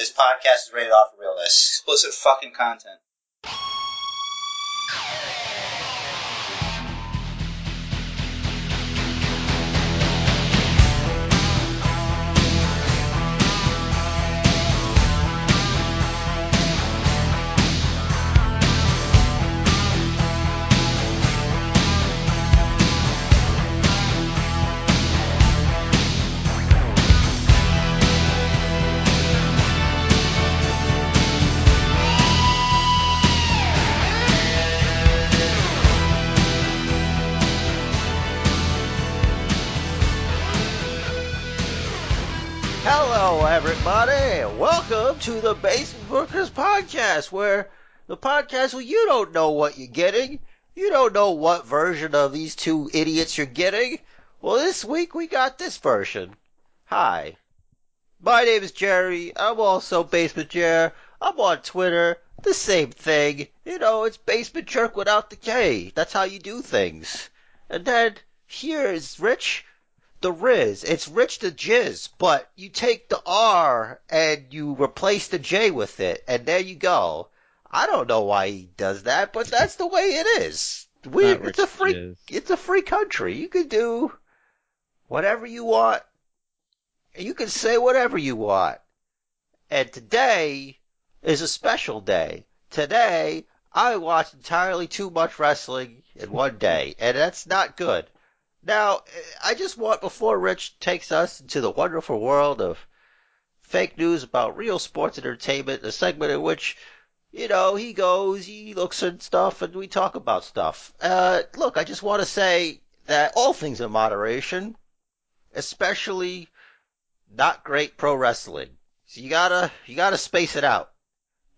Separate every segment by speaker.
Speaker 1: This podcast is rated off realness.
Speaker 2: Explicit fucking content.
Speaker 3: To the Basement Workers Podcast, where the podcast where you don't know what you're getting. You don't know what version of these two idiots you're getting. Well, this week we got this version. Hi. My name is Jerry. I'm also Basement Jer. I'm on Twitter. The same thing. You know, it's Basement Jerk without the K. That's how you do things. And then here is Rich the Riz. It's Rich the Jizz, but you take the R and you replace the J with it, and there you go. I don't know why he does that, but that's the way it is. We,
Speaker 4: Not
Speaker 3: it's a free,
Speaker 4: Jizz.
Speaker 3: it's a free country. You can do whatever you want. You can say whatever you want. And today is a special day. Today, I watched entirely too much wrestling in one day, and that's not good. Now, I just want, before Rich takes us into the wonderful world of fake news about real sports entertainment, a segment in which, you know, he goes, he looks at stuff, and we talk about stuff. Uh, look, I just want to say that all things in moderation, especially not great pro wrestling. So you gotta, you gotta space it out.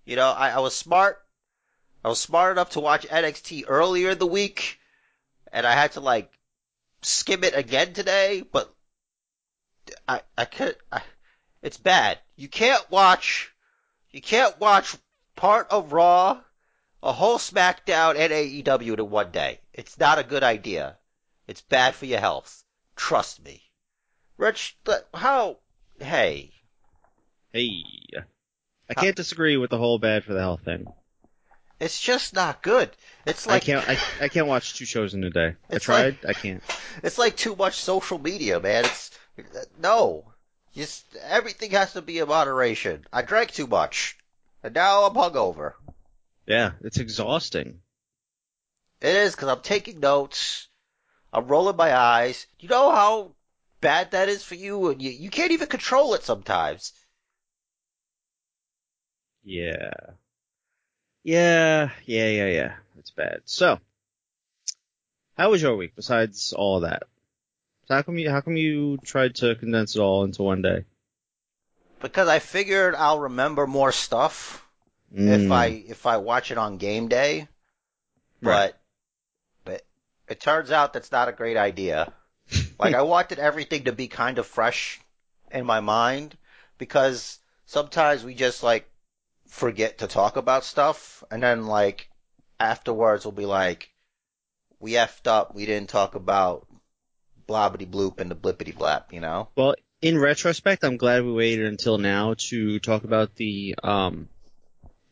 Speaker 3: You know, I, I was smart. I was smart enough to watch NXT earlier in the week, and I had to like skim it again today, but I I could I, it's bad. You can't watch you can't watch part of Raw, a whole SmackDown and AEW in one day. It's not a good idea. It's bad for your health. Trust me. Rich, how hey,
Speaker 4: Hey. I can't disagree with the whole bad for the health thing.
Speaker 3: It's just not good. It's like
Speaker 4: I can't I, I can't watch two shows in a day. I tried, I can't.
Speaker 3: It's like too much social media, man. It's no. Just everything has to be in moderation. I drank too much, and now I'm hungover.
Speaker 4: Yeah, it's exhausting.
Speaker 3: It is because I'm taking notes. I'm rolling my eyes. You know how bad that is for you, and you you can't even control it sometimes.
Speaker 4: Yeah. Yeah, yeah, yeah, yeah. It's bad. So, how was your week besides all of that? So how come you how come you tried to condense it all into one day?
Speaker 3: Because I figured I'll remember more stuff if
Speaker 4: Mm,
Speaker 3: I if I watch it on game day. But
Speaker 4: Right.
Speaker 3: but it turns out that's not a great idea. Like I wanted everything to be kind of fresh in my mind because sometimes we just like forget to talk about stuff and then like afterwards we'll be like we effed up, we didn't talk about blobbity bloop and the blippity blap, you know?
Speaker 4: Well, in retrospect, I'm glad we waited until now to talk about the um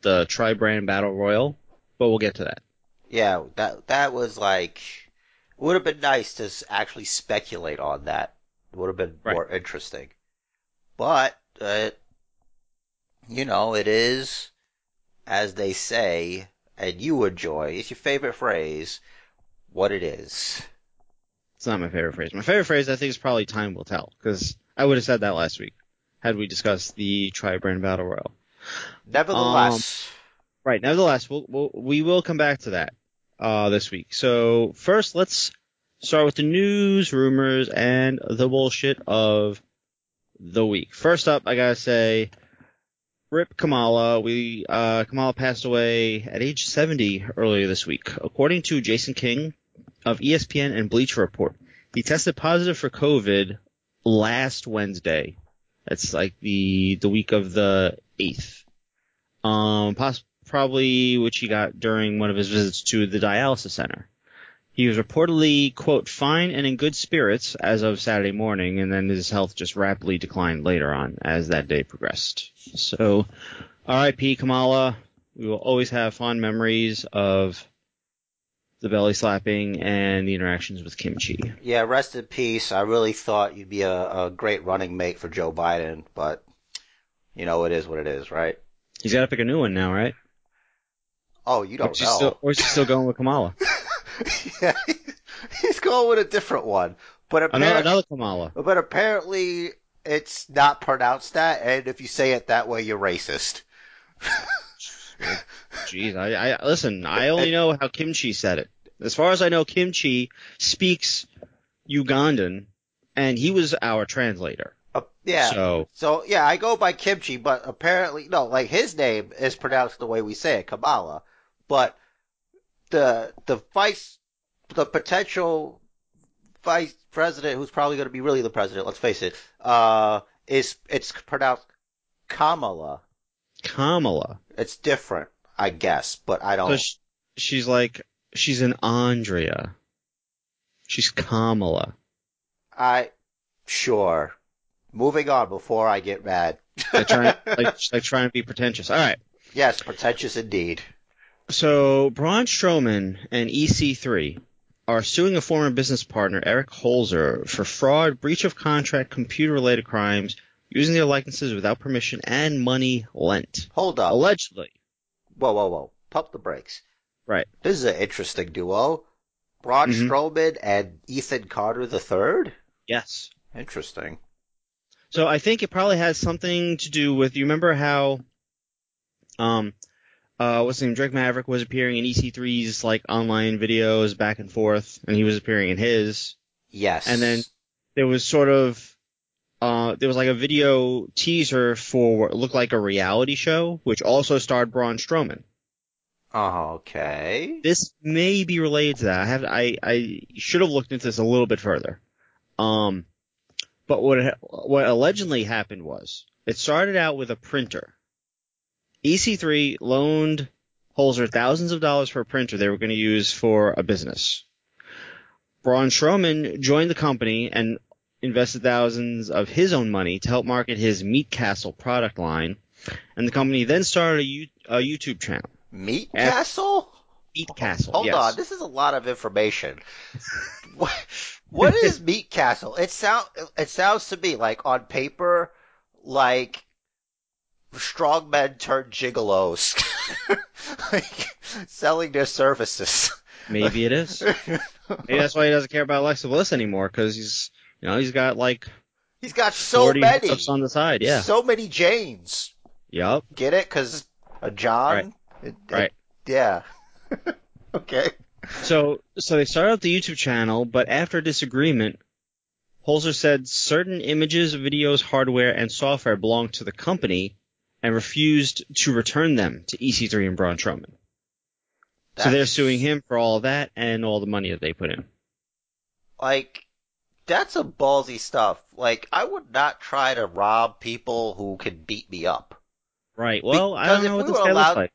Speaker 4: the tri brand battle royal, but we'll get to that.
Speaker 3: Yeah, that that was like it would have been nice to actually speculate on that. It would have been
Speaker 4: Right.
Speaker 3: more interesting. But uh, you know, it is as they say, and you enjoy. It's your favorite phrase. What it is.
Speaker 4: It's not my favorite phrase. My favorite phrase, I think, is probably "time will tell" because I would have said that last week had we discussed the tri brand battle royal.
Speaker 3: Nevertheless,
Speaker 4: Right. Nevertheless, we'll, we'll we will come back to that uh, this week. So first, let's start with the news, rumors, and the bullshit of the week. First up, I gotta say, Rip Kamala. We uh, Kamala passed away at age 70 earlier this week, according to Jason King of ESPN and Bleacher Report. He tested positive for COVID last Wednesday. That's like the the week of the eighth. Um, poss- probably which he got during one of his visits to the dialysis center. He was reportedly, quote, fine and in good spirits as of Saturday morning, and then his health just rapidly declined later on as that day progressed. So, RIP Kamala. We will always have fond memories of the belly slapping and the interactions with Kimchi.
Speaker 3: Yeah, rest in peace. I really thought you'd be a, a great running mate for Joe Biden, but you know it is what it is, right?
Speaker 4: He's got to pick a new one now, right?
Speaker 3: Oh, you don't
Speaker 4: he
Speaker 3: know.
Speaker 4: still, or is he still going with Kamala?
Speaker 3: yeah, he's going with a different one, but
Speaker 4: Another,
Speaker 3: apparently,
Speaker 4: another Kamala.
Speaker 3: but apparently it's not pronounced that, and if you say it that way, you're racist.
Speaker 4: Jeez, I, I listen. I only know how Kimchi said it. As far as I know, Kimchi speaks Ugandan, and he was our translator.
Speaker 3: Uh, yeah.
Speaker 4: So
Speaker 3: So yeah, I go by Kimchi, but apparently no, like his name is pronounced the way we say it, Kamala. But the the vice, the potential vice president, who's probably going to be really the president, let's face it, uh, is it's pronounced Kamala.
Speaker 4: Kamala.
Speaker 3: It's different, I guess, but I don't.
Speaker 4: sh- she's like she's an Andrea. She's Kamala.
Speaker 3: I sure. Moving on before I get mad.
Speaker 4: Like trying, like, like trying to be pretentious. All right.
Speaker 3: yes, pretentious indeed.
Speaker 4: So Braun Strowman and EC3 are suing a former business partner, Eric Holzer, for fraud, breach of contract, computer-related crimes, using their likenesses without permission, and money lent.
Speaker 3: Hold up.
Speaker 4: Allegedly.
Speaker 3: Whoa, whoa, whoa. Pump the brakes.
Speaker 4: Right.
Speaker 3: This is an interesting duo. Braun
Speaker 4: Mhm.
Speaker 3: Strowman and Ethan Carter III?
Speaker 4: Yes.
Speaker 3: Interesting.
Speaker 4: So I think it probably has something to do with. You remember how, um, uh, what's his name? Drake Maverick was appearing in EC3's like online videos back and forth, and he was appearing in his.
Speaker 3: Yes.
Speaker 4: And then there was sort of, uh, there was like a video teaser for what looked like a reality show, which also starred Braun Strowman.
Speaker 3: Oh, okay.
Speaker 4: This may be related to that. I have, I, I should have looked into this a little bit further. Um, but what, what allegedly happened was, it started out with a printer. EC3 loaned Holzer thousands of dollars for a printer they were going to use for a business. Braun Strowman joined the company and invested thousands of his own money to help market his Meat Castle product line, and the company then started a, U- a YouTube channel.
Speaker 3: Meat Castle?
Speaker 4: Meat Castle.
Speaker 3: Hold
Speaker 4: yes.
Speaker 3: on, this is a lot of information. what, what is Meat Castle? It sound it sounds to me like on paper, like strongmen turned gigolos, like selling their services.
Speaker 4: Maybe it is. Maybe that's why he doesn't care about Alexa Bliss anymore because he's, you know, he's got like
Speaker 3: He's got so
Speaker 4: 40
Speaker 3: many,
Speaker 4: on the side. Yeah.
Speaker 3: so many Janes.
Speaker 4: Yep.
Speaker 3: Get it? Because a John.
Speaker 4: Right.
Speaker 3: It- it-
Speaker 4: Right.
Speaker 3: yeah. okay.
Speaker 4: So, so they started up the YouTube channel, but after a disagreement, Holzer said certain images, videos, hardware, and software belonged to the company and refused to return them to EC3 and Braun Strowman. So they're suing him for all that and all the money that they put in.
Speaker 3: Like, that's some ballsy stuff. Like, I would not try to rob people who can beat me up.
Speaker 4: Right. Well, I don't know what
Speaker 3: we
Speaker 4: this guy
Speaker 3: allowed-
Speaker 4: looks like.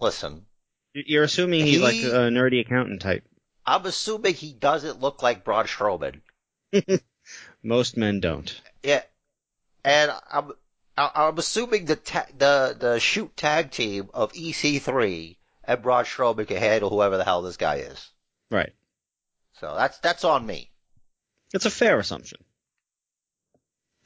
Speaker 3: Listen,
Speaker 4: You're assuming he's like a nerdy accountant type.
Speaker 3: I'm assuming he doesn't look like Braun Strowman.
Speaker 4: Most men don't.
Speaker 3: Yeah, and I'm I'm assuming the ta- the the shoot tag team of EC3 and Braun Strowman can handle whoever the hell this guy is.
Speaker 4: Right.
Speaker 3: So that's that's on me.
Speaker 4: It's a fair assumption.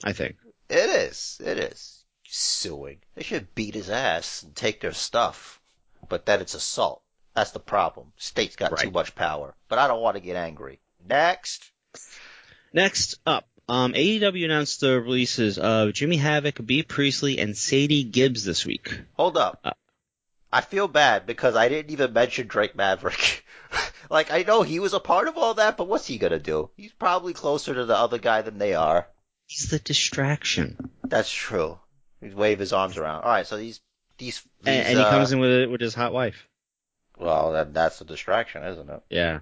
Speaker 4: I think.
Speaker 3: It is. It is. Suing. They should beat his ass and take their stuff. But then it's assault. That's the problem. State's got too much power. But I don't want to get angry. Next.
Speaker 4: Next up, um, AEW announced the releases of Jimmy Havoc, Bea Priestley, and Sadie Gibbs this week.
Speaker 3: Hold up.
Speaker 4: Uh.
Speaker 3: I feel bad because I didn't even mention Drake Maverick. like, I know he was a part of all that, but what's he gonna do? He's probably closer to the other guy than they are.
Speaker 4: He's the distraction,
Speaker 3: That's true. He's wave his arms around. Alright, so these, these, these
Speaker 4: and, and he
Speaker 3: uh,
Speaker 4: comes in with with his hot wife.
Speaker 3: well, that, that's a distraction, isn't it?
Speaker 4: Yeah,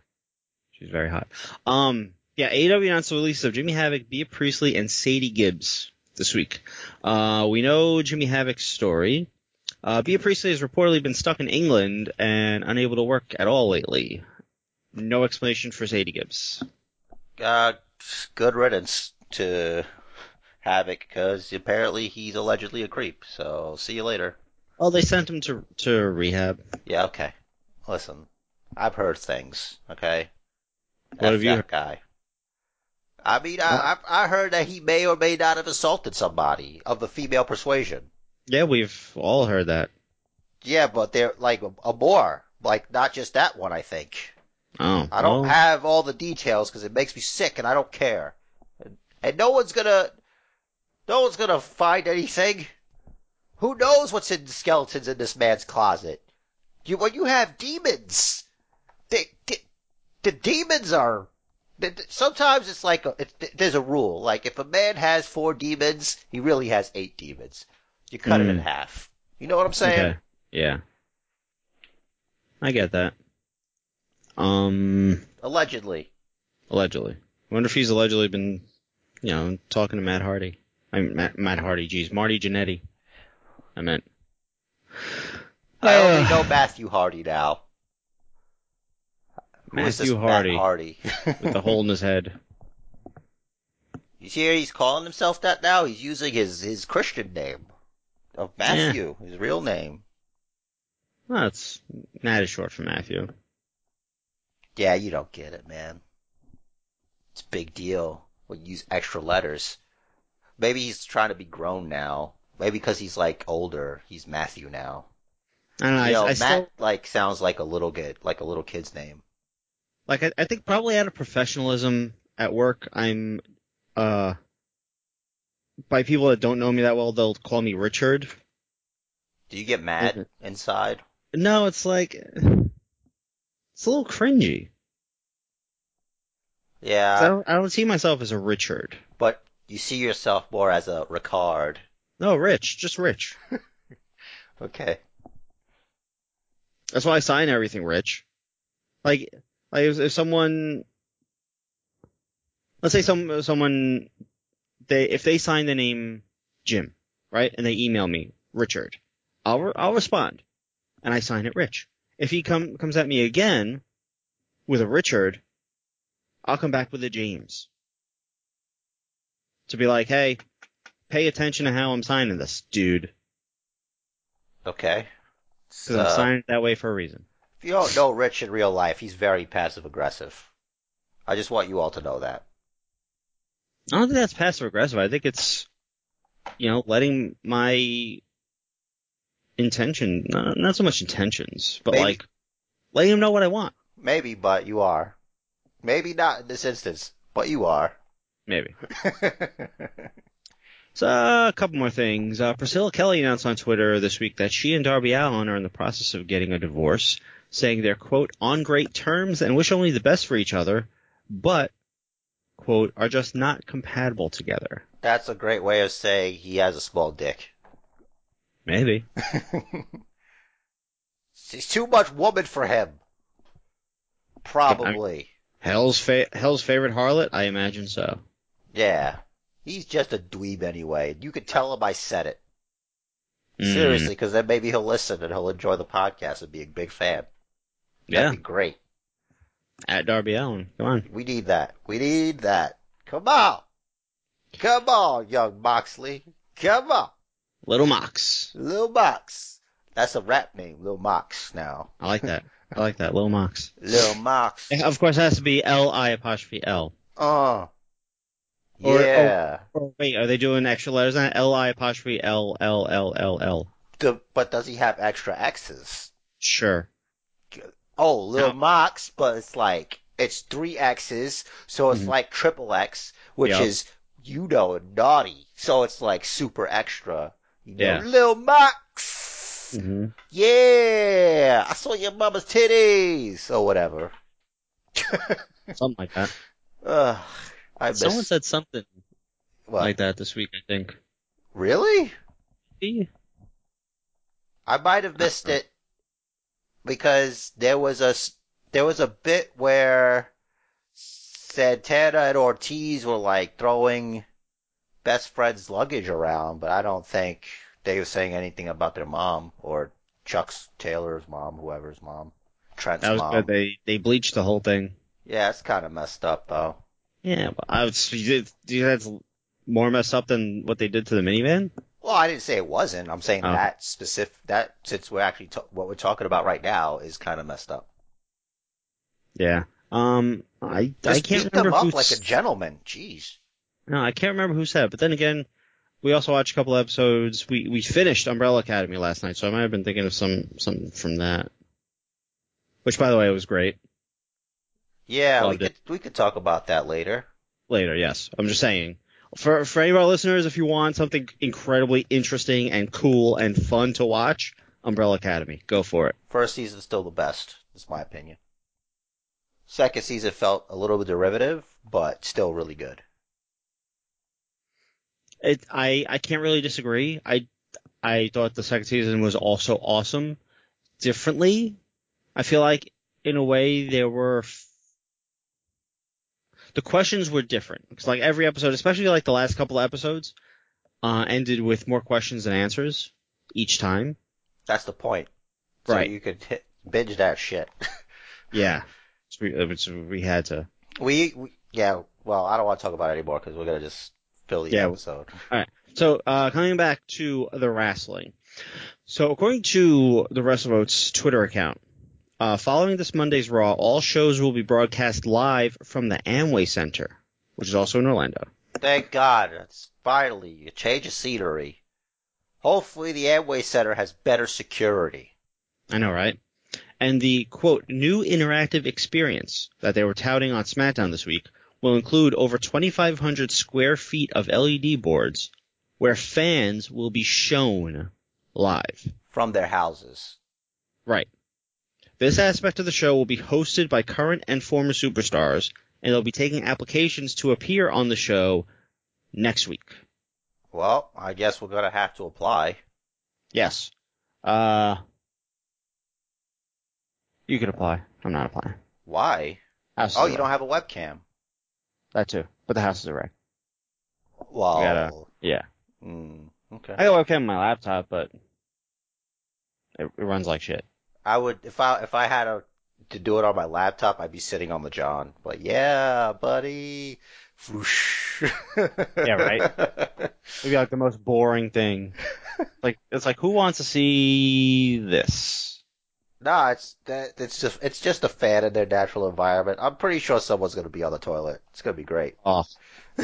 Speaker 4: she's very hot. Um, yeah, AEW announced the release of Jimmy Havoc, Bea Priestley, and Sadie Gibbs this week. Uh, we know Jimmy Havoc's story. Uh, Bea Priestley has reportedly been stuck in England and unable to work at all lately. no explanation for Sadie Gibbs.
Speaker 3: Uh, good riddance to Havoc because apparently he's allegedly a creep. So see you later.
Speaker 4: Oh, they sent him to to rehab.
Speaker 3: Yeah, okay. Listen, I've heard things. Okay.
Speaker 4: What
Speaker 3: F
Speaker 4: have you
Speaker 3: that guy? I mean, I, I I heard that he may or may not have assaulted somebody of the female persuasion.
Speaker 4: Yeah, we've all heard that.
Speaker 3: Yeah, but they're like a, a more, like not just that one. I think.
Speaker 4: Oh,
Speaker 3: I don't
Speaker 4: well,
Speaker 3: have all the details because it makes me sick, and I don't care. And, and no one's gonna, no one's gonna find anything. Who knows what's in the skeletons in this man's closet? You when you have demons, they, they, the demons are. Sometimes it's like a, it's, there's a rule. Like if a man has four demons, he really has eight demons. You cut it in
Speaker 4: Mm.
Speaker 3: half. You know what I'm saying?
Speaker 4: Okay. Yeah. I get that. Um,
Speaker 3: Allegedly.
Speaker 4: allegedly. I wonder if he's allegedly been, you know, talking to Matt Hardy. I mean, Matt, Matt Hardy, geez, Marty Jannetty. I meant.
Speaker 3: I only
Speaker 4: Uh,
Speaker 3: know Matthew Hardy now. Who is
Speaker 4: Matthew Hardy
Speaker 3: Hardy.
Speaker 4: with the hole in his head.
Speaker 3: You see, he's calling himself that now. He's using his his Christian name of Matthew, his real name.
Speaker 4: Well, it's Matt is short for Matthew.
Speaker 3: Yeah, you don't get it, man. It's a big deal. We use extra letters. Maybe he's trying to be grown now. Maybe because he's like older, he's Matthew now.
Speaker 4: I don't know.
Speaker 3: You know,
Speaker 4: I, I
Speaker 3: Matt
Speaker 4: still
Speaker 3: like sounds like a little kid, like a little kid's name.
Speaker 4: Like. I, I think probably out of professionalism at work, I'm uh by people that don't know me that well, they'll call me Richard.
Speaker 3: Do you get mad
Speaker 4: Mhm.
Speaker 3: inside?
Speaker 4: No, it's like it's a little cringy. 'Cause I
Speaker 3: Yeah,
Speaker 4: don't, I don't see myself as a Richard.
Speaker 3: but you see yourself more as a Ricard.
Speaker 4: No, Rich, just Rich.
Speaker 3: Okay.
Speaker 4: That's why I sign everything Rich. Like, like if, if someone, let's say some someone, they if they sign the name Jim, right, and they email me Richard, I'll re- I'll respond, and I sign it Rich. If he come comes at me again with a Richard, I'll come back with a James. To be like, hey, pay attention to how I'm signing this, dude,
Speaker 3: Okay.
Speaker 4: because I'm signing it that way for a reason.
Speaker 3: If you don't know Rich in real life, he's very passive aggressive. I just want you all to know that.
Speaker 4: I don't think that's passive aggressive. I think it's, you know, letting my intention, not, not so much intentions, but
Speaker 3: Maybe.
Speaker 4: like letting him know what I want.
Speaker 3: Maybe, but you are. Maybe not in this instance, but you are.
Speaker 4: Maybe. So uh, a couple more things. Uh, Priscilla Kelly announced on Twitter this week that she and Darby Allin are in the process of getting a divorce, saying they're quote on great terms and wish only the best for each other, but quote are just not compatible together.
Speaker 3: That's a great way of saying he has a small dick.
Speaker 4: Maybe.
Speaker 3: He's too much woman for him. Probably.
Speaker 4: Hell's fa- Hell's favorite harlot? I imagine so.
Speaker 3: Yeah. He's just a dweeb anyway. You could tell him I said it.
Speaker 4: Mm.
Speaker 3: Seriously, because then maybe he'll listen and he'll enjoy the podcast and be a big fan.
Speaker 4: Yeah.
Speaker 3: That'd be great.
Speaker 4: At Darby Allin. Come on.
Speaker 3: We need that. We need that. Come on. Come on, young Moxley. Come on.
Speaker 4: Little Mox.
Speaker 3: Little Mox. That's a rap name, Little Mox now.
Speaker 4: I like that. I like that. Little Mox.
Speaker 3: Little Mox.
Speaker 4: Of course, it has to be L I apostrophe L.
Speaker 3: Uh.
Speaker 4: Or-
Speaker 3: Yeah.
Speaker 4: Or wait, are they doing extra letters on it? L I apostrophe L L L L L.
Speaker 3: The- but does he have extra X's?
Speaker 4: Sure.
Speaker 3: Oh, Lil
Speaker 4: No.
Speaker 3: Mox, but it's like, it's three X's, so it's
Speaker 4: Mhm.
Speaker 3: like triple X, which
Speaker 4: Yep.
Speaker 3: is, you know, naughty. So it's like super extra. You know,
Speaker 4: Yeah.
Speaker 3: Lil Mox!
Speaker 4: Mm-hmm.
Speaker 3: Yeah! I saw your mama's titties! Or whatever.
Speaker 4: Something like that.
Speaker 3: Ugh, I miss,
Speaker 4: Someone said something
Speaker 3: what?
Speaker 4: like that this week, I think.
Speaker 3: Really? I might have missed it because there was a s- there was a bit where Santana and Ortiz were like throwing best friend's luggage around, but I don't think they were saying anything about their mom or Chuck's Taylor's mom, whoever's mom. Trent's
Speaker 4: That was
Speaker 3: mom.
Speaker 4: good. They they bleached the whole thing.
Speaker 3: Yeah, it's kind of messed up though.
Speaker 4: Yeah, but I was. Do you think that's more messed up than what they did to the minivan?
Speaker 3: Well, I didn't say it wasn't. I'm saying
Speaker 4: Oh.
Speaker 3: that specific that since we're actually ta- what we're talking about right now is kind of messed up.
Speaker 4: Yeah. Um, I
Speaker 3: Just
Speaker 4: I can't
Speaker 3: beat them
Speaker 4: remember
Speaker 3: up
Speaker 4: who
Speaker 3: like a
Speaker 4: s-
Speaker 3: gentleman. Jeez.
Speaker 4: No, I can't remember who said it. But then again, we also watched a couple episodes. We we finished Umbrella Academy last night, so I might have been thinking of some something from that. Which, by the way, was great.
Speaker 3: Yeah, we
Speaker 4: Loved
Speaker 3: could we could talk about that later.
Speaker 4: Later, yes. I'm just saying. For for any of our listeners, if you want something incredibly interesting and cool and fun to watch, Umbrella Academy, go for it.
Speaker 3: First season's still the best, is my opinion. Second season felt a little bit derivative, but still really good.
Speaker 4: It, I, I can't really disagree. I, I thought the second season was also awesome. Differently, I feel like in a way there were, f- the questions were different. Cause like every episode, especially like the last couple of episodes, uh, ended with more questions than answers each time.
Speaker 3: That's the point. So
Speaker 4: Right.
Speaker 3: you could hit, binge that shit.
Speaker 4: Yeah. So we, uh, so we had to.
Speaker 3: we, we, yeah, well, I don't want to talk about it anymore because we're gonna just fill the
Speaker 4: Yeah.
Speaker 3: episode. All right.
Speaker 4: So, uh, coming back to the wrestling. So, according to the WrestleVotes Twitter account, uh, following this Monday's Raw, all shows will be broadcast live from the Amway Center, which is also in Orlando.
Speaker 3: Thank God, it's finally a change of scenery. Hopefully the Amway Center has better security.
Speaker 4: I know, right? And the quote, new interactive experience that they were touting on SmackDown this week will include over 2,500 square feet of LED boards where fans will be shown live.
Speaker 3: From their houses.
Speaker 4: Right. This aspect of the show will be hosted by current and former superstars, and they'll be taking applications to appear on the show next week.
Speaker 3: Well, I guess we're gonna have to apply.
Speaker 4: Yes. Uh, you can apply. I'm not applying.
Speaker 3: Why?
Speaker 4: House
Speaker 3: Oh, you don't have a webcam.
Speaker 4: that too, but the house is a wreck.
Speaker 3: Well,
Speaker 4: You gotta- Yeah,
Speaker 3: mm, okay.
Speaker 4: I got a webcam on my laptop, but it, it runs like shit.
Speaker 3: I would if I if I had a, to do it on my laptop, I'd be sitting on the John. But yeah, buddy.
Speaker 4: Yeah, right. It'd be like the most boring thing. like it's like who wants to see this?
Speaker 3: no, it's that it's just it's just a fan in their natural environment. I'm pretty sure someone's gonna be on the toilet. It's gonna be great.
Speaker 4: Oh,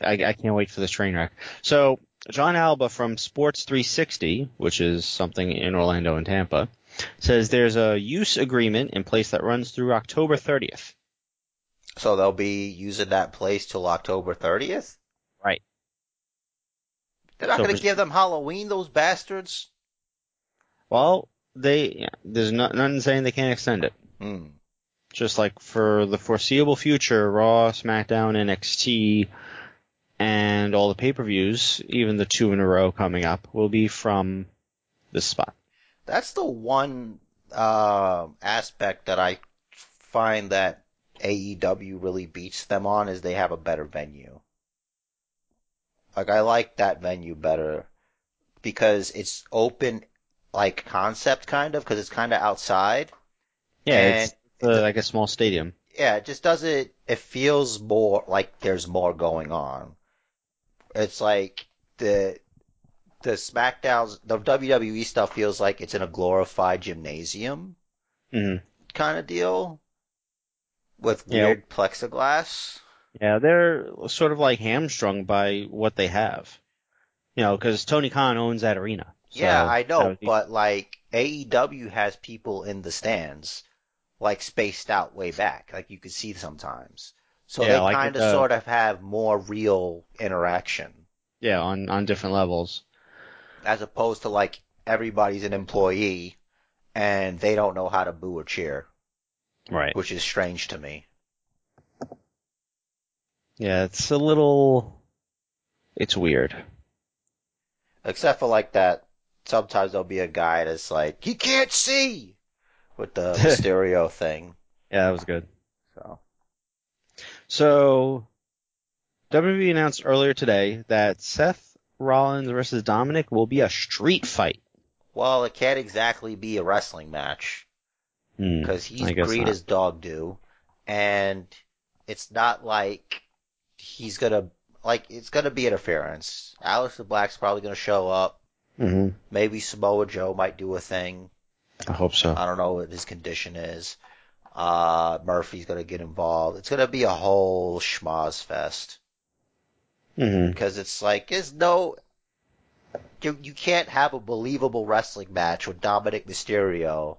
Speaker 4: I, I can't wait for this train wreck. So, John Alba from Sports 360, which is something in Orlando and Tampa, says there's a use agreement in place that runs through October 30th.
Speaker 3: so they'll be using that place till October 30th.
Speaker 4: Right.
Speaker 3: They're not
Speaker 4: So
Speaker 3: gonna give them Halloween, those bastards.
Speaker 4: Well, they yeah, there's no, nothing saying they can't extend it.
Speaker 3: Hmm.
Speaker 4: Just like for the foreseeable future, Raw, SmackDown, NXT, and all the pay-per-views, even the two in a row coming up, will be from this spot.
Speaker 3: That's the one uh, aspect that I find that AEW really beats them on is they have a better venue. Like I like that venue better because it's open like concept kind of because it's kind of outside.
Speaker 4: Yeah, it's uh, like a small stadium.
Speaker 3: Yeah, it just does it. It feels more like there's more going on. It's like the the SmackDowns, the WWE stuff feels like it's in a glorified gymnasium
Speaker 4: hmm
Speaker 3: kind of deal with
Speaker 4: Yeah.
Speaker 3: weird plexiglass.
Speaker 4: Yeah, they're sort of like hamstrung by what they have. You know, because Tony Khan owns that arena. So
Speaker 3: yeah, I know,
Speaker 4: be-
Speaker 3: but like AEW has people in the stands, like spaced out way back, like you could see sometimes. So
Speaker 4: Yeah,
Speaker 3: they
Speaker 4: like
Speaker 3: kind of
Speaker 4: the- uh,
Speaker 3: sort of have more real interaction.
Speaker 4: yeah, on on different levels.
Speaker 3: as opposed to like everybody's an employee and they don't know how to boo or cheer,
Speaker 4: Right.
Speaker 3: which is strange to me.
Speaker 4: Yeah, it's a little. It's weird.
Speaker 3: Except for like that, sometimes there'll be a guy that's like, he can't see! With the Mysterio thing.
Speaker 4: Yeah, that was good.
Speaker 3: So,
Speaker 4: WWE announced earlier today that Seth Rollins versus Dominic will be a street fight.
Speaker 3: well, it can't exactly be a wrestling match.
Speaker 4: Hmm.
Speaker 3: because he's
Speaker 4: I guess not.
Speaker 3: as dog do, and it's not like he's gonna like it's gonna be interference. Aleister Black's probably gonna show up.
Speaker 4: hmm
Speaker 3: Maybe Samoa Joe might do a thing.
Speaker 4: I hope so.
Speaker 3: I don't know what his condition is. Uh, Murphy's gonna get involved. It's gonna be a whole schmoz fest
Speaker 4: hmm
Speaker 3: because it's like there's no. You, you can't have a believable wrestling match with Dominic Mysterio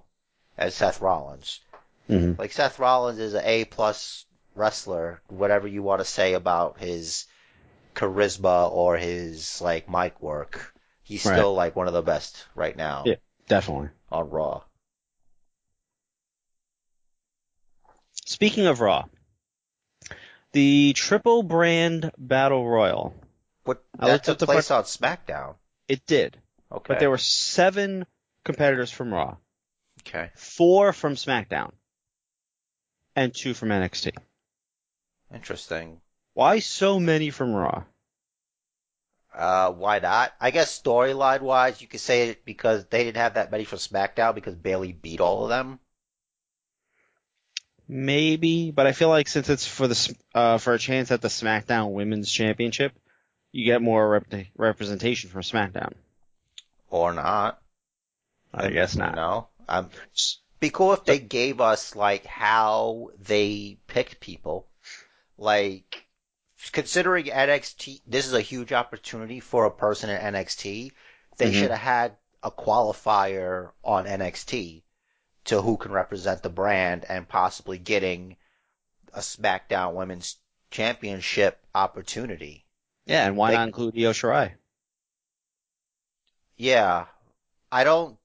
Speaker 3: as Seth Rollins.
Speaker 4: hmm
Speaker 3: Like Seth Rollins is an A plus wrestler, whatever you want to say about his charisma or his like mic work. He's
Speaker 4: Right.
Speaker 3: still like one of the best right now
Speaker 4: Yeah. Definitely.
Speaker 3: on Raw.
Speaker 4: Speaking of Raw, the triple brand battle royal.
Speaker 3: What
Speaker 4: I
Speaker 3: that
Speaker 4: looked
Speaker 3: took
Speaker 4: up the
Speaker 3: place on SmackDown.
Speaker 4: It did,
Speaker 3: Okay.
Speaker 4: but there were seven competitors from Raw,
Speaker 3: okay.
Speaker 4: four from SmackDown, and two from NXT.
Speaker 3: Interesting.
Speaker 4: Why so many from Raw?
Speaker 3: Uh, why not? I guess storyline wise, you could say it because they didn't have that many from SmackDown because Bayley beat all of them.
Speaker 4: Maybe, but I feel like since it's for the uh, for a chance at the SmackDown Women's Championship, you get more rep- representation from SmackDown.
Speaker 3: Or not.
Speaker 4: I guess not.
Speaker 3: know? Um, be cool if they gave us like how they picked people. Like considering NXT, this is a huge opportunity for a person in NXT. They
Speaker 4: Mhm.
Speaker 3: should have had a qualifier on NXT to who can represent the brand and possibly getting a SmackDown Women's Championship opportunity.
Speaker 4: Yeah, and why
Speaker 3: They-
Speaker 4: not include Io Shirai?
Speaker 3: Yeah, I don't.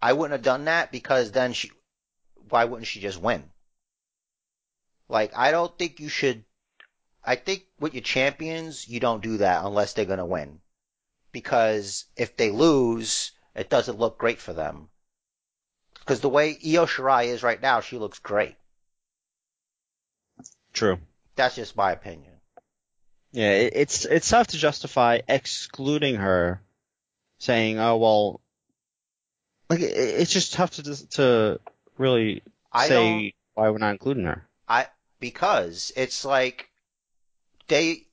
Speaker 3: I wouldn't have done that because then she. Why wouldn't she just win? Like I don't think you should. I think with your champions, you don't do that unless they're gonna win, because if they lose, it doesn't look great for them. Because the way Io Shirai is right now, she looks great.
Speaker 4: True.
Speaker 3: That's just my opinion.
Speaker 4: Yeah, it, it's it's tough to justify excluding her, saying, "Oh well," like it, it's just tough to to really
Speaker 3: I
Speaker 4: say why we're not including her.
Speaker 3: I because it's like they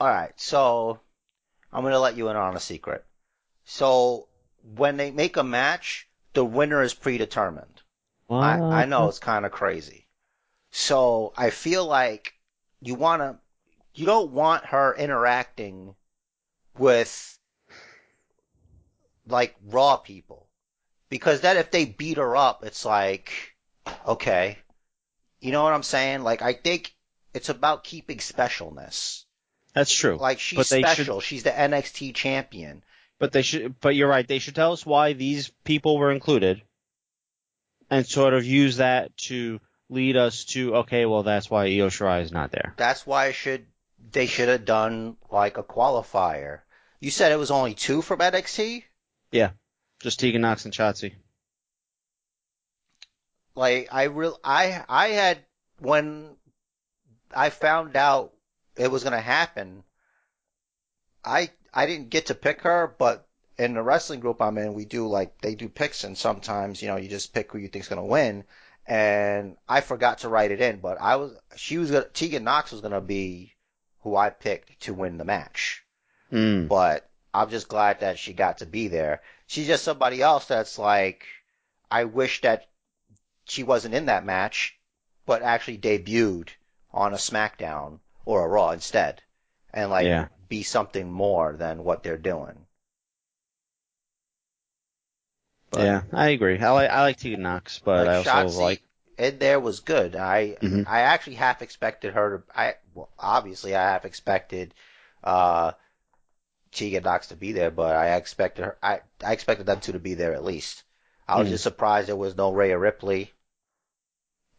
Speaker 3: all right, so I'm gonna let you in on a secret. So when they make a match, the winner is predetermined. I, I know it's kind of crazy. So I feel like you wanna you don't want her interacting with like raw people because then if they beat her up, it's like okay, you know what I'm saying? Like I think it's about keeping specialness.
Speaker 4: That's true.
Speaker 3: Like she's
Speaker 4: they should-
Speaker 3: special. She's the NXT champion.
Speaker 4: But they should. But you're right. They should tell us why these people were included, and sort of use that to lead us to okay. Well, that's why Io Shirai is not there.
Speaker 3: That's why I should they should have done like a qualifier. You said it was only two from NXT?
Speaker 4: Yeah, just Tegan Nox and Shotzi.
Speaker 3: Like I real I I had when I found out it was gonna happen, I I didn't get to pick her, but in the wrestling group I'm in, we do like they do picks, and sometimes you know you just pick who you think's gonna win. And I forgot to write it in, but I was she was gonna Tegan Nox was gonna be who I picked to win the match.
Speaker 4: Mm.
Speaker 3: But I'm just glad that she got to be there. She's just somebody else that's like, I wish that she wasn't in that match, but actually debuted on a SmackDown or a Raw instead, and like
Speaker 4: Yeah.
Speaker 3: Be something more than what they're doing. But-
Speaker 4: yeah, I agree. I like I like Tegan Nox, but
Speaker 3: Like,
Speaker 4: I also
Speaker 3: Shotzi
Speaker 4: like
Speaker 3: in there was good. I
Speaker 4: Mhm.
Speaker 3: I actually half expected her to. I well, obviously I half expected uh Tegan Nox to be there, but I expected her. I I expected them two to be there at least. I was
Speaker 4: Mhm.
Speaker 3: just surprised there was no Rhea Ripley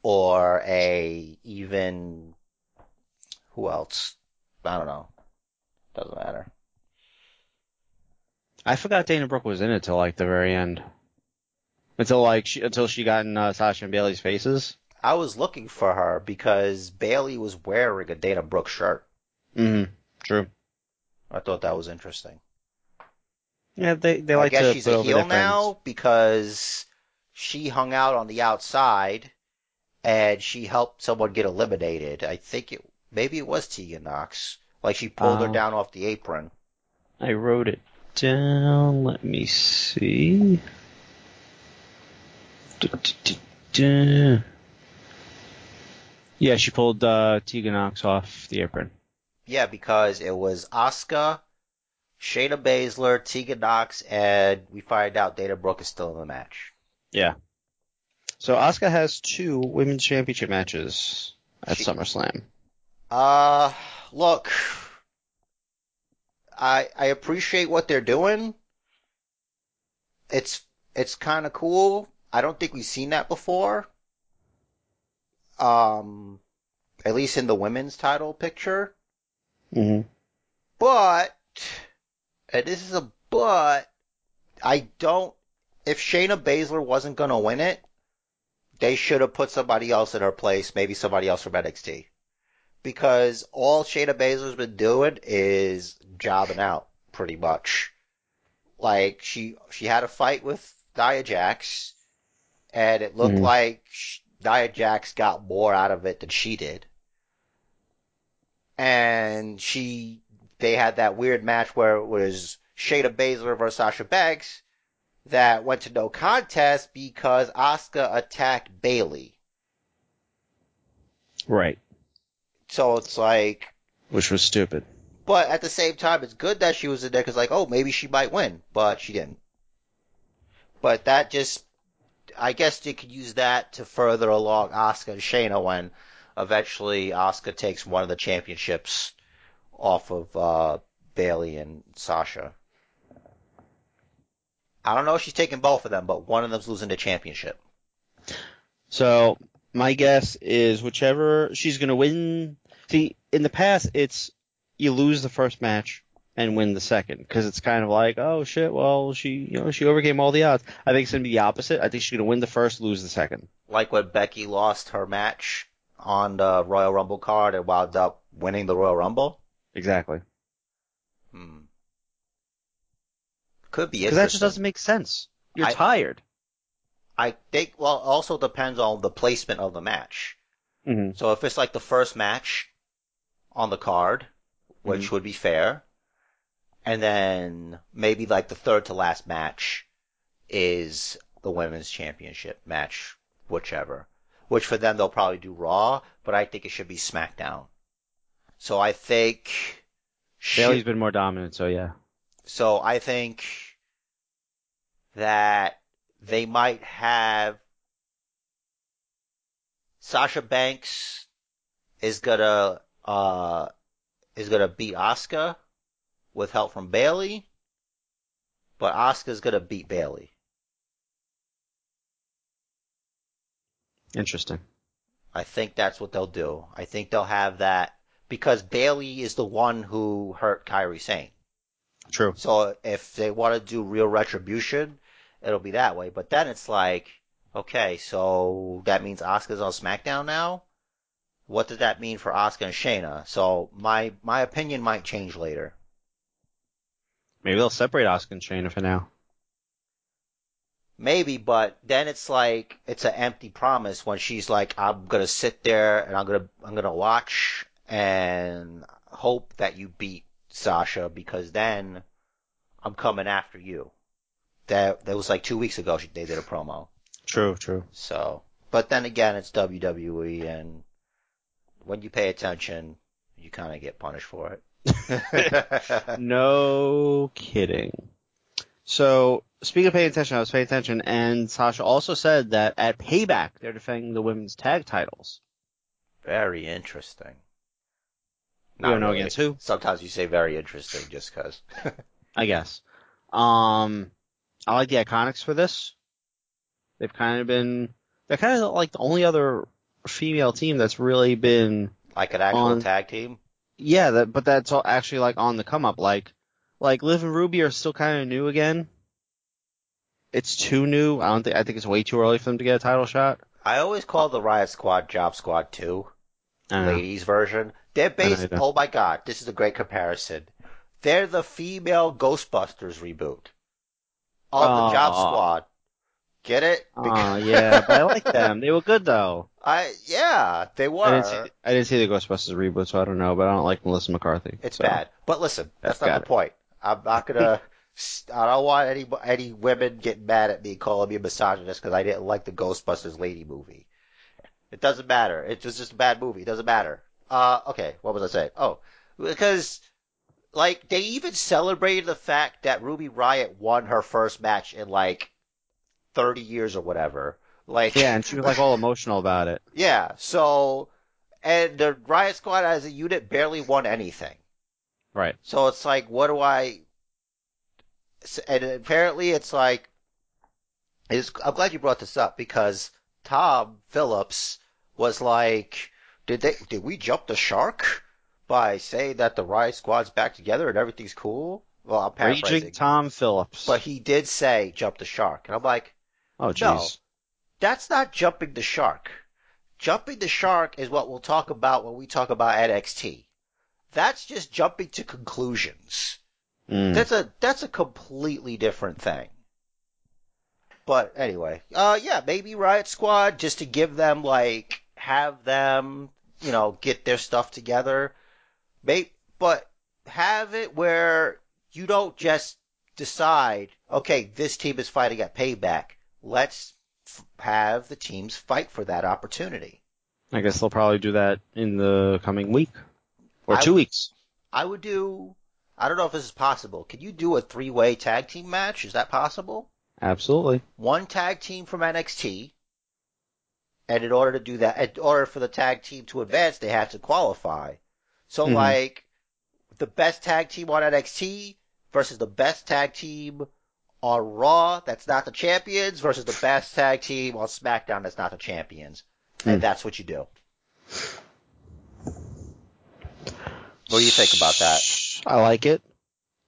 Speaker 3: or a even who else? I don't know. Doesn't matter.
Speaker 4: I forgot Dana Brooke was in it till like the very end. Until like she until she got in uh, Sasha and Bayley's faces.
Speaker 3: I was looking for her because Bayley was wearing a Dana Brooke shirt.
Speaker 4: Mm-hmm. True.
Speaker 3: I thought that was interesting.
Speaker 4: Yeah, they they like to I
Speaker 3: guess
Speaker 4: to
Speaker 3: she's
Speaker 4: put
Speaker 3: a heel now because she hung out on the outside and she helped someone get eliminated. I think it maybe it was Tegan Nox. Like she pulled her
Speaker 4: Uh,
Speaker 3: down off the apron.
Speaker 4: I wrote it down. Let me see. Du-du-du-du. Yeah, she pulled uh, Tegan Nox off the apron.
Speaker 3: Yeah, because it was Asuka, Shayna Baszler, Tegan Nox, and we find out Dana Brooke is still in the match.
Speaker 4: Yeah. So Asuka has two women's championship matches at
Speaker 3: She-
Speaker 4: SummerSlam.
Speaker 3: Uh, look, I I appreciate what they're doing. It's it's kind of cool. I don't think we've seen that before. Um, at least in the women's title picture.
Speaker 4: hmm
Speaker 3: But, and this is a but, I don't, if Shayna Baszler wasn't gonna win it, they should have put somebody else in her place, maybe somebody else from NXT. Because all Shayna Baszler's been doing is jobbing out, pretty much. Like, she, she had a fight with Nia Jax, and it looked
Speaker 4: Mhm.
Speaker 3: like sh- Nia Jax got more out of it than she did. And she they had that weird match where it was Shayna Baszler versus Sasha Banks that went to no contest because Asuka attacked Bayley.
Speaker 4: Right.
Speaker 3: So it's like,
Speaker 4: Which was stupid.
Speaker 3: but at the same time, it's good that she was in there because like, oh, maybe she might win, but she didn't. But that just, I guess you could use that to further along Asuka and Shayna when eventually Asuka takes one of the championships off of uh, Bayley and Sasha. I don't know if she's taking both of them, but one of them's losing the championship.
Speaker 4: So my guess is whichever she's gonna win. See, in the past, it's you lose the first match and win the second because it's kind of like, oh shit, well she, you know, she overcame all the odds. I think it's gonna be the opposite. I think she's gonna win the first, lose the second.
Speaker 3: Like when Becky lost her match on the Royal Rumble card and wound up winning the Royal Rumble.
Speaker 4: Exactly.
Speaker 3: Hmm. Could be
Speaker 4: Because that just doesn't make sense. You're
Speaker 3: I-
Speaker 4: tired.
Speaker 3: I think, well, also depends on the placement of the match.
Speaker 4: hmm
Speaker 3: So if it's like the first match on the card, which
Speaker 4: Mhm.
Speaker 3: would be fair, and then maybe like the third to last match is the women's championship match, whichever. Which for them they'll probably do Raw, but I think it should be SmackDown. So I think,
Speaker 4: Bayley's been more dominant, so yeah.
Speaker 3: so I think that they might have Sasha Banks is gonna uh is gonna beat Asuka with help from Bayley, but Asuka's gonna beat Bayley.
Speaker 4: Interesting.
Speaker 3: I think that's what they'll do. I think they'll have that because Bayley is the one who hurt Kairi Sane.
Speaker 4: True.
Speaker 3: So if they want to do real retribution, it'll be that way. But then it's like, okay, so that means Asuka's on SmackDown now. What does that mean for Asuka and Shayna? So my my opinion might change later.
Speaker 4: Maybe they'll separate Asuka and Shayna for now.
Speaker 3: Maybe, but then it's like it's an empty promise when she's like, I'm gonna sit there and I'm gonna I'm gonna watch and hope that you beat Sasha because then I'm coming after you. That that was like two weeks ago. She, they did a promo.
Speaker 4: True, true.
Speaker 3: So, but then again, it's WWE, and when you pay attention, you kind of get punished for it.
Speaker 4: No kidding. So, speaking of paying attention, I was paying attention, and Sasha also said that at Payback, they're defending the women's tag titles.
Speaker 3: very interesting.
Speaker 4: We don't know against who,
Speaker 3: Sometimes you say very interesting just because.
Speaker 4: I guess. Um, I like the Iconics for this. They've kind of been, they're kind of like the only other female team that's really been,
Speaker 3: like an actual
Speaker 4: On-
Speaker 3: tag team.
Speaker 4: yeah, that, but that's all actually like on the come up. Like, like Liv and Ruby are still kind of new again. It's too new. I don't think, I think it's way too early for them to get a title shot.
Speaker 3: I always call the Riott Squad Job Squad 2,
Speaker 4: I don't know.
Speaker 3: ladies version. They're based, oh my god, this is a great comparison. They're the female Ghostbusters reboot of the Job Squad. Get it?
Speaker 4: Oh yeah, but I like them. They were good though.
Speaker 3: I yeah, they were.
Speaker 4: I didn't see. I didn't see the Ghostbusters reboot, so I don't know. But I don't like Melissa McCarthy.
Speaker 3: It's
Speaker 4: so.
Speaker 3: bad. But listen, that's not the
Speaker 4: it.
Speaker 3: point. I'm not gonna. I don't want any any women getting mad at me calling me a misogynist because I didn't like the Ghostbusters lady movie. It doesn't matter. It was just a bad movie. It doesn't matter. Uh, okay. What was I saying? Oh, because like they even celebrated the fact that Ruby Riott won her first match in like 30 years or whatever. Like
Speaker 4: Yeah, and she was like all emotional about it.
Speaker 3: yeah. So, and the Riott Squad as a unit barely won anything.
Speaker 4: Right.
Speaker 3: So it's like, what do I? And apparently, it's like, it's, I'm glad you brought this up because Tom Phillips was like, did they? Did we jump the shark by saying that the Riott Squad's back together and everything's cool? Well, I'm paraphrasing,
Speaker 4: Raging Tom Phillips.
Speaker 3: but he did say jump the shark, and I'm like,
Speaker 4: oh jeez.
Speaker 3: that's not jumping the shark. Jumping the shark is what we'll talk about when we talk about NXT. That's just jumping to conclusions.
Speaker 4: Mm.
Speaker 3: That's a that's a completely different thing. But anyway, uh, yeah, maybe Riott Squad just to give them like have them, you know, get their stuff together. May but have it where you don't just decide, okay, this team is fighting at payback. Let's f- have the teams fight for that opportunity.
Speaker 4: I guess they'll probably do that in the coming week or
Speaker 3: I
Speaker 4: two
Speaker 3: would-
Speaker 4: weeks.
Speaker 3: I would do. I don't know if this is possible. Can you do a three-way tag team match? Is that possible?
Speaker 4: Absolutely.
Speaker 3: one tag team from NXT, and in order to do that, in order for the tag team to advance, they have to qualify. So
Speaker 4: Mhm.
Speaker 3: like, the best tag team on NXT versus the best tag team on Raw that's not the champions versus the best tag team on SmackDown that's not the champions.
Speaker 4: Hmm.
Speaker 3: And that's what you do. What do you think about that?
Speaker 4: I like it.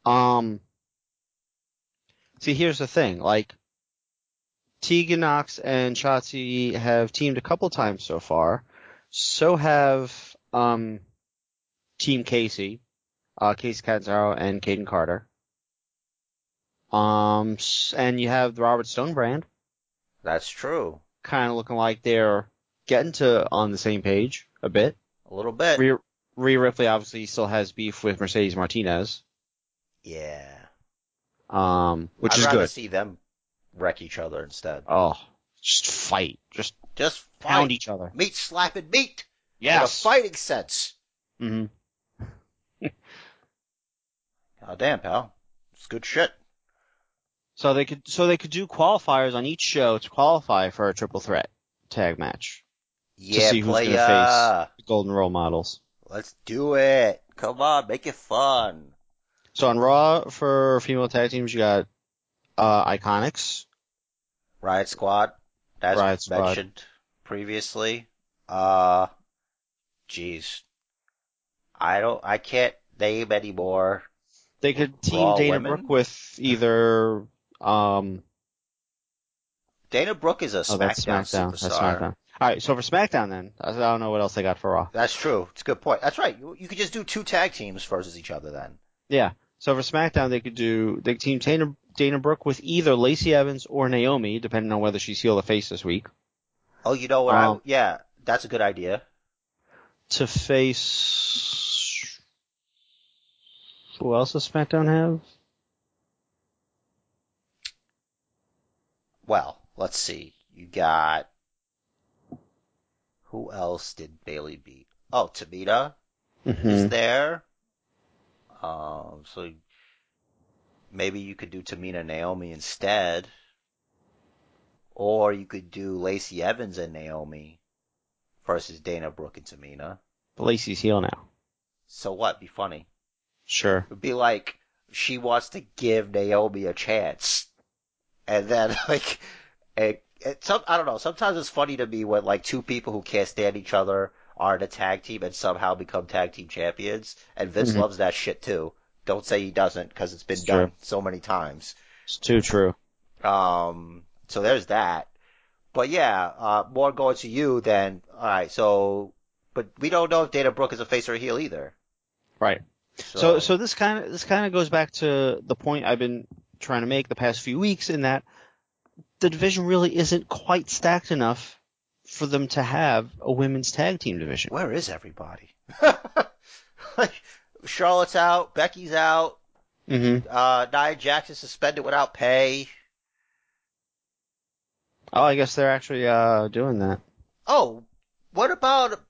Speaker 4: Um, see, here's the thing. Like, Tegan Nox and Shotzi have teamed a couple times so far. So have um, Team Casey, uh, Kacy Catanzaro and Kayden Carter. Um, and you have the Robert Stone brand,
Speaker 3: That's true.
Speaker 4: kind of looking like they're getting to on the same page a bit.
Speaker 3: A little bit.
Speaker 4: Rhea, Rhea Ripley obviously still has beef with Mercedes Martinez,
Speaker 3: yeah.
Speaker 4: um, which
Speaker 3: I'd
Speaker 4: is
Speaker 3: rather
Speaker 4: good.
Speaker 3: see them wreck each other instead.
Speaker 4: Oh, just fight, just
Speaker 3: Just
Speaker 4: pound each other.
Speaker 3: Meat slapping meat.
Speaker 4: Yes.
Speaker 3: In a fighting sense.
Speaker 4: Mm-hmm.
Speaker 3: Oh damn, pal. It's good shit.
Speaker 4: So they could, so they could do qualifiers on each show to qualify for a triple threat tag match.
Speaker 3: Yeah,
Speaker 4: see who's gonna
Speaker 3: face
Speaker 4: The Golden Role Models.
Speaker 3: Let's do it. Come on, make it fun.
Speaker 4: So on Raw for female tag teams, you got uh Iconics.
Speaker 3: Riott Squad, as
Speaker 4: Riott Squad.
Speaker 3: mentioned previously. Uh, jeez. I don't, I can't name anymore.
Speaker 4: They could team
Speaker 3: Raw
Speaker 4: Dana
Speaker 3: women?
Speaker 4: Brooke with either um
Speaker 3: Dana Brooke is a
Speaker 4: oh that's
Speaker 3: SmackDown,
Speaker 4: SmackDown.
Speaker 3: superstar.
Speaker 4: That's SmackDown. All right, so for SmackDown then, I don't know what else they got for Raw.
Speaker 3: That's true. It's a good point. That's right. You, you could just do two tag teams versus each other then.
Speaker 4: Yeah. So for SmackDown, they could do they could team Dana Dana Brooke with either Lacey Evans or Naomi, depending on whether she's heel or face this week,
Speaker 3: Oh, you know what? I,
Speaker 4: Um,
Speaker 3: yeah, that's a good idea.
Speaker 4: to face. Who else does SmackDown have?
Speaker 3: Well, let's see. You got who else did Bayley beat? Oh, Tamina is
Speaker 4: Mhm.
Speaker 3: there. Um, so maybe you could do Tamina Naomi instead, or you could do Lacey Evans and Naomi versus Dana Brooke and Tamina.
Speaker 4: But Lacey's heel now.
Speaker 3: So what? Be funny.
Speaker 4: Sure.
Speaker 3: It'd be like she wants to give Naomi a chance, and then like, it, it, some I don't know. Sometimes it's funny to me when like two people who can't stand each other are in a tag team and somehow become tag team champions, and Vince
Speaker 4: Mhm.
Speaker 3: loves that shit too. Don't say he doesn't because it's been
Speaker 4: It's
Speaker 3: done
Speaker 4: true.
Speaker 3: so many times.
Speaker 4: It's too true.
Speaker 3: Um, so there's that. But yeah, uh, more going to you than all right. So, but we don't know if Dana Brooke is a face or a heel either.
Speaker 4: Right. So, so this kind of this kind of goes back to the point I've been trying to make the past few weeks in that the division really isn't quite stacked enough for them to have a women's tag team division.
Speaker 3: Where is everybody? like, Charlotte's out, Becky's out,
Speaker 4: Mm-hmm.
Speaker 3: uh, Nia Jackson suspended without pay.
Speaker 4: Oh, I guess they're actually uh doing that.
Speaker 3: Oh, what about?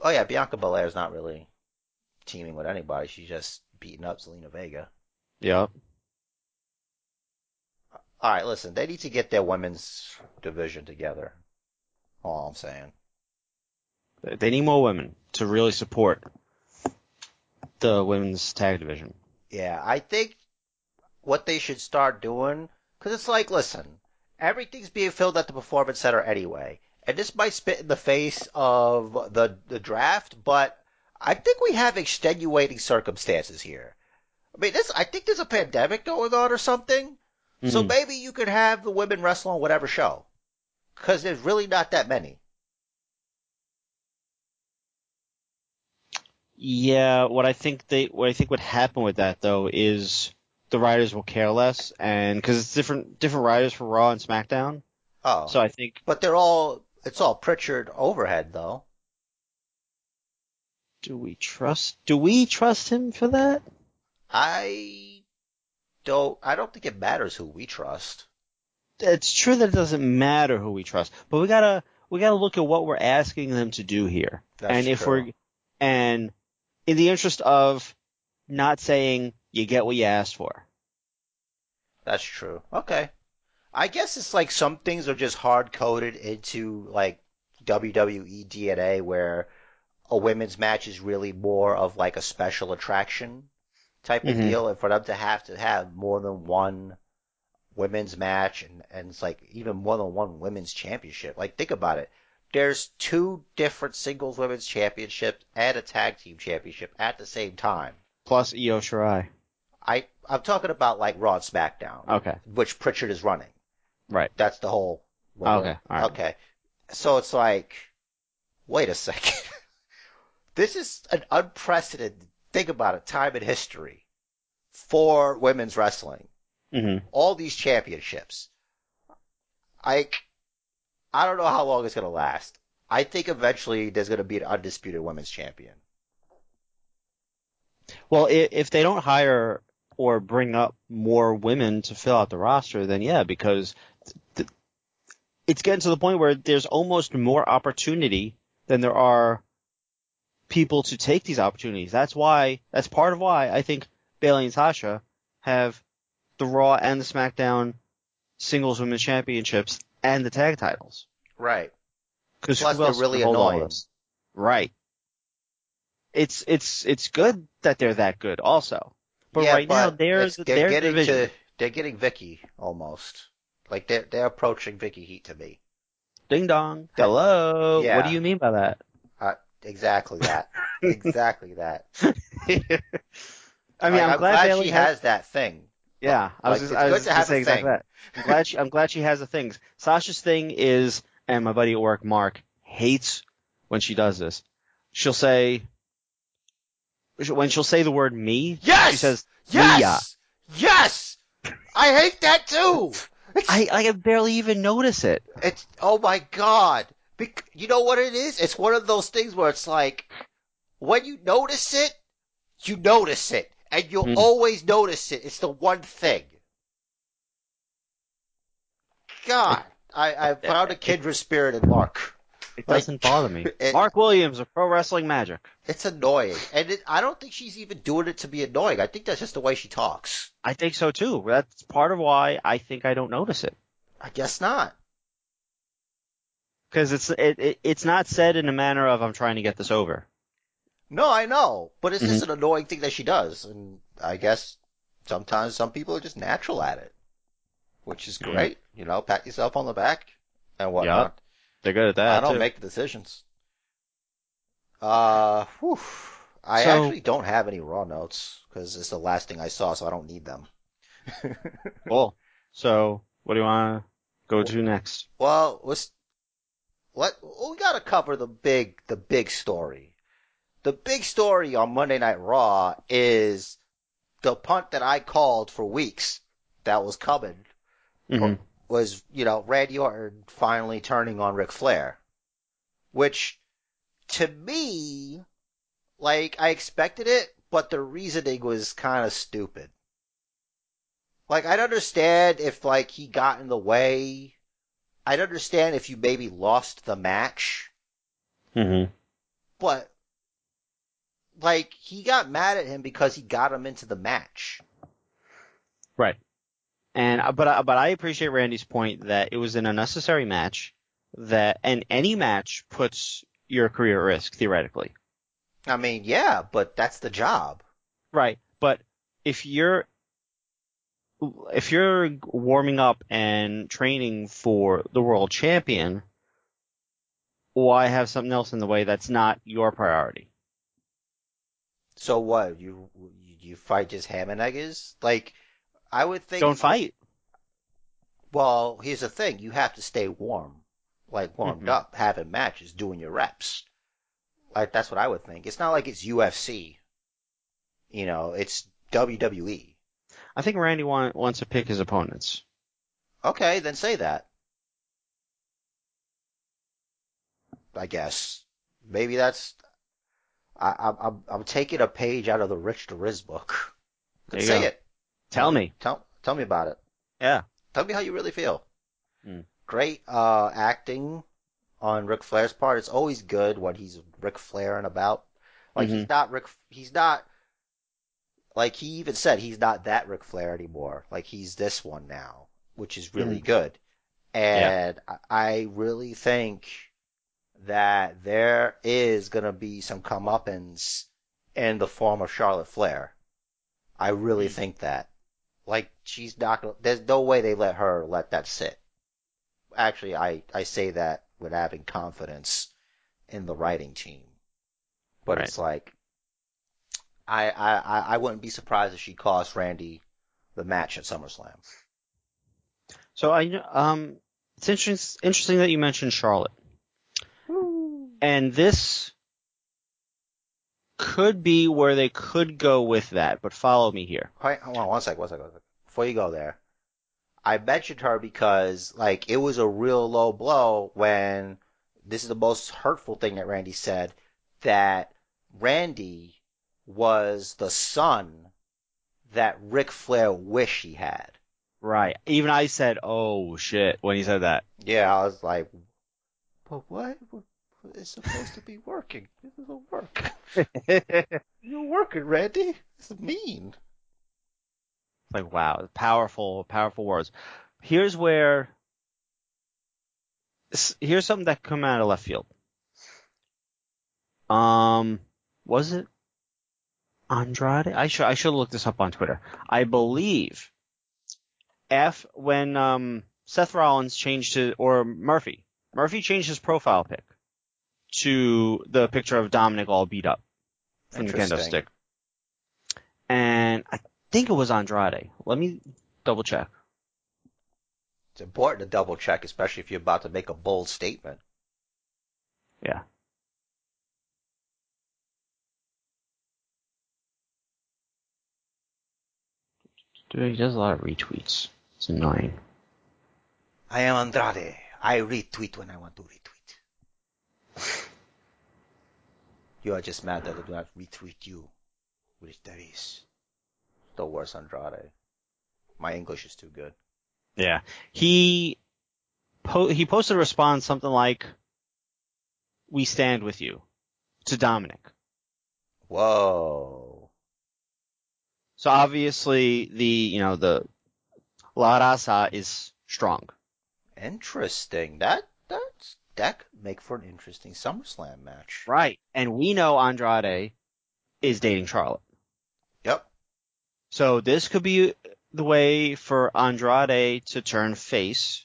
Speaker 3: Oh yeah, Bianca Belair's not really teaming with anybody. She's just beating up Zelina Vega.
Speaker 4: Yep.
Speaker 3: All right, listen, they need to get their women's division together. All I'm saying.
Speaker 4: They need more women to really support the women's tag division.
Speaker 3: Yeah, I think what they should start doing, because it's like, listen, everything's being filled at the performance center anyway, and this might spit in the face of the the draft, but I think we have extenuating circumstances here. I mean, this I think there's a pandemic going on or something, so
Speaker 4: Mhm.
Speaker 3: maybe you could have the women wrestle on whatever show, because there's really not that many.
Speaker 4: Yeah, what I think they, what I think would happen with that though is the writers will care less, and because it's different, different writers for Raw and SmackDown.
Speaker 3: Oh,
Speaker 4: So I think,
Speaker 3: but they're all it's all Prichard overhead though.
Speaker 4: do we trust, do we trust him for that?
Speaker 3: I don't. I don't think it matters who we trust.
Speaker 4: It's true that it doesn't matter who we trust, but we gotta, we gotta look at what we're asking them to do here.
Speaker 3: That's
Speaker 4: and if
Speaker 3: true.
Speaker 4: we're, and in the interest of not saying you get what you asked for.
Speaker 3: That's true. Okay. I guess it's like some things are just hard coded into like WWE DNA where a women's match is really more of like a special attraction type of
Speaker 4: Mhm.
Speaker 3: deal and for them to have to have more than one women's match and, and it's like even more than one women's championship. Like think about it. There's two different singles women's championships and a tag team championship at the same time.
Speaker 4: Plus Io Shirai.
Speaker 3: I I'm talking about like Raw and SmackDown,
Speaker 4: Okay.
Speaker 3: which Prichard is running.
Speaker 4: Right.
Speaker 3: That's the whole.
Speaker 4: Okay, right.
Speaker 3: Okay. So it's like, wait a second. this is an unprecedented. Think about it. Time in history for women's wrestling.
Speaker 4: hmm
Speaker 3: All these championships. I, I don't know how long it's gonna last. I think eventually there's gonna be an undisputed women's champion.
Speaker 4: Well, if, they don't hire or bring up more women to fill out the roster, then yeah, because th- it's getting to the point where there's almost more opportunity than there are people to take these opportunities. That's why, that's part of why I think Bayley and Sasha have the Raw and the SmackDown singles women's championships and the tag titles.
Speaker 3: Right.
Speaker 4: Because
Speaker 3: Plus
Speaker 4: who else
Speaker 3: they're really annoying.
Speaker 4: Right. It's it's it's good that they're that good also. But
Speaker 3: Yeah,
Speaker 4: right now
Speaker 3: but
Speaker 4: there's
Speaker 3: it's- they're getting
Speaker 4: division.
Speaker 3: to they're getting Vicky almost. Like they're they're approaching Vicky Heat to me.
Speaker 4: Ding dong. Hello.
Speaker 3: yeah.
Speaker 4: What do you mean by that?
Speaker 3: Exactly that. exactly that.
Speaker 4: I mean,
Speaker 3: Like,
Speaker 4: I'm, glad, Bayley
Speaker 3: she
Speaker 4: has,
Speaker 3: has that thing.
Speaker 4: Yeah, I was
Speaker 3: like,
Speaker 4: just, I
Speaker 3: good
Speaker 4: was
Speaker 3: to
Speaker 4: gonna
Speaker 3: have
Speaker 4: say
Speaker 3: a
Speaker 4: exactly
Speaker 3: thing.
Speaker 4: that. I'm glad she I'm glad she has the things. Sasha's thing is, and my buddy at work, Mark, hates when she does this. She'll say when she'll say the word me,
Speaker 3: Yes!
Speaker 4: she says
Speaker 3: Yes! Yes! I hate that too! It's,
Speaker 4: I I can barely even notice it.
Speaker 3: it's oh my god. Bec- you know what it is? It's one of those things where it's like, when you notice it, you notice it. And you'll
Speaker 4: Hmm.
Speaker 3: always notice it. It's the one thing. God. I, I found a kindred spirit in Mark.
Speaker 4: It
Speaker 3: Like-
Speaker 4: doesn't bother me.
Speaker 3: It-
Speaker 4: Mark Williams of Pro Wrestling Magic.
Speaker 3: It's annoying. And it, I don't think she's even doing it to be annoying. I think that's just the way she talks.
Speaker 4: I think so too. That's part of why I think I don't notice it.
Speaker 3: I guess not.
Speaker 4: Because it's it, it it's not said in a manner of I'm trying to get this over.
Speaker 3: No, I know. But it's
Speaker 4: Mm-hmm.
Speaker 3: just an annoying thing that she does. And I guess sometimes some people are just natural at it. Which is
Speaker 4: Mhm.
Speaker 3: great. You know, pat yourself on the back and whatnot.
Speaker 4: They're good at that.
Speaker 3: I don't
Speaker 4: too.
Speaker 3: make the decisions. Uh, whew. I
Speaker 4: So-
Speaker 3: actually don't have any raw notes because it's the last thing I saw, so I don't need them.
Speaker 4: Cool. So what do you want to go to next?
Speaker 3: Well, let's let we got to cover the big the big story. The big story on Monday Night Raw is the punt that I called for weeks that was coming
Speaker 4: hmm
Speaker 3: was, you know, Randy Orton finally turning on Ric Flair. Which, to me, like, I expected it, but the reasoning was kind of stupid. Like, I'd understand if, like, he got in the way. I'd understand if you maybe lost the match,
Speaker 4: Mm-hmm.
Speaker 3: but, like, he got mad at him because he got him into the match.
Speaker 4: Right. And uh, but I- but I appreciate Randy's point that it was an unnecessary match that and any match puts your career at risk theoretically.
Speaker 3: I mean, yeah, but that's the job.
Speaker 4: Right. But if you're if you're warming up and training for the world champion, why have something else in the way that's not your priority?
Speaker 3: So what? You you fight just ham and eggs? Like, I would think.
Speaker 4: Don't fight.
Speaker 3: Well, here's the thing: you have to stay warm, like warmed
Speaker 4: Mhm.
Speaker 3: up, having matches, doing your reps. Like that's what I would think. It's not like it's UFC. You know, it's WWE.
Speaker 4: I think Randy want, wants to pick his opponents.
Speaker 3: Okay, then say that. I guess maybe that's. I, I'm I'm I'm taking a page out of the Rich DeRiz book. Say
Speaker 4: go.
Speaker 3: it.
Speaker 4: Tell me.
Speaker 3: Tell tell me about it.
Speaker 4: Yeah.
Speaker 3: Tell me how you really feel.
Speaker 4: Hmm.
Speaker 3: Great uh, acting on Ric Flair's part. It's always good when he's Ric Flairing about. Like he's not Ric. He's not. Like he even said, he's not that Ric Flair anymore. Like he's this one now, which is really good. And I I really think that there is gonna be some comeuppance in the form of Charlotte Flair. I really
Speaker 4: Hmm.
Speaker 3: think that. Like she's not gonna. There's no way they let her let that sit. Actually, I I say that with having confidence in the writing team, but
Speaker 4: Right.
Speaker 3: it's like I, I I I wouldn't be surprised if she cost Randy the match at SummerSlam.
Speaker 4: So I um, it's interesting interesting that you mentioned Charlotte, and this could be where they could go with that. But follow me here.
Speaker 3: Wait, hold on one sec, one sec, one sec. Before you go there, I mentioned her because like it was a real low blow when this is the most hurtful thing that Randy said that Randy was the son that Ric Flair wished he had.
Speaker 4: Right. Even I said, "Oh shit," when he said that.
Speaker 3: Yeah, I was like, but what? It's supposed to be working. This isn't work. You're working, Randy. It's mean.
Speaker 4: like wow, powerful, powerful words. Here's where here's something that come out of left field. Um, was it Andrade? I should I should look this up on Twitter. I believe F when um Seth Rollins changed to or Murphy Murphy changed his profile pic to the picture of Dominik all beat up from the kendo stick, and I think it was Andrade. Let me double check.
Speaker 3: It's important to double check, especially if you're about to make a bold statement.
Speaker 4: Yeah. Dude, he does a lot of retweets. It's annoying.
Speaker 3: I am Andrade. I retweet when I want to retweet. You are just mad that I do not retweet you, which that is the worst Andrade. My English is too good.
Speaker 4: Yeah. He po- he posted a response something like, "We stand with you," to Dominik.
Speaker 3: Whoa.
Speaker 4: So obviously the you know the La Raza is strong.
Speaker 3: Interesting. That that's that could make for an interesting SummerSlam match.
Speaker 4: Right. And we know Andrade is dating Charlotte.
Speaker 3: Yep.
Speaker 4: So this could be the way for Andrade to turn face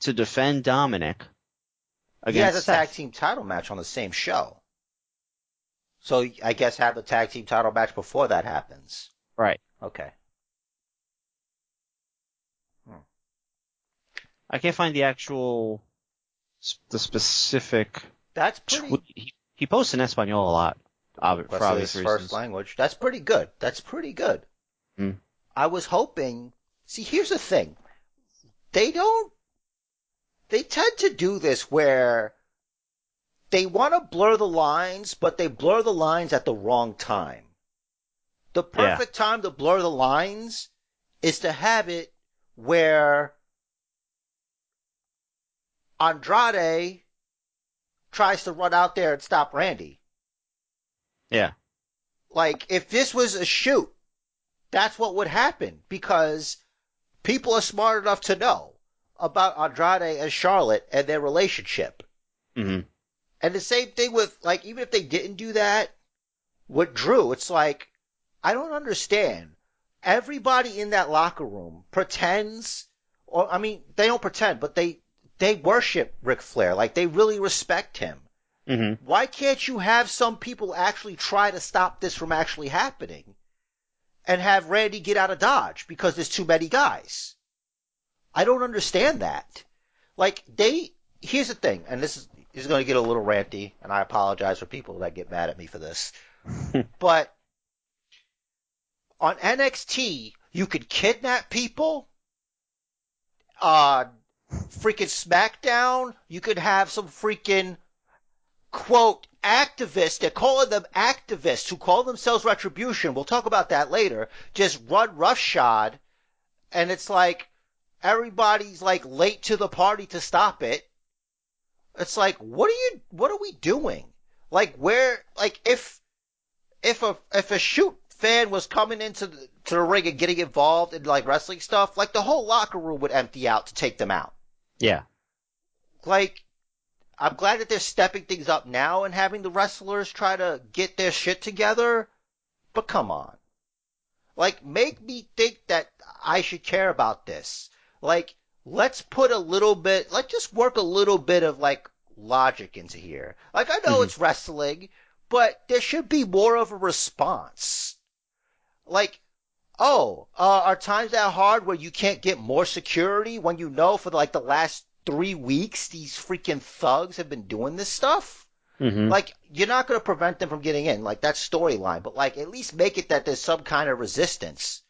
Speaker 4: to defend Dominik
Speaker 3: He has
Speaker 4: against
Speaker 3: a tag team title match on the same show. So I guess have the tag team title match before that happens.
Speaker 4: Right.
Speaker 3: Okay.
Speaker 4: I can't find the actual, the specific.
Speaker 3: That's pretty.
Speaker 4: Tw- he, he posts in Espanol a lot, ob- for
Speaker 3: That's
Speaker 4: obvious
Speaker 3: his
Speaker 4: reasons.
Speaker 3: first language. That's pretty good. That's pretty good.
Speaker 4: Hmm.
Speaker 3: I was hoping. See, here's the thing. They don't they tend to do this where they want to blur the lines, but they blur the lines at the wrong time. The
Speaker 4: Yeah.
Speaker 3: perfect time to blur the lines is to have it where Andrade tries to run out there and stop Randy.
Speaker 4: Yeah.
Speaker 3: Like, if this was a shoot, that's what would happen because people are smart enough to know about Andrade and Charlotte and their relationship.
Speaker 4: hmm
Speaker 3: And the same thing with, like, even if they didn't do that with Drew, it's like, I don't understand. Everybody in that locker room pretends, or, I mean, they don't pretend, but they, they worship Ric Flair. Like, they really respect him.
Speaker 4: hmm
Speaker 3: Why can't you have some people actually try to stop this from actually happening and have Randy get out of Dodge because there's too many guys? I don't understand that. Like they, here's the thing, and this is, this is going to get a little ranty, and I apologize for people that get mad at me for this, but on NXT, you could kidnap people, uh, freaking SmackDown, you could have some freaking quote activists, they're calling them activists who call themselves retribution. We'll talk about that later. Just run roughshod and it's like everybody's like late to the party to stop it. It's like, what are you, what are we doing? Like where, like if, if a, if a shoot fan was coming into the, to the ring and getting involved in like wrestling stuff, like the whole locker room would empty out to take them out.
Speaker 4: Yeah.
Speaker 3: Like, I'm glad that they're stepping things up now and having the wrestlers try to get their shit together, but come on. Like, make me think that I should care about this. Like, let's put a little bit, let's just work a little bit of like logic into here. Like, I know
Speaker 4: Mhm.
Speaker 3: it's wrestling, but there should be more of a response. Like, oh, uh, are times that hard where you can't get more security when you know for like the last three weeks these freaking thugs have been doing this stuff?
Speaker 4: hmm
Speaker 3: Like, you're not going to prevent them from getting in. Like, that's storyline, but like, at least make it that there's some kind of resistance.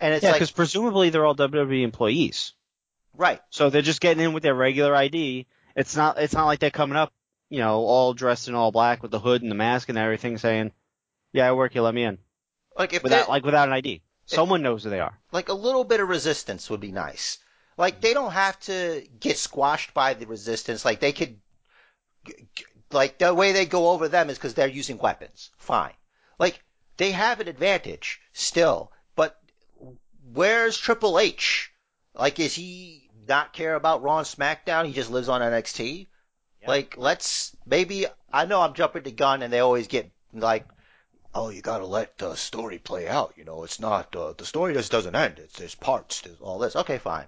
Speaker 3: And it's
Speaker 4: yeah,
Speaker 3: like,
Speaker 4: because presumably they're all WWE employees,
Speaker 3: right.
Speaker 4: so they're just getting in with their regular ID. It's not. It's not like they're coming up, you know, all dressed in all black with the hood and the mask and everything, saying, "Yeah, I work here. Let me in."
Speaker 3: Like, if
Speaker 4: Without like without an ID. Someone knows who they are.
Speaker 3: like a little bit of resistance would be nice. Like they don't have to get squashed by the resistance. Like they could, like the way they go over them is because they're using weapons. Fine. Like they have an advantage still, but where's Triple H? Like is he not care about Raw and SmackDown? He just lives on NXT.
Speaker 4: Yeah.
Speaker 3: Like let's maybe I know I'm jumping the gun and they always get like oh, you gotta let the story play out. You know, it's not, uh, the story just doesn't end. It's, there's parts, there's all this. Okay, fine.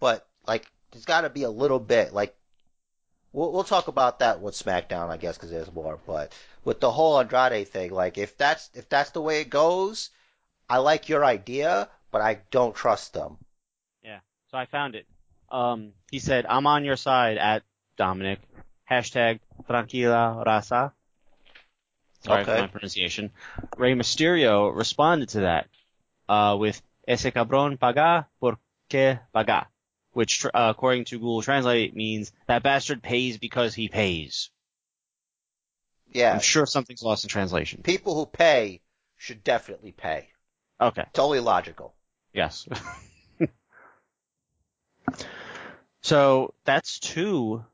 Speaker 3: But, like, there's gotta be a little bit, like, we'll, we'll talk about that with SmackDown, I guess, cause there's more. But with the whole Andrade thing, like, if that's, if that's the way it goes, I like your idea, but I don't trust them.
Speaker 4: Yeah, so I found it. Um, he said, "I'm on your side at Dominik." Hashtag Tranquila Raza. Sorry
Speaker 3: Okay.
Speaker 4: for my pronunciation. Rey Mysterio responded to that uh, with "Ese cabrón paga porque paga," which, tr- uh, according to Google Translate, means that bastard pays because he pays.
Speaker 3: Yeah.
Speaker 4: I'm sure something's lost in translation.
Speaker 3: People who pay should definitely pay.
Speaker 4: Okay.
Speaker 3: Totally logical.
Speaker 4: Yes. so that's two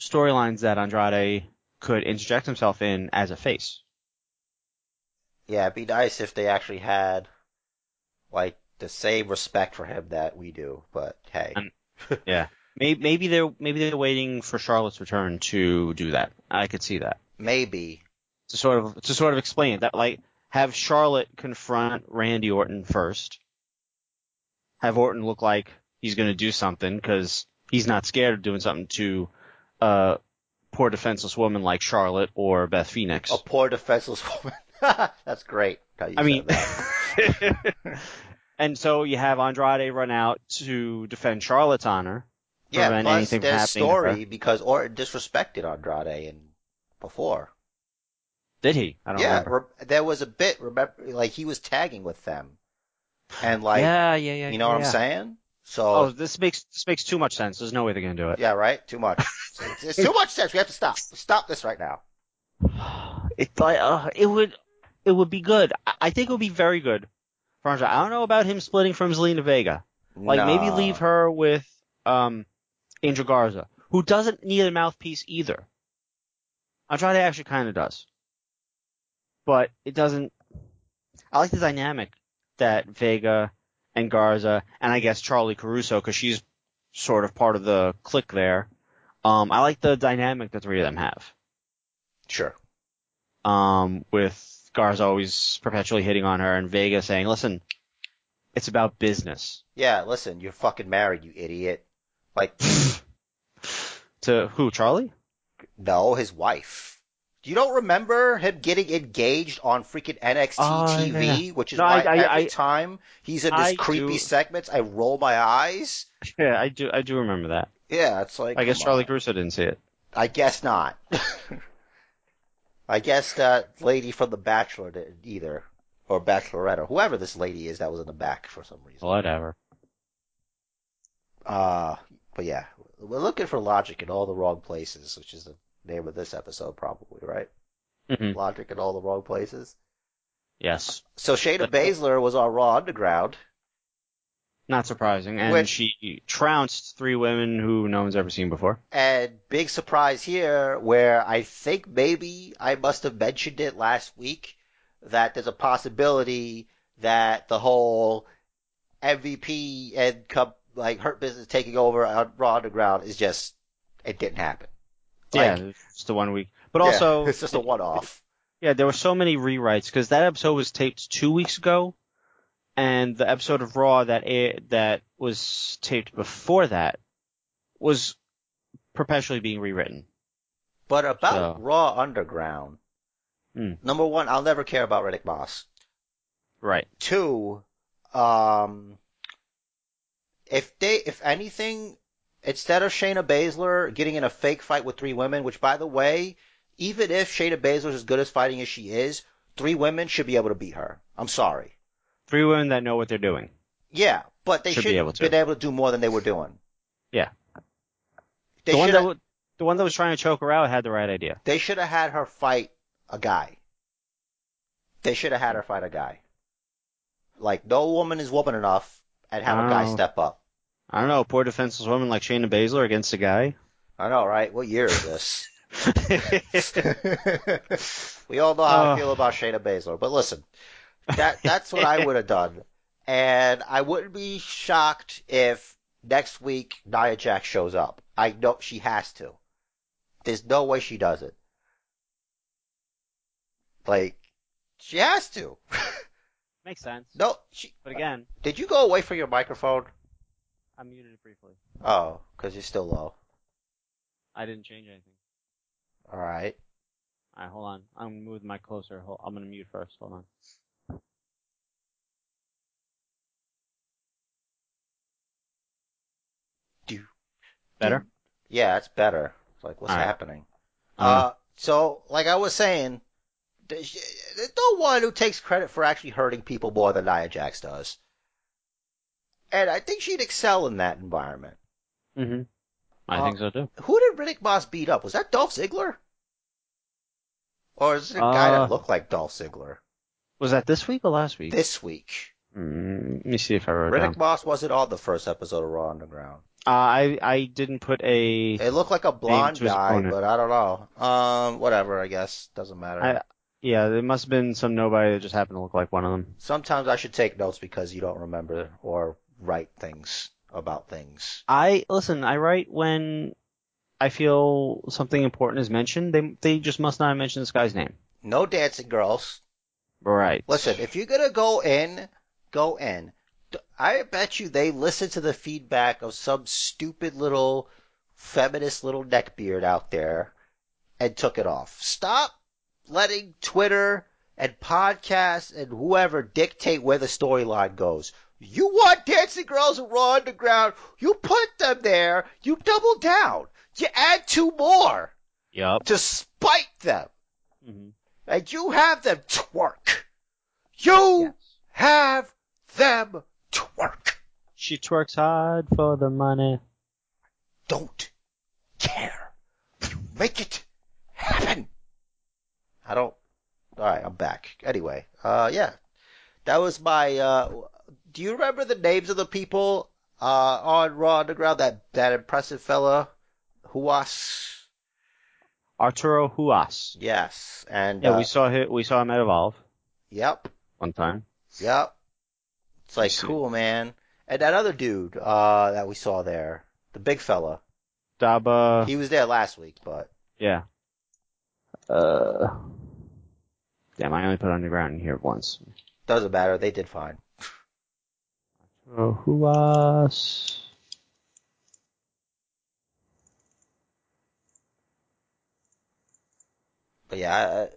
Speaker 4: storylines that Andrade could interject himself in as a face.
Speaker 3: Yeah, it'd be nice if they actually had like the same respect for him that we do. But hey,
Speaker 4: And- Yeah. Maybe, maybe they're maybe they're waiting for Charlotte's return to do that. I could see that
Speaker 3: maybe.
Speaker 4: to sort of to sort of explain it. That like have Charlotte confront Randy Orton first. Have Orton look like he's going to do something because he's not scared of doing something to a poor defenseless woman like Charlotte or Beth Phoenix.
Speaker 3: A poor defenseless woman. That's great. how you
Speaker 4: I mean, and so you have Andrade run out to defend Charlotte's honor.
Speaker 3: yeah.
Speaker 4: prevent
Speaker 3: Plus,
Speaker 4: anything
Speaker 3: there's
Speaker 4: happening
Speaker 3: story because Orton disrespected Andrade and before.
Speaker 4: Did he? I don't
Speaker 3: yeah,
Speaker 4: remember.
Speaker 3: re- there was a bit. Remember, like he was tagging with them, and like
Speaker 4: yeah, yeah, yeah.
Speaker 3: you know what
Speaker 4: yeah.
Speaker 3: I'm saying. So
Speaker 4: Oh, this makes this makes too much sense. There's no way they're gonna do it.
Speaker 3: yeah, right. Too much. it's, it's too much sense. We have to stop. Stop this right now.
Speaker 4: It's like uh, it would it would be good. I, think it would be very good for Andrade. I don't know about him splitting from Zelina Vega. Like maybe leave her with um Angel Garza, who doesn't need a mouthpiece either. Andrade actually kind of does, but it doesn't. I like the dynamic that Vega and Garza, and I guess Charly Caruso, because she's sort of part of the clique there. Um, I like the dynamic the three of them have
Speaker 3: Sure.
Speaker 4: um, with Garza always perpetually hitting on her and Vega saying, listen, it's about business.
Speaker 3: Yeah. Listen, you're fucking married, you idiot. Like,
Speaker 4: To who, Charly?
Speaker 3: no, his wife. You don't remember him getting engaged on freaking NXT
Speaker 4: Oh, yeah,
Speaker 3: TV,
Speaker 4: yeah.
Speaker 3: which is
Speaker 4: No,
Speaker 3: why
Speaker 4: I- I-
Speaker 3: every
Speaker 4: I-
Speaker 3: time he's in this
Speaker 4: I
Speaker 3: creepy
Speaker 4: do-
Speaker 3: segments, I roll my eyes.
Speaker 4: Yeah, I do, I do remember that.
Speaker 3: Yeah, it's like
Speaker 4: I guess Charly
Speaker 3: on.
Speaker 4: Caruso didn't see it.
Speaker 3: I guess not. I guess that lady from The Bachelor didn't either, or Bachelorette, or whoever this lady is that was in the back for some reason.
Speaker 4: Whatever.
Speaker 3: Uh, but yeah, we're looking for logic in all the wrong places, which is the name of this episode, probably, right?
Speaker 4: hmm
Speaker 3: Logic in all the wrong places.
Speaker 4: Yes.
Speaker 3: So Shayna Baszler was on Raw Underground.
Speaker 4: Not surprising. And
Speaker 3: Which-
Speaker 4: she trounced three women who no one's ever seen before.
Speaker 3: And big surprise here, where I think maybe I must have mentioned it last week, that there's a possibility that the whole MVP and Cup, like Hurt Business taking over on Raw Underground is just, it didn't happen. Like,
Speaker 4: yeah, it's the one week. But
Speaker 3: yeah,
Speaker 4: also,
Speaker 3: it's just a one-off.
Speaker 4: Yeah, there were so many rewrites because that episode was taped two weeks ago, and the episode of Raw that air, that was taped before that was perpetually being rewritten.
Speaker 3: But about
Speaker 4: So-
Speaker 3: Raw Underground,
Speaker 4: Hmm.
Speaker 3: number one, I'll never care about Riddick Moss.
Speaker 4: Right.
Speaker 3: Two, um, if they, if anything, instead of Shayna Baszler getting in a fake fight with three women, which by the way, even if Shayna Baszler is as good as fighting as she is, three women should be able to beat her. I'm sorry.
Speaker 4: Three women that know what they're doing.
Speaker 3: Yeah, but they
Speaker 4: Should
Speaker 3: should
Speaker 4: be able to.
Speaker 3: been able to do more than they were doing.
Speaker 4: Yeah.
Speaker 3: They
Speaker 4: the one that the one that was trying to choke her out had the right idea.
Speaker 3: they should have had her fight a guy. They should have had her fight a guy. Like no woman is woman enough, and have a guy
Speaker 4: Oh.
Speaker 3: step up.
Speaker 4: I don't know, poor defenseless woman like Shayna Baszler against a guy.
Speaker 3: I know, right? What year is this? we all know how I
Speaker 4: Oh.
Speaker 3: feel about Shayna Baszler, but listen, that that's what I would have done, and I wouldn't be shocked if next week Nia Jax shows up. I know she has to. There's no way she doesn't. Like, she has to.
Speaker 4: Makes sense.
Speaker 3: no, she.
Speaker 4: But again, uh,
Speaker 3: Did you go away from your microphone?
Speaker 4: I muted it briefly.
Speaker 3: Oh, because you're still low.
Speaker 4: I didn't change anything.
Speaker 3: All right.
Speaker 4: Alright, hold on. I'm the mic closer. Hold, I'm gonna mute first. Hold on. Better?
Speaker 3: Yeah, it's better. It's like, what's
Speaker 4: All right.
Speaker 3: happening? Uh, so, like I was saying, there's there's no one who takes credit for actually hurting people more than Nia Jax does. And I think she'd excel in that environment.
Speaker 4: Mm-hmm. I
Speaker 3: Uh,
Speaker 4: think so too.
Speaker 3: Who did Riddick Moss beat up? Was that Dolph Ziggler? Or is it a guy
Speaker 4: Uh,
Speaker 3: that looked like Dolph Ziggler?
Speaker 4: Was that this week or last week?
Speaker 3: This week.
Speaker 4: Mm, let me see if I wrote it down.
Speaker 3: Riddick Moss wasn't on the first episode of Raw Underground.
Speaker 4: Uh, I I didn't put a.
Speaker 3: It looked like a blonde guy, but I don't know. Um, whatever, I guess. Doesn't matter.
Speaker 4: I- Yeah, there must have been some nobody that just happened to look like one of them.
Speaker 3: Sometimes I should take notes because you don't remember or write things about things.
Speaker 4: I listen. I write when I feel something important is mentioned. They they just must not have mentioned this guy's name.
Speaker 3: No dancing girls.
Speaker 4: Right.
Speaker 3: Listen, if you're gonna go in, go in. I bet you they listen to the feedback of some stupid little feminist little neckbeard out there and took it off. Stop letting Twitter and podcasts and whoever dictate where the storyline goes. You want dancing girls and Raw Underground, you put them there, you double down. You add two more
Speaker 4: Yup.
Speaker 3: to spite them.
Speaker 4: hmm
Speaker 3: And you have them twerk. You have them twerk.
Speaker 4: She twerks hard for the money.
Speaker 3: Don't care. Make it happen. I don't. All right, I'm back. Anyway, uh, yeah, that was my. uh Do you remember the names of the people uh on Raw Underground? That that impressive fella, Ruas.
Speaker 4: Arturo Ruas.
Speaker 3: Yes, and
Speaker 4: Yeah,
Speaker 3: uh,
Speaker 4: we saw him. We saw him at Evolve
Speaker 3: Yep,
Speaker 4: one time.
Speaker 3: yep. It's like
Speaker 4: see.
Speaker 3: cool, man. And that other dude uh that we saw there, the big fella.
Speaker 4: Daba.
Speaker 3: He was there last week, but
Speaker 4: Yeah. Uh. Damn, I only put underground in here once.
Speaker 3: doesn't matter. They did fine.
Speaker 4: Who Ruas.
Speaker 3: But yeah, I, I-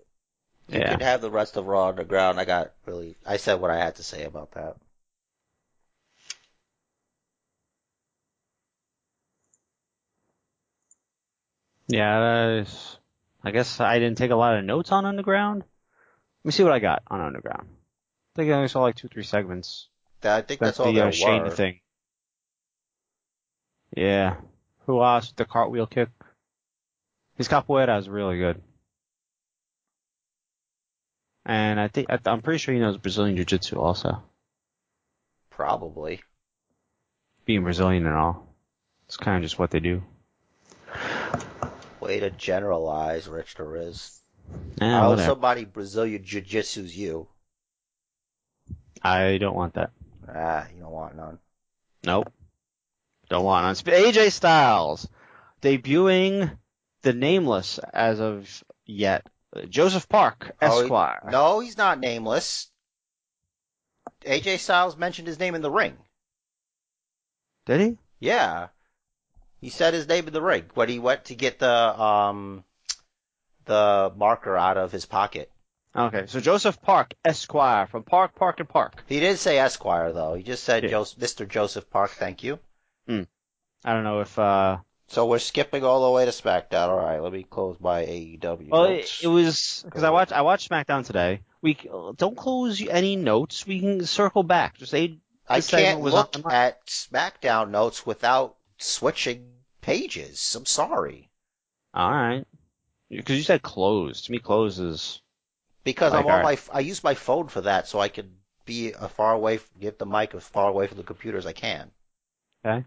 Speaker 3: you
Speaker 4: Yeah.
Speaker 3: can have the rest of Raw Underground. I got really, I said what I had to say about that.
Speaker 4: Yeah, I guess I didn't take a lot of notes on Underground. Let me see what I got on Underground. I think I only saw like two, three segments.
Speaker 3: That- I think
Speaker 4: That's,
Speaker 3: that's, all
Speaker 4: the
Speaker 3: there
Speaker 4: uh, Shane
Speaker 3: were.
Speaker 4: thing. Yeah. Ruas, the cartwheel kick. His capoeira is really good. And I think, I'm pretty sure he knows Brazilian Jiu-Jitsu also.
Speaker 3: Probably.
Speaker 4: Being Brazilian and all. It's kind of just what they do.
Speaker 3: Way to generalize, Rich Riz.
Speaker 4: Yeah, whatever.
Speaker 3: somebody Brazilian jiu-jitsu's you?
Speaker 4: I don't want that.
Speaker 3: Ah, you don't want none.
Speaker 4: Nope. Don't want none. AJ Styles debuting the nameless as of yet. Joseph Park,
Speaker 3: Oh, he-
Speaker 4: Esquire.
Speaker 3: No, he's not nameless. AJ Styles mentioned his name in the ring.
Speaker 4: Did he?
Speaker 3: Yeah. He said his name in the ring when he went to get the um the marker out of his pocket.
Speaker 4: Okay, so Joseph Park, Esquire, from Park, Park, and Park.
Speaker 3: He didn't say Esquire though. He just said
Speaker 4: Yeah.
Speaker 3: Mr. Joseph Park, thank you.
Speaker 4: I don't know if, uh,
Speaker 3: So we're skipping all the way to SmackDown. All right, let me close my AEW.
Speaker 4: well, it,
Speaker 3: notes.
Speaker 4: it was, because I watched, I watched SmackDown today. We, don't close any notes. We can circle back. Just say,
Speaker 3: I can't look at SmackDown notes without switching pages. I'm sorry.
Speaker 4: alright. Because you said close. To me, close is,
Speaker 3: Because
Speaker 4: Like,
Speaker 3: I'm on my, I use my phone for that, so I can be as far away, get the mic as far away from the computer as I can.
Speaker 4: okay.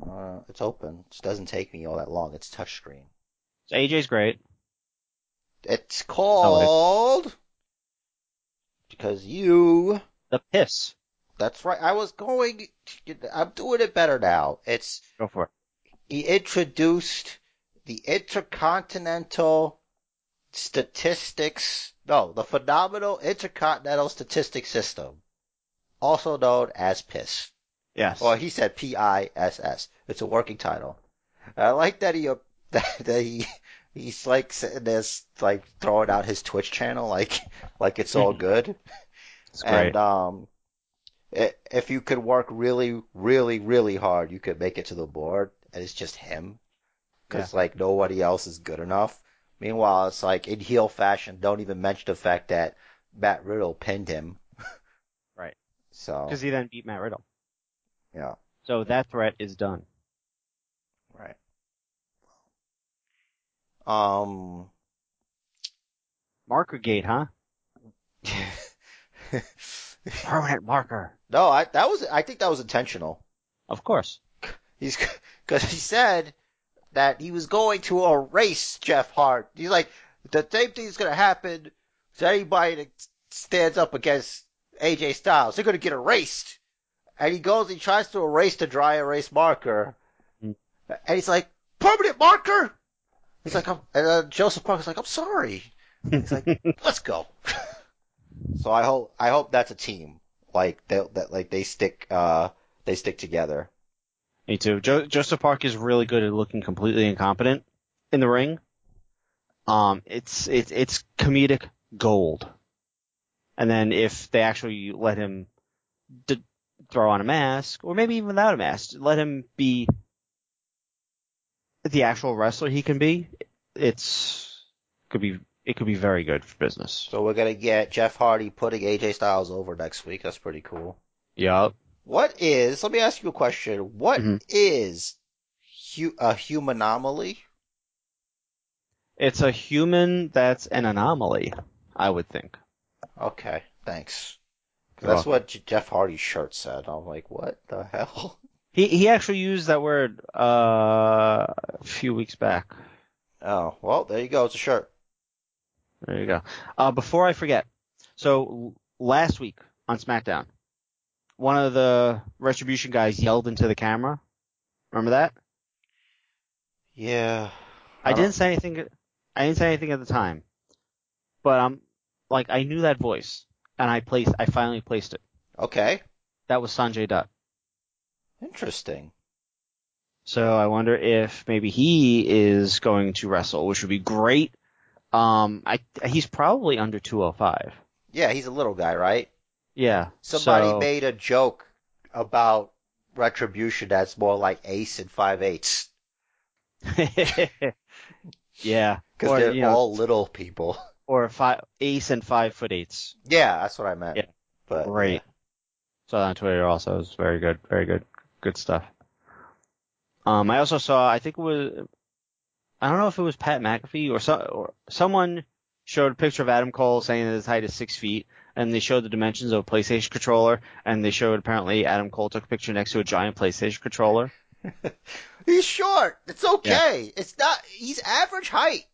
Speaker 3: Uh, it's open. It doesn't take me all that long. It's touchscreen.
Speaker 4: So AJ's great.
Speaker 3: It's called because you.
Speaker 4: The piss.
Speaker 3: That's right. I was going. I'm doing it better now. It's
Speaker 4: Go for it.
Speaker 3: he introduced the intercontinental statistics. No, the phenomenal intercontinental statistic system, also known as PISS.
Speaker 4: Yes.
Speaker 3: Well, he said P-I-S-S. It's a working title. I like that he, uh, that, that he, he's like sitting there, like throwing out his Twitch channel, like, like it's all good.
Speaker 4: it's great.
Speaker 3: And, um, i- if you could work really, really, really hard, you could make it to the board, and it's just him. Cause like nobody else is good enough. Meanwhile, it's like in heel fashion, don't even mention the fact that Matt Riddle pinned him.
Speaker 4: Right.
Speaker 3: So,
Speaker 4: Because he then beat Matt Riddle.
Speaker 3: yeah.
Speaker 4: So that threat is done.
Speaker 3: Right. Um.
Speaker 4: Marker gate, huh? Permanent marker.
Speaker 3: no, I that was I think that was intentional.
Speaker 4: Of course.
Speaker 3: He's because he said that he was going to erase Jeff Hart. He's like the same thing's gonna happen to anybody that stands up against AJ Styles. They're gonna get erased. And he goes, he tries to erase the dry erase marker,
Speaker 4: Hmm.
Speaker 3: and he's like, permanent marker. He's like, I'm, and uh, Joseph Parker's like, I'm sorry. He's like, let's go. So I hope I hope that's a team like they that like they stick uh they stick together.
Speaker 4: Me too. Jo- Joseph Park is really good at looking completely incompetent in the ring. Um, it's it's it's comedic gold. And then if they actually let him d- throw on a mask, or maybe even without a mask, let him be the actual wrestler he can be, it's could be it could be very good for business.
Speaker 3: So we're gonna get Jeff Hardy putting AJ Styles over next week. That's pretty cool.
Speaker 4: Yup.
Speaker 3: What is? Let me ask you a question. What is
Speaker 4: Mhm.
Speaker 3: hu- a human anomaly?
Speaker 4: It's a human that's an anomaly, I would think.
Speaker 3: Okay, thanks. That's what Jeff Hardy's shirt said. I'm like, what the hell?
Speaker 4: He he actually used that word uh, a few weeks back.
Speaker 3: Oh, well, there you go. It's a shirt.
Speaker 4: There you go. Uh, before I forget, so last week on SmackDown, one of the Retribution guys yelled into the camera. Remember that?
Speaker 3: Yeah.
Speaker 4: I,
Speaker 3: don't-
Speaker 4: didn't say anything. I didn't say anything at the time, but I'm like I knew that voice, and I placed. I finally placed it.
Speaker 3: Okay.
Speaker 4: That was Sanjay Dutt.
Speaker 3: Interesting.
Speaker 4: So I wonder if maybe he is going to wrestle, which would be great. Um, I he's probably under 205.
Speaker 3: Yeah, he's a little guy, right?
Speaker 4: Yeah.
Speaker 3: Somebody
Speaker 4: so,
Speaker 3: made a joke about retribution that's more like Ace and Five Eights
Speaker 4: yeah.
Speaker 3: because they're
Speaker 4: you know,
Speaker 3: all little people.
Speaker 4: or five ace and five foot eights.
Speaker 3: Yeah, that's what I meant.
Speaker 4: Yeah.
Speaker 3: But
Speaker 4: Great. Saw that on Twitter also. It was very good. Very good. Good stuff. Um, I also saw, I think it was, I don't know if it was Pat McAfee or, so, or someone showed a picture of Adam Cole saying that his height is six feet, and they showed the dimensions of a PlayStation controller, and they showed apparently Adam Cole took a picture next to a giant PlayStation controller.
Speaker 3: He's short. It's okay. It's not. He's average height.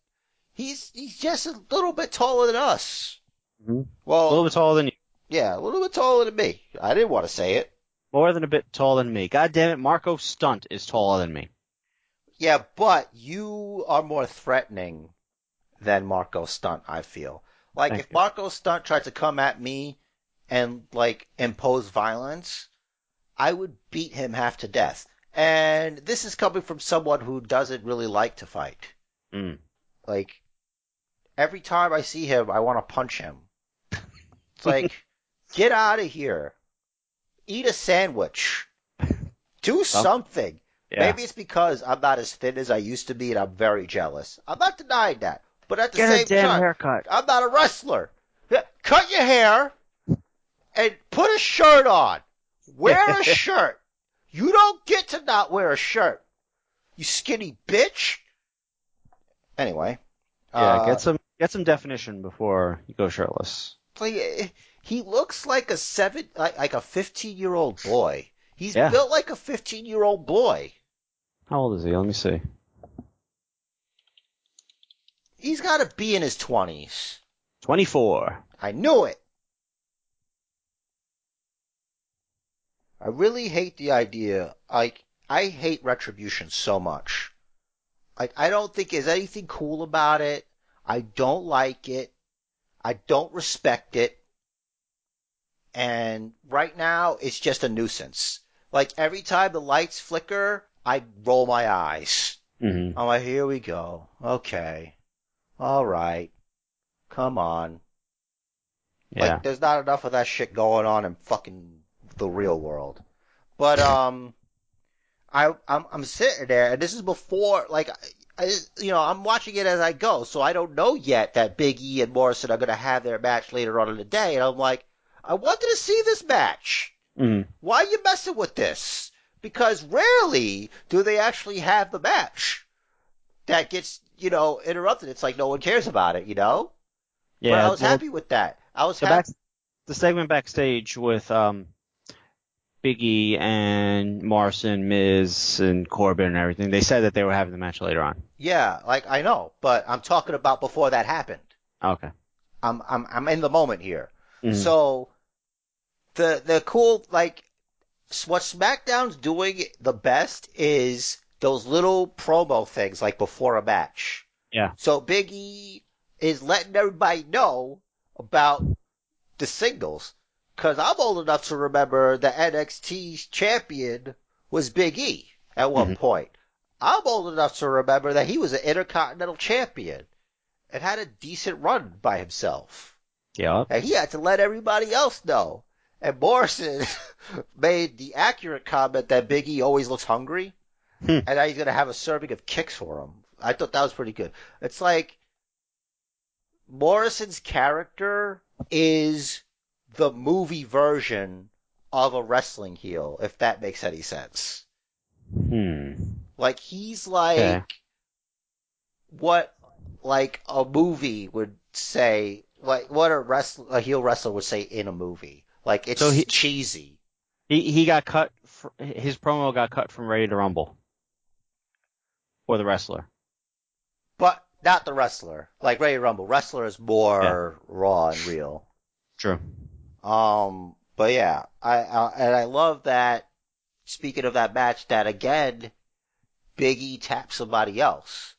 Speaker 3: He's he's just a little bit taller than us.
Speaker 4: Mhm.
Speaker 3: Well,
Speaker 4: A little bit taller than you.
Speaker 3: yeah, a little bit taller than me. I didn't want to say it.
Speaker 4: More than a bit taller than me. God damn it, Marko Stunt is taller than me.
Speaker 3: Yeah, but you are more threatening than Marko Stunt. I feel like
Speaker 4: Thank
Speaker 3: if
Speaker 4: you.
Speaker 3: Marko Stunt tried to come at me and like impose violence, I would beat him half to death. And this is coming from someone who doesn't really like to fight.
Speaker 4: Mm.
Speaker 3: Like every time I see him, I want to punch him. It's like, get out of here. Eat a sandwich. Do something.
Speaker 4: Yeah.
Speaker 3: Maybe it's because I'm not as thin as I used to be and I'm very jealous. I'm not denying that. But at the
Speaker 4: Get
Speaker 3: same
Speaker 4: a damn
Speaker 3: time,
Speaker 4: haircut.
Speaker 3: I'm not a wrestler. Cut your hair and put a shirt on. Wear a shirt. You don't get to not wear a shirt. You skinny bitch. Anyway.
Speaker 4: Yeah,
Speaker 3: uh,
Speaker 4: get some get some definition before you go shirtless.
Speaker 3: like eh, he looks like a seven like, like a 15 year old boy. He's
Speaker 4: Yeah.
Speaker 3: built like a 15 year old boy.
Speaker 4: How old is he? Let me see.
Speaker 3: He's got to be in his 20s.
Speaker 4: Twenty four.
Speaker 3: I knew it. I really hate the idea. Like, I hate retribution so much. Like, I don't think there's anything cool about it. I don't like it. I don't respect it. And right now, it's just a nuisance. Like, every time the lights flicker, I roll my eyes.
Speaker 4: Mm-hmm.
Speaker 3: I'm like, here we go. Okay. Alright. Come on.
Speaker 4: Yeah.
Speaker 3: Like, there's not enough of that shit going on in fucking the real world. But um, I I'm I'm sitting there, and this is before like I, you know I'm watching it as I go, so I don't know yet that Big E and Morrison are gonna have their match later on in the day, and I'm like, I wanted to see this match.
Speaker 4: mm
Speaker 3: Why are you messing with this? Because rarely do they actually have the match that gets you know interrupted. It's like no one cares about it, you know.
Speaker 4: Yeah.
Speaker 3: but I was happy with that. I was
Speaker 4: the
Speaker 3: happy.
Speaker 4: back, the segment backstage with um, Biggie and Morrison, Miz, and Corbin and everything. They said that they were having the match later on.
Speaker 3: Yeah, like I know, but I'm talking about before that happened.
Speaker 4: Okay.
Speaker 3: I'm I'm I'm in the moment here.
Speaker 4: Mhm.
Speaker 3: So the the cool like what SmackDown's doing the best is those little promo things like before a match.
Speaker 4: Yeah.
Speaker 3: So Big E is letting everybody know about the singles. Cause I'm old enough to remember the NXT champion was Big E at one
Speaker 4: Mhm.
Speaker 3: point. I'm old enough to remember that he was an Intercontinental champion and had a decent run by himself.
Speaker 4: Yeah.
Speaker 3: And he had to let everybody else know. And Morrison made the accurate comment that Big E always looks hungry,
Speaker 4: Hmm.
Speaker 3: and now he's gonna have a serving of kicks for him. I thought that was pretty good. It's like Morrison's character is the movie version of a wrestling heel, if that makes any sense.
Speaker 4: Hmm.
Speaker 3: Like he's like what like a movie would say, like what a wrestler, a heel wrestler would say in a movie. Like it's
Speaker 4: So he-
Speaker 3: cheesy.
Speaker 4: He he got cut. fr his promo got cut from Ready to Rumble. Or the wrestler.
Speaker 3: But not the wrestler. Like Ready to Rumble. Wrestler is more raw and real.
Speaker 4: True.
Speaker 3: Um, but yeah, I, I and I love that. Speaking of that match, that again, Biggie taps somebody else.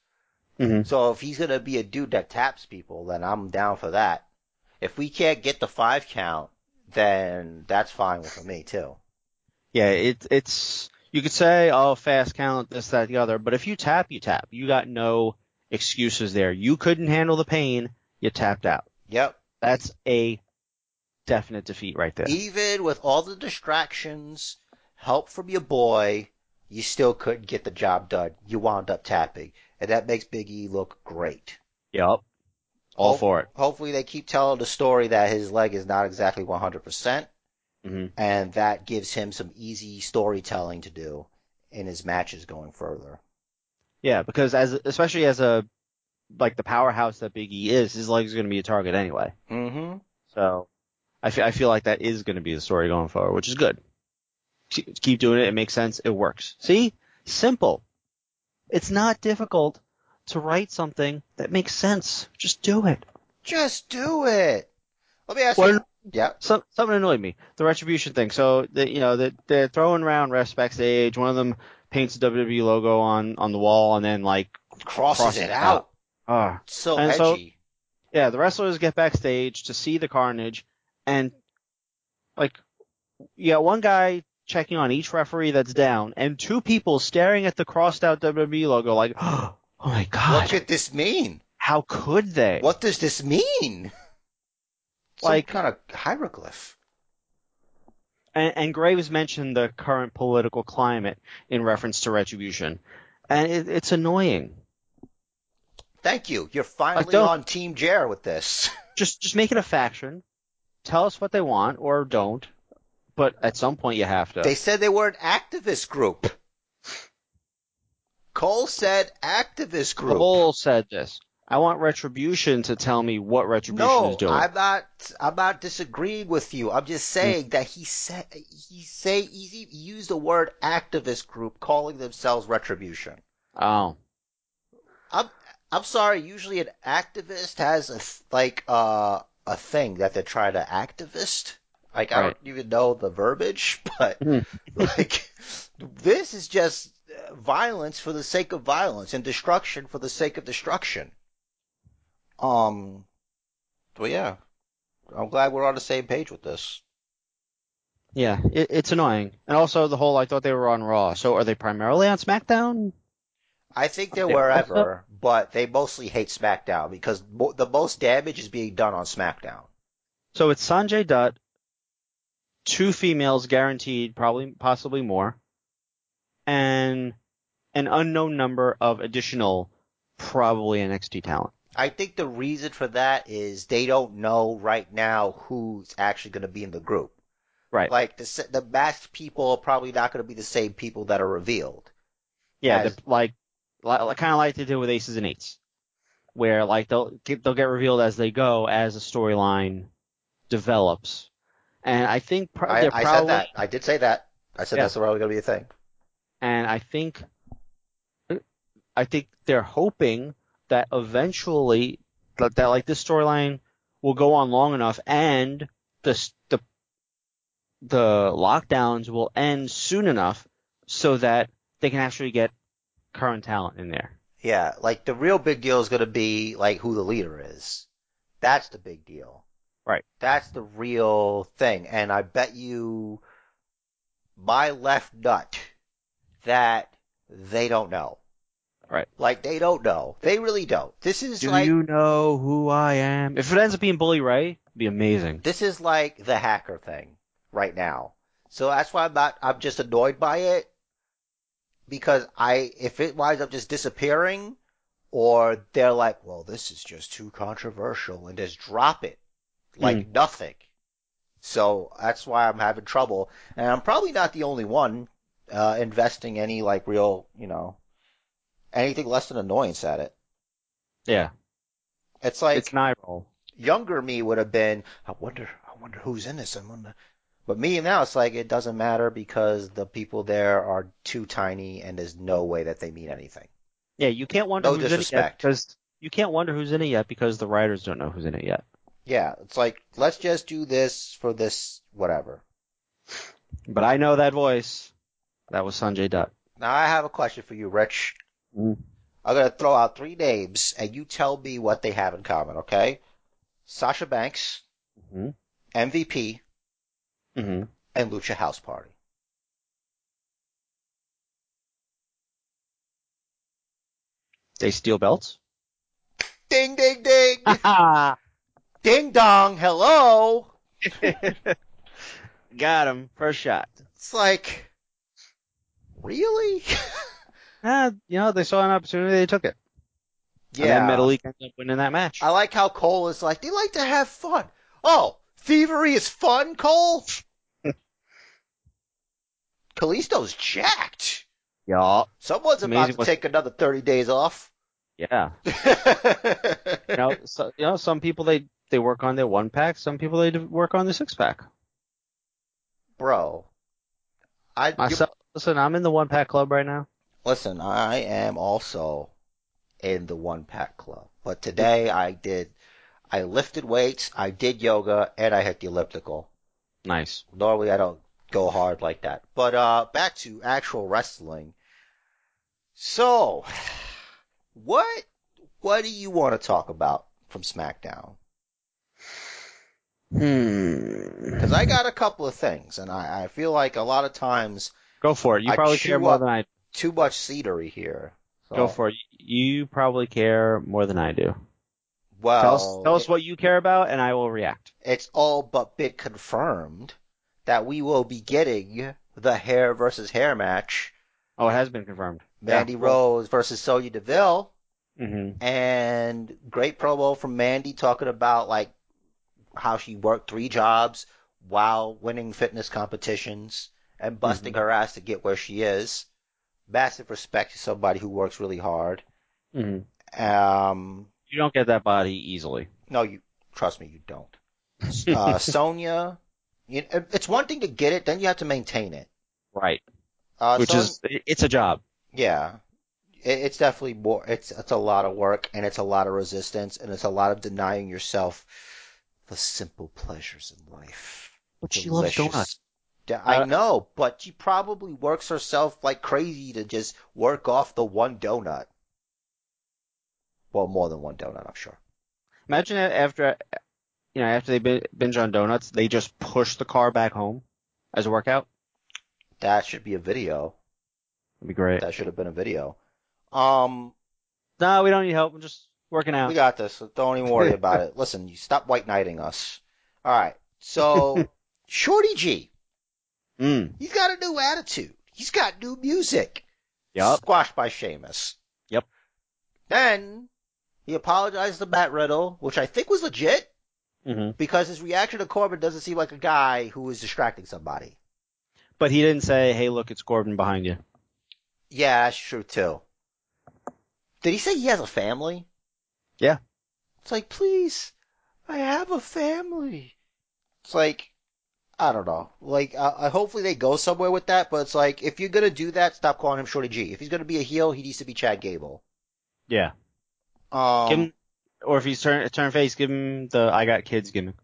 Speaker 4: hmm
Speaker 3: So if he's gonna be a dude that taps people, then I'm down for that. If we can't get the five count, then that's fine with me too.
Speaker 4: Yeah, it, it's, you could say, oh, fast count, this, that, the other, but if you tap, you tap. You got no excuses there. You couldn't handle the pain, you tapped out.
Speaker 3: Yep.
Speaker 4: That's a definite defeat right there.
Speaker 3: Even with all the distractions, help from your boy, you still couldn't get the job done. You wound up tapping, and that makes Big E look great.
Speaker 4: Yep. All
Speaker 3: Oh.
Speaker 4: for it.
Speaker 3: Hopefully they keep telling the story that his leg is not exactly 100%,
Speaker 4: hmm
Speaker 3: and that gives him some easy storytelling to do in his matches going further.
Speaker 4: Yeah, because as, especially as a, like the powerhouse that Big E is, his leg is going to be a target anyway.
Speaker 3: Mm-hmm.
Speaker 4: So I feel, I feel like that is going to be the story going forward, which is good. Keep doing it. It makes sense. It works. See? Simple. It's not difficult to write something that makes sense. Just do it.
Speaker 3: Just do it. Let me ask
Speaker 4: What-
Speaker 3: you. Yeah.
Speaker 4: Some, something annoyed me. The retribution thing. So, the, you know, the, they're throwing around refs backstage. One of them paints the WWE logo on, on the wall and then like,
Speaker 3: Crosses
Speaker 4: Cross
Speaker 3: it
Speaker 4: it
Speaker 3: out.
Speaker 4: ah.
Speaker 3: So
Speaker 4: And so-
Speaker 3: edgy.
Speaker 4: Yeah, the wrestlers get backstage to see the carnage and like yeah, one guy checking on each referee that's down and two people staring at the crossed out WWE logo like, oh Oh
Speaker 3: my
Speaker 4: God.
Speaker 3: what could this mean?
Speaker 4: how could they?
Speaker 3: What does this mean? Some
Speaker 4: Like-
Speaker 3: kind of hieroglyph.
Speaker 4: And, and Graves mentioned the current political climate in reference to retribution. And it, it's annoying.
Speaker 3: Thank you. You're finally on Team Jer with this.
Speaker 4: Just, just make it a faction. Tell us what they want or don't. But at some point you have to.
Speaker 3: They said they were an activist group. Cole said activist group.
Speaker 4: Cole said this. I want Retribution to tell me what Retribution
Speaker 3: no,
Speaker 4: is doing.
Speaker 3: I'm not. I'm not disagreeing with you. I'm just saying that he said he say he used the word activist group, calling themselves Retribution.
Speaker 4: Oh.
Speaker 3: I'm I'm sorry. Usually, an activist has a like uh, a thing that they're trying to activist. Like I don't even know the verbiage, but
Speaker 4: Hmm.
Speaker 3: like this is just violence for the sake of violence and destruction for the sake of destruction. Um, but yeah, I'm glad we're on the same page with this.
Speaker 4: Yeah, it, it's annoying. And also the whole, I thought they were on Raw. So are they primarily on SmackDown?
Speaker 3: I think they're
Speaker 4: They
Speaker 3: wherever, but they mostly hate SmackDown because mo- the most damage is being done on SmackDown.
Speaker 4: So it's Sanjay Dutt, two females guaranteed, probably, possibly more, and an unknown number of additional, probably NXT talent.
Speaker 3: I think the reason for that is they don't know right now who's actually going to be in the group.
Speaker 4: Right.
Speaker 3: Like the the masked people are probably not going to be the same people that are revealed.
Speaker 4: Yeah,
Speaker 3: As-
Speaker 4: like, like kind of like they did with Aces and Eights, where like they'll get, they'll get revealed as they go as a storyline develops. And I think pro-
Speaker 3: I, I
Speaker 4: probably,
Speaker 3: said that. I did say that. I said
Speaker 4: Yeah.
Speaker 3: that's probably going to be a thing.
Speaker 4: And I think, I think they're hoping that eventually that, that like this storyline will go on long enough and the the the lockdowns will end soon enough so that they can actually get current talent in there.
Speaker 3: Yeah, like the real big deal is going to be like who the leader is. That's the big deal.
Speaker 4: Right.
Speaker 3: That's the real thing. And I bet you my left nut that they don't know.
Speaker 4: Right.
Speaker 3: Like they don't know. They really don't. This is
Speaker 4: Do
Speaker 3: like
Speaker 4: you know who I am? If it ends up being Bully Ray, it'd be amazing.
Speaker 3: this is like the hacker thing right now. So that's why I'm not I'm just annoyed by it. Because I if it winds up just disappearing or they're like, well, this is just too controversial and just drop it like hmm. nothing. So that's why I'm having trouble. And I'm probably not the only one, uh, investing any like real, you know, anything less than annoyance at it.
Speaker 4: Yeah,
Speaker 3: It's like,
Speaker 4: it's an eye roll.
Speaker 3: younger me would have been, I wonder, I wonder who's in this. I wonder. But me now, it's like it doesn't matter because the people there are too tiny and there's no way that they mean anything.
Speaker 4: Yeah, you can't wonder
Speaker 3: No
Speaker 4: who's in it yet
Speaker 3: disrespect.
Speaker 4: because you can't wonder who's in it yet because the writers don't know who's in it yet.
Speaker 3: Yeah, it's like let's just do this for this whatever.
Speaker 4: But I know that voice. That was Sanjay Dutt.
Speaker 3: Now I have a question for you, Rich.
Speaker 4: Mm.
Speaker 3: I'm gonna throw out three names and you tell me what they have in common, okay? Sasha Banks,
Speaker 4: hmm
Speaker 3: MVP,
Speaker 4: hmm
Speaker 3: and Lucha House Party.
Speaker 4: They steal belts.
Speaker 3: Ding ding ding! Ding dong, hello!
Speaker 4: Got him. First shot.
Speaker 3: It's like Really?
Speaker 4: Ah, you know, they saw an opportunity, they took it. Yeah. And then Metalik ended up winning that match.
Speaker 3: I like how Cole is like, they like to have fun. Oh, thievery is fun, Cole? Kalisto's jacked.
Speaker 4: yeah.
Speaker 3: Someone's about to
Speaker 4: what-
Speaker 3: take another 30 days off.
Speaker 4: Yeah. You know, so, you know, some people they they work on their one pack, some people they work on their six pack.
Speaker 3: Bro. I,
Speaker 4: Myself, listen, I'm in the one pack club right now.
Speaker 3: listen, I am also in the one pack club. But today I did, I lifted weights, I did yoga, and I hit the elliptical.
Speaker 4: Nice.
Speaker 3: Normally I don't go hard like that. But uh back to actual wrestling. So what what do you want to talk about from SmackDown?
Speaker 4: Hmm.
Speaker 3: Because I got a couple of things, and I, I feel like a lot of times
Speaker 4: Go for it. You
Speaker 3: I
Speaker 4: probably care more
Speaker 3: up-
Speaker 4: than I. Do.
Speaker 3: Too much cedary here. So,
Speaker 4: Go for it. You probably care more than I do.
Speaker 3: Well,
Speaker 4: tell us, tell us what you care about, and I will react.
Speaker 3: it's all but been confirmed that we will be getting the hair versus hair match.
Speaker 4: Oh, it has been confirmed.
Speaker 3: Mandy Rose versus Sonya Deville.
Speaker 4: Mm-hmm.
Speaker 3: and great promo from Mandy talking about like how she worked three jobs while winning fitness competitions and busting
Speaker 4: Mm-hmm.
Speaker 3: her ass to get where she is. Massive respect to somebody who works really hard.
Speaker 4: Mm-hmm.
Speaker 3: Um,
Speaker 4: You don't get that body easily.
Speaker 3: no, you trust me, you don't. Uh, Sonya, you, it's one thing to get it, then you have to maintain it.
Speaker 4: Right.
Speaker 3: Uh,
Speaker 4: Which
Speaker 3: Son-
Speaker 4: is, it's a job.
Speaker 3: Yeah. It, it's definitely more, it's, it's a lot of work and it's a lot of resistance and it's a lot of denying yourself the simple pleasures in life.
Speaker 4: But she loves donuts.
Speaker 3: I know, but she probably works herself like crazy to just work off the one donut. Well, more than one donut, I'm sure.
Speaker 4: Imagine that after, you know, after they binge on donuts, they just push the car back home as a workout.
Speaker 3: That should be a video.
Speaker 4: That'd be great.
Speaker 3: That should have been a video. Um,
Speaker 4: No, we don't need help. We're just working out.
Speaker 3: We got this. so Don't even worry about it. Listen, you stop white knighting us. All right. So, Shorty G,
Speaker 4: Mm.
Speaker 3: he's got a new attitude. He's got new music.
Speaker 4: Yup.
Speaker 3: Squashed by Sheamus.
Speaker 4: Yep.
Speaker 3: Then he apologized to Matt Riddle, which I think was legit
Speaker 4: hmm
Speaker 3: because his reaction to Corbin doesn't seem like a guy who is distracting somebody.
Speaker 4: But he didn't say, "Hey, look, it's Corbin behind you."
Speaker 3: Yeah, that's true too. Did he say he has a family?
Speaker 4: Yeah.
Speaker 3: It's like, please, I have a family. It's like, I don't know. Like, uh, uh, hopefully they go somewhere with that, but it's like, if you're gonna do that, stop calling him Shorty G. If he's gonna be a heel, he needs to be Chad Gable.
Speaker 4: Yeah.
Speaker 3: Um,
Speaker 4: give him, or if he's turn turn face, give him the "I got kids" gimmick.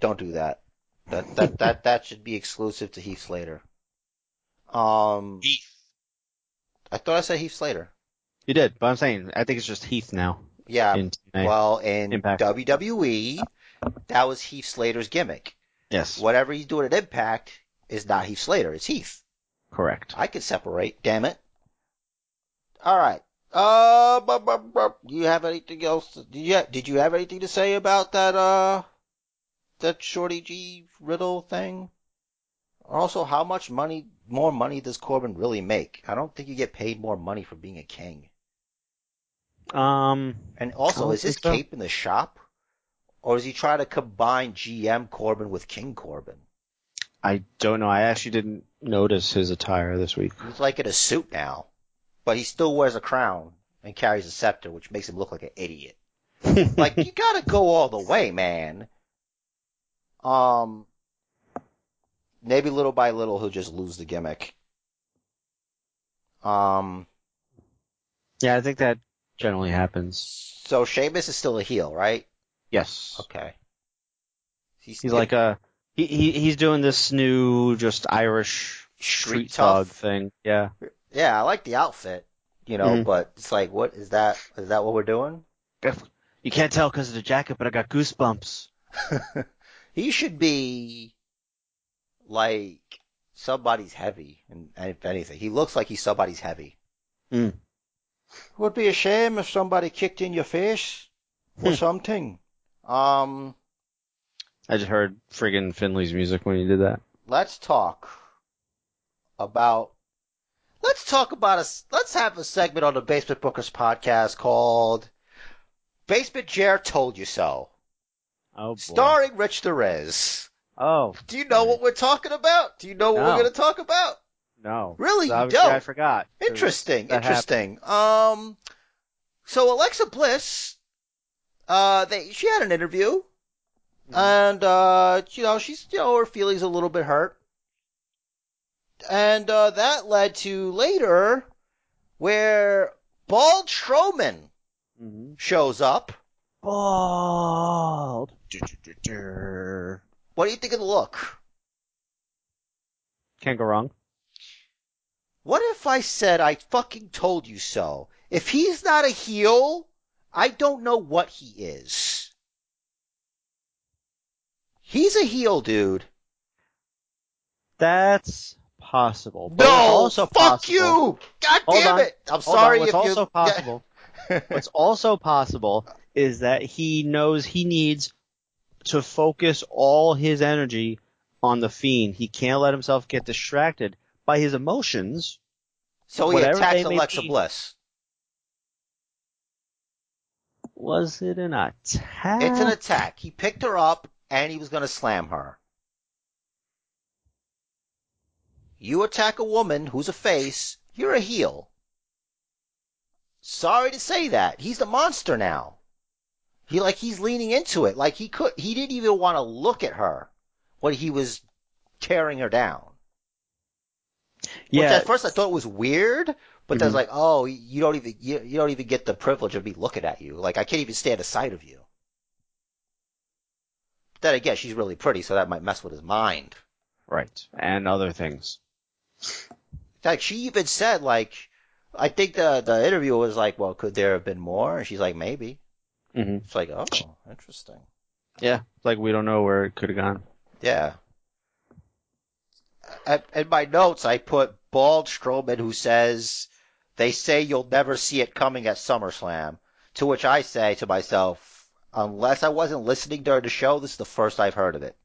Speaker 3: don't do that. That, that, that, that should be exclusive to Heath Slater. Um,
Speaker 4: Heath.
Speaker 3: I thought I said Heath Slater.
Speaker 4: You did, but I'm saying I think it's just Heath now.
Speaker 3: Yeah,
Speaker 4: in
Speaker 3: well, in
Speaker 4: Impact.
Speaker 3: WWE, that was Heath Slater's gimmick.
Speaker 4: Yes,
Speaker 3: Whatever he's doing at Impact is not Heath Slater, it's Heath.
Speaker 4: correct.
Speaker 3: I can separate, damn it. Uh, bu- bu- bu- do you have anything else? Did you, did you have anything to say about that, uh, that Shorty G Riddle thing? Also, how much money, more money does Corbin really make? I don't think you get paid more money for being a king.
Speaker 4: Um,
Speaker 3: And also, is his
Speaker 4: so.
Speaker 3: cape in the shop? Or is he trying to combine GM Corbin with King Corbin?
Speaker 4: I don't know. I actually didn't notice his attire this week.
Speaker 3: He's like in a suit now, but he still wears a crown and carries a scepter, which makes him look like an idiot. Like you gotta go all the way, man. Um, maybe little by little he'll just lose the gimmick. Um,
Speaker 4: yeah, I think that generally happens.
Speaker 3: so Sheamus is still a heel, right?
Speaker 4: Yes.
Speaker 3: Okay.
Speaker 4: He's like a he, he he's doing this new just Irish street thug
Speaker 3: tough.
Speaker 4: thing. Yeah.
Speaker 3: Yeah, I like the outfit, you know,
Speaker 4: Mhm.
Speaker 3: but it's like, what is that? Is that what we're doing?
Speaker 4: You can't tell because of the jacket, but I got goosebumps.
Speaker 3: he should be like somebody's heavy, and and if anything, he looks like he's somebody's heavy.
Speaker 4: Mm.
Speaker 3: Would be a shame if somebody kicked in your face or
Speaker 4: Hmm.
Speaker 3: something. Um,
Speaker 4: I just heard friggin' Finley's music when you did that.
Speaker 3: let's talk about. Let's talk about a. Let's have a segment on the Basement Bookers podcast called "Basement Chair Told You So,"
Speaker 4: Oh boy.
Speaker 3: starring Rich Therese.
Speaker 4: Oh
Speaker 3: Do you know what we're talking about? Do you know what
Speaker 4: No.
Speaker 3: we're going to talk about?
Speaker 4: no.
Speaker 3: Really, you
Speaker 4: Obviously, I
Speaker 3: don't.
Speaker 4: forgot. 'cause
Speaker 3: Interesting,
Speaker 4: that
Speaker 3: interesting. Um, so Alexa Bliss, uh, they she had an interview,
Speaker 4: Mhm.
Speaker 3: and uh, you know she's you know her feelings a little bit hurt, and uh, that led to later where Bald Strowman
Speaker 4: Mhm.
Speaker 3: shows up.
Speaker 4: Bald.
Speaker 3: What do you think of the look?
Speaker 4: Can't go wrong.
Speaker 3: What if I said I fucking told you so? If he's not a heel, I don't know what he is. He's a heel, dude.
Speaker 4: That's possible. But
Speaker 3: no,
Speaker 4: also
Speaker 3: fuck
Speaker 4: possible,
Speaker 3: you! God
Speaker 4: Hold
Speaker 3: damn
Speaker 4: on.
Speaker 3: it! I'm
Speaker 4: Hold
Speaker 3: sorry
Speaker 4: on, what's
Speaker 3: if you.
Speaker 4: also possible. What's also possible is that he knows he needs to focus all his energy on the fiend. He can't let himself get distracted by his emotions.
Speaker 3: so he attacks Alexa
Speaker 4: be.
Speaker 3: Bliss.
Speaker 4: Was it an attack?
Speaker 3: It's an attack. He picked her up and he was going to slam her. You attack a woman who's a face, you're a heel. Sorry to say that. He's the monster now. He like he's leaning into it. Like he could he didn't even want to look at her when he was tearing her down. Which
Speaker 4: yeah,
Speaker 3: at first I thought it was weird, but then
Speaker 4: Mhm.
Speaker 3: like, oh, you don't even you, you don't even get the privilege of me looking at you. Like I can't even stand a sight of you. But then again, she's really pretty, so that might mess with his mind.
Speaker 4: right, and other things.
Speaker 3: Like she even said, like, I think the the interview was like, well, could there have been more? And she's like, maybe.
Speaker 4: hmm
Speaker 3: It's like, oh, interesting.
Speaker 4: Yeah, like we don't know where it could have gone.
Speaker 3: Yeah. In my notes, I put bald Strowman who says, they say you'll never see it coming at SummerSlam. To which I say to myself, unless I wasn't listening during the show, this is the first I've heard of it.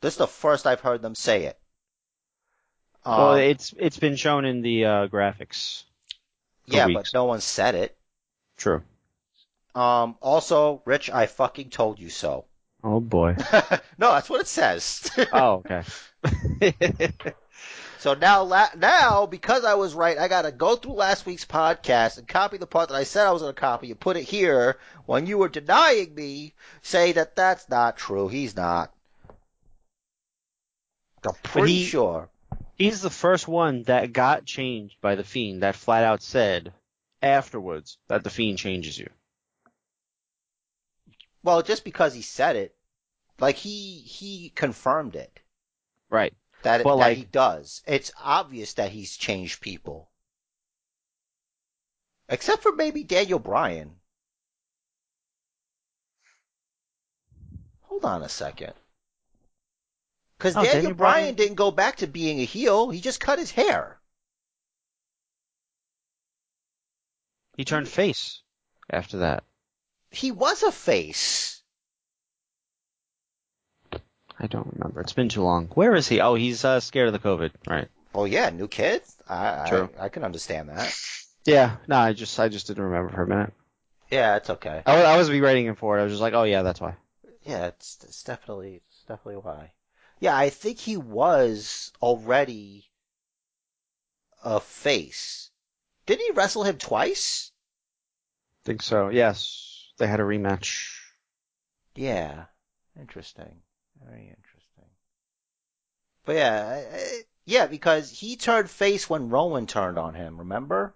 Speaker 3: This is the first I've heard them say it. Um,
Speaker 4: well, it's it's been shown in the uh, graphics.
Speaker 3: yeah,
Speaker 4: weeks.
Speaker 3: but no one said it.
Speaker 4: True.
Speaker 3: Um, also, Rich, I fucking told you so.
Speaker 4: Oh boy.
Speaker 3: no, that's what it says.
Speaker 4: oh, okay.
Speaker 3: So now, la- now because I was right, I got to go through last week's podcast and copy the part that I said I was going to copy and put it here. When you were denying me, say that that's not true. He's not. I'm pretty
Speaker 4: he-
Speaker 3: sure.
Speaker 4: He's the first one that got changed by the fiend. That flat out said afterwards that the fiend changes you.
Speaker 3: Well, just because he said it, like he he confirmed it
Speaker 4: Right.
Speaker 3: That
Speaker 4: But,
Speaker 3: that
Speaker 4: like-
Speaker 3: he does. It's obvious that he's changed people, except for maybe Daniel Bryan. Hold on a second. Because
Speaker 4: Oh,
Speaker 3: Daniel,
Speaker 4: Daniel
Speaker 3: Bryan
Speaker 4: Bryan-
Speaker 3: didn't go back to being a heel. He just cut his hair.
Speaker 4: He turned face after that.
Speaker 3: He was a face.
Speaker 4: I don't remember. It's been too long. Where is he? Oh, he's uh, scared of the COVID. Right.
Speaker 3: Oh yeah, new kid. I
Speaker 4: True.
Speaker 3: I, I can understand that.
Speaker 4: Yeah. No, I just I just didn't remember for a minute.
Speaker 3: Yeah, it's okay.
Speaker 4: I was, I was be writing him for it. I was just like, oh yeah, that's why.
Speaker 3: Yeah, it's, it's definitely it's definitely why. Yeah, I think he was already a face. Didn't he wrestle him twice?
Speaker 4: Think so. Yes, they had a rematch.
Speaker 3: Yeah. Interesting. Very interesting. But yeah, I- I- yeah, because he turned face when Rowan turned on him. Remember?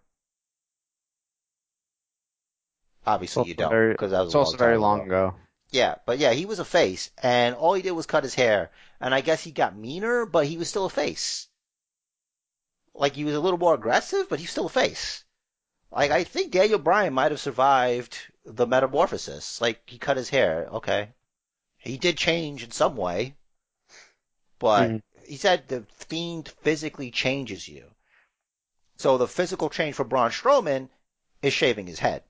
Speaker 3: Obviously, you don't, because that was
Speaker 4: It's
Speaker 3: a long
Speaker 4: also very
Speaker 3: time
Speaker 4: long
Speaker 3: ago.
Speaker 4: ago.
Speaker 3: Yeah, but yeah, he was a face, and all he did was cut his hair, and I guess he got meaner, but he was still a face. Like he was a little more aggressive, but he's still a face. Like I think Daniel Bryan might have survived the metamorphosis. Like he cut his hair, okay. He did change in some way, but
Speaker 4: Mhm.
Speaker 3: he said the fiend physically changes you. So the physical change for Braun Strowman is shaving his head.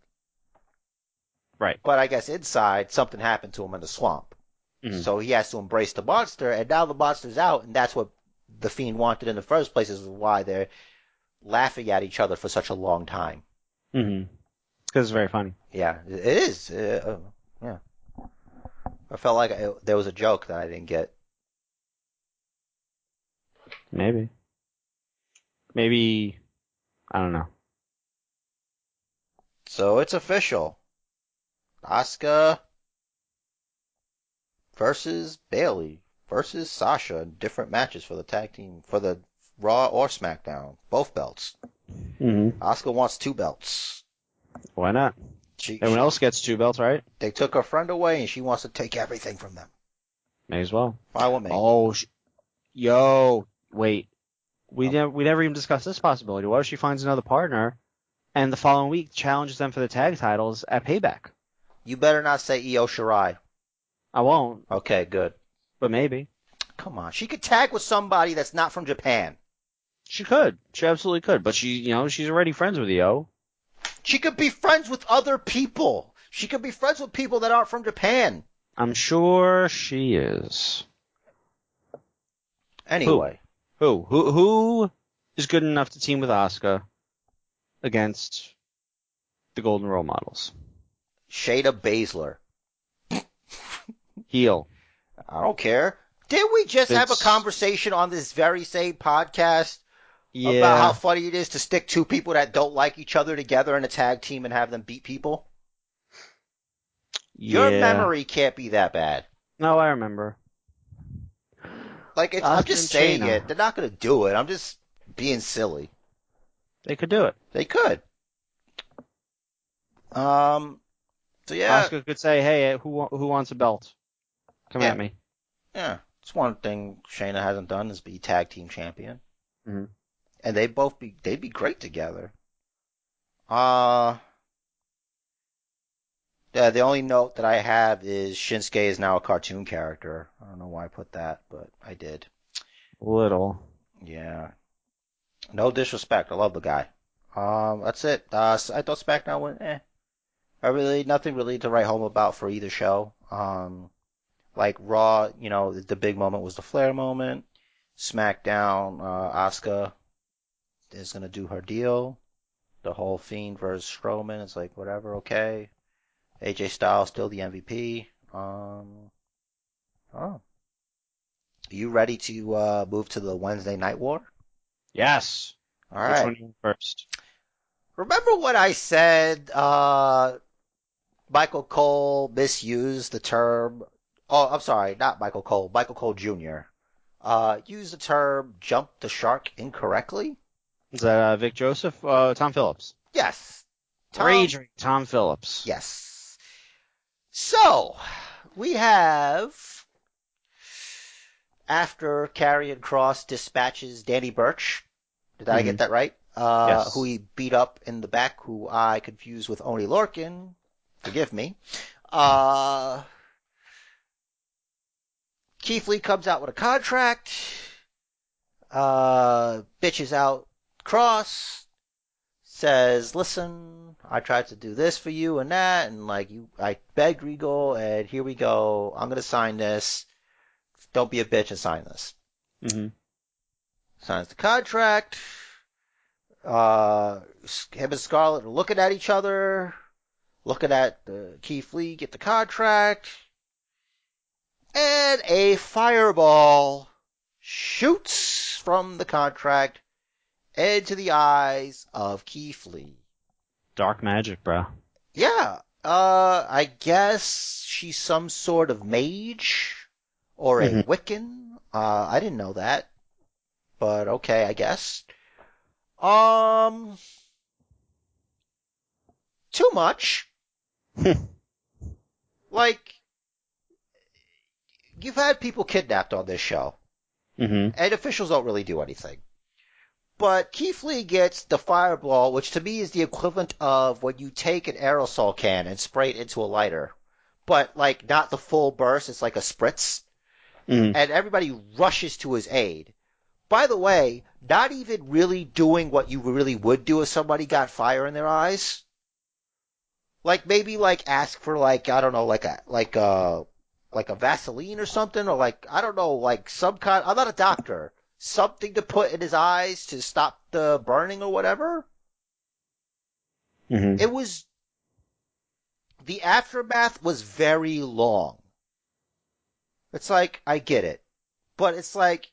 Speaker 4: Right.
Speaker 3: But I guess inside something happened to him in the swamp.
Speaker 4: Mhm.
Speaker 3: So he has to embrace the monster, and now the monster's out, and that's what the fiend wanted in the first place. Is why they're laughing at each other for such a long time.
Speaker 4: Mm-hmm. Because it's very funny.
Speaker 3: Yeah, it is. Uh, uh, yeah, I felt like I, there was a joke that I didn't get.
Speaker 4: Maybe. Maybe. I don't know.
Speaker 3: So it's official. Asuka versus Bayley versus Sasha in different matches for the tag team for the Raw or SmackDown, both belts.
Speaker 4: Mm-hmm.
Speaker 3: Asuka wants two belts.
Speaker 4: Why not?
Speaker 3: She,
Speaker 4: Everyone
Speaker 3: she-
Speaker 4: else gets two belts, right?
Speaker 3: they took her friend away, and she wants to take everything from them.
Speaker 4: May as well.
Speaker 3: Fine with me.
Speaker 4: Oh, sh- yo, wait. We oh. never we never even discussed this possibility. What if she finds another partner, and the following week challenges them for the tag titles at Payback?
Speaker 3: You better not say Io Shirai.
Speaker 4: I won't,
Speaker 3: Okay, good.
Speaker 4: but maybe
Speaker 3: Come on, she could tag with somebody that's not from Japan.
Speaker 4: she could. She absolutely could. But she, you know, she's already friends with Io.
Speaker 3: She could be friends with other people. She could be friends with people that aren't from Japan.
Speaker 4: I'm sure she is.
Speaker 3: Anyway,
Speaker 4: Who? Who? Who is good enough to team with Asuka against the Golden Role Models?
Speaker 3: Shayna Baszler.
Speaker 4: Heel.
Speaker 3: I don't care. Did we just have a conversation on this very same podcast
Speaker 4: Yeah.
Speaker 3: about how funny it is to stick two people that don't like each other together in a tag team and have them beat people? Your memory can't be that bad.
Speaker 4: No, I remember.
Speaker 3: Like, it's, I'm just saying
Speaker 4: Shayna.
Speaker 3: it. They're not going to do it. I'm just being silly.
Speaker 4: They could do it.
Speaker 3: They could. Um. So yeah,
Speaker 4: Asuka could say, "Hey, who who wants a belt? Come
Speaker 3: Yeah.
Speaker 4: at me."
Speaker 3: yeah. It's one thing Shayna hasn't done is be tag team champion.
Speaker 4: Mhm.
Speaker 3: And they both be they'd be great together. Uh. Yeah, the only note that I have is Shinsuke is now a cartoon character. I don't know why I put that, but I did.
Speaker 4: Little.
Speaker 3: Yeah. No disrespect. I love the guy. Um, that's it. Uh, I thought SmackDown went, eh. I really, nothing really to write home about for either show. Um, like Raw, you know, the big moment was the Flair moment. SmackDown, uh, Asuka is gonna do her deal. The whole Fiend versus Strowman is like, whatever, okay. AJ Styles still the MVP. Um, oh. You ready to, uh, move to the Wednesday Night War?
Speaker 4: Yes.
Speaker 3: All
Speaker 4: Which
Speaker 3: right.
Speaker 4: one you?
Speaker 3: Remember what I said? Uh, Michael Cole misused the term. Oh, I'm sorry, not Michael Cole. Michael Cole Jr. Uh, used the term "jump the shark" incorrectly.
Speaker 4: Is that uh, Vic Joseph? Uh, Tom Phillips.
Speaker 3: Yes. Tom-
Speaker 4: Raging Tom Phillips.
Speaker 3: Yes. So we have after Karrion Kross dispatches Danny Burch. Did I
Speaker 4: Mhm.
Speaker 3: get that right? Uh,
Speaker 4: Yes.
Speaker 3: who he beat up in the back, who I confused with Oney Lorcan. Forgive me. Uh, Keith Lee comes out with a contract. Uh, bitches out Kross. Says, listen, I tried to do this for you and that, and like you, I begged Regal, and here we go. I'm gonna sign this. Don't be a bitch and sign this
Speaker 4: Mm-hmm.
Speaker 3: signs the contract. Uh, him and Scarlett are looking at each other, looking at the Keith Lee get the contract. and a fireball shoots from the contract into the eyes of Keith Lee.
Speaker 4: Dark magic, bro.
Speaker 3: Yeah, uh, I guess she's some sort of mage or a
Speaker 4: Mhm.
Speaker 3: Wiccan. Uh, I didn't know that, but okay, I guess. Um, too much. like, you've had people kidnapped on this show,
Speaker 4: hmm
Speaker 3: and officials don't really do anything. But Keith Lee gets the fireball, which to me is the equivalent of when you take an aerosol can and spray it into a lighter. But like not the full burst, it's like a spritz.
Speaker 4: hmm
Speaker 3: And everybody rushes to his aid. By the way, not even really doing what you really would do if somebody got fire in their eyes. Like maybe like ask for like, I don't know, like a, like a, like a Vaseline or something, or like, I don't know, like some kind, I'm not a doctor. Something to put in his eyes to stop the burning or whatever.
Speaker 4: hmm
Speaker 3: It was, the aftermath was very long. It's like, I get it. But it's like,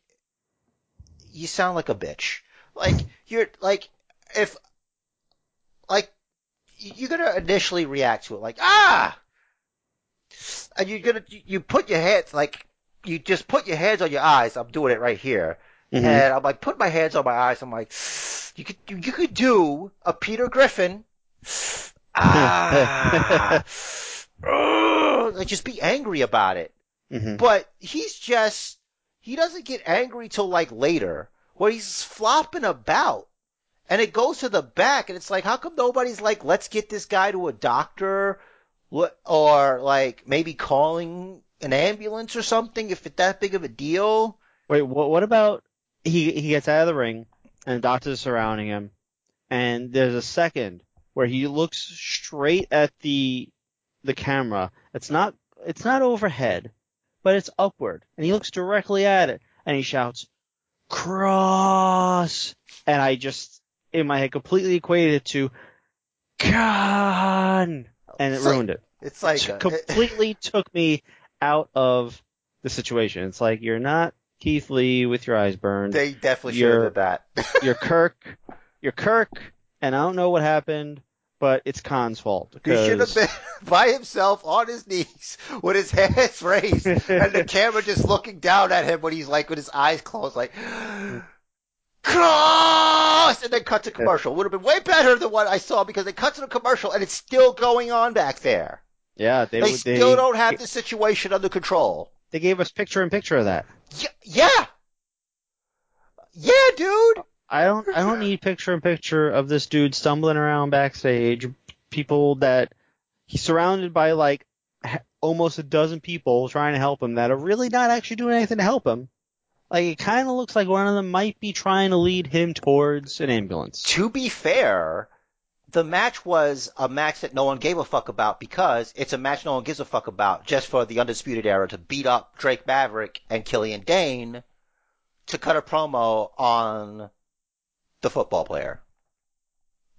Speaker 3: you sound like a bitch. Like, you're, like, if, like, you're gonna initially react to it like, ah! And you're gonna, you put your hands, like, you just put your hands on your eyes. I'm doing it right here.
Speaker 4: Hmm
Speaker 3: And I'm like, put my hands on my eyes. I'm like, you could, you, could do a Peter Griffin. Ah. Ugh. like, just be angry about it.
Speaker 4: hmm
Speaker 3: But he's just, he doesn't get angry till like later, where he's flopping about. And it goes to the back, and it's like, how come nobody's like, let's get this guy to a doctor, or like maybe calling an ambulance or something if it's that big of a deal?
Speaker 4: Wait, what, what about he he gets out of the ring and the doctors are surrounding him, and there's a second where he looks straight at the the camera. It's not it's not overhead, but it's upward, and he looks directly at it, and he shouts, "Kross!" And I just in my head completely equated it to Khan, and it ruined it.
Speaker 3: It's like,
Speaker 4: T-
Speaker 3: uh,
Speaker 4: completely took me out of the situation. It's like you're not Keith Lee with your eyes burned.
Speaker 3: they definitely should have did that.
Speaker 4: You're Kirk. You're Kirk, and I don't know what happened, but it's Khan's fault.
Speaker 3: He should have been by himself on his knees with his hands raised and the camera just looking down at him when he's like with his eyes closed, like cross, and then cut to commercial. Would have been way better than what I saw because they cut to the commercial and it's still going on back there.
Speaker 4: Yeah, they
Speaker 3: They, still
Speaker 4: they,
Speaker 3: don't have the situation under control.
Speaker 4: They gave us picture in picture of that.
Speaker 3: Yeah, yeah, yeah, dude.
Speaker 4: I don't. I don't need picture in picture of this dude stumbling around backstage. People that he's surrounded by like almost a dozen people trying to help him that are really not actually doing anything to help him. Like it kind of looks like one of them might be trying to lead him towards an ambulance.
Speaker 3: To be fair, the match was a match that no one gave a fuck about because it's a match no one gives a fuck about just for the Undisputed Era to beat up Drake Maverick and Killian Dain to cut a promo on the football player.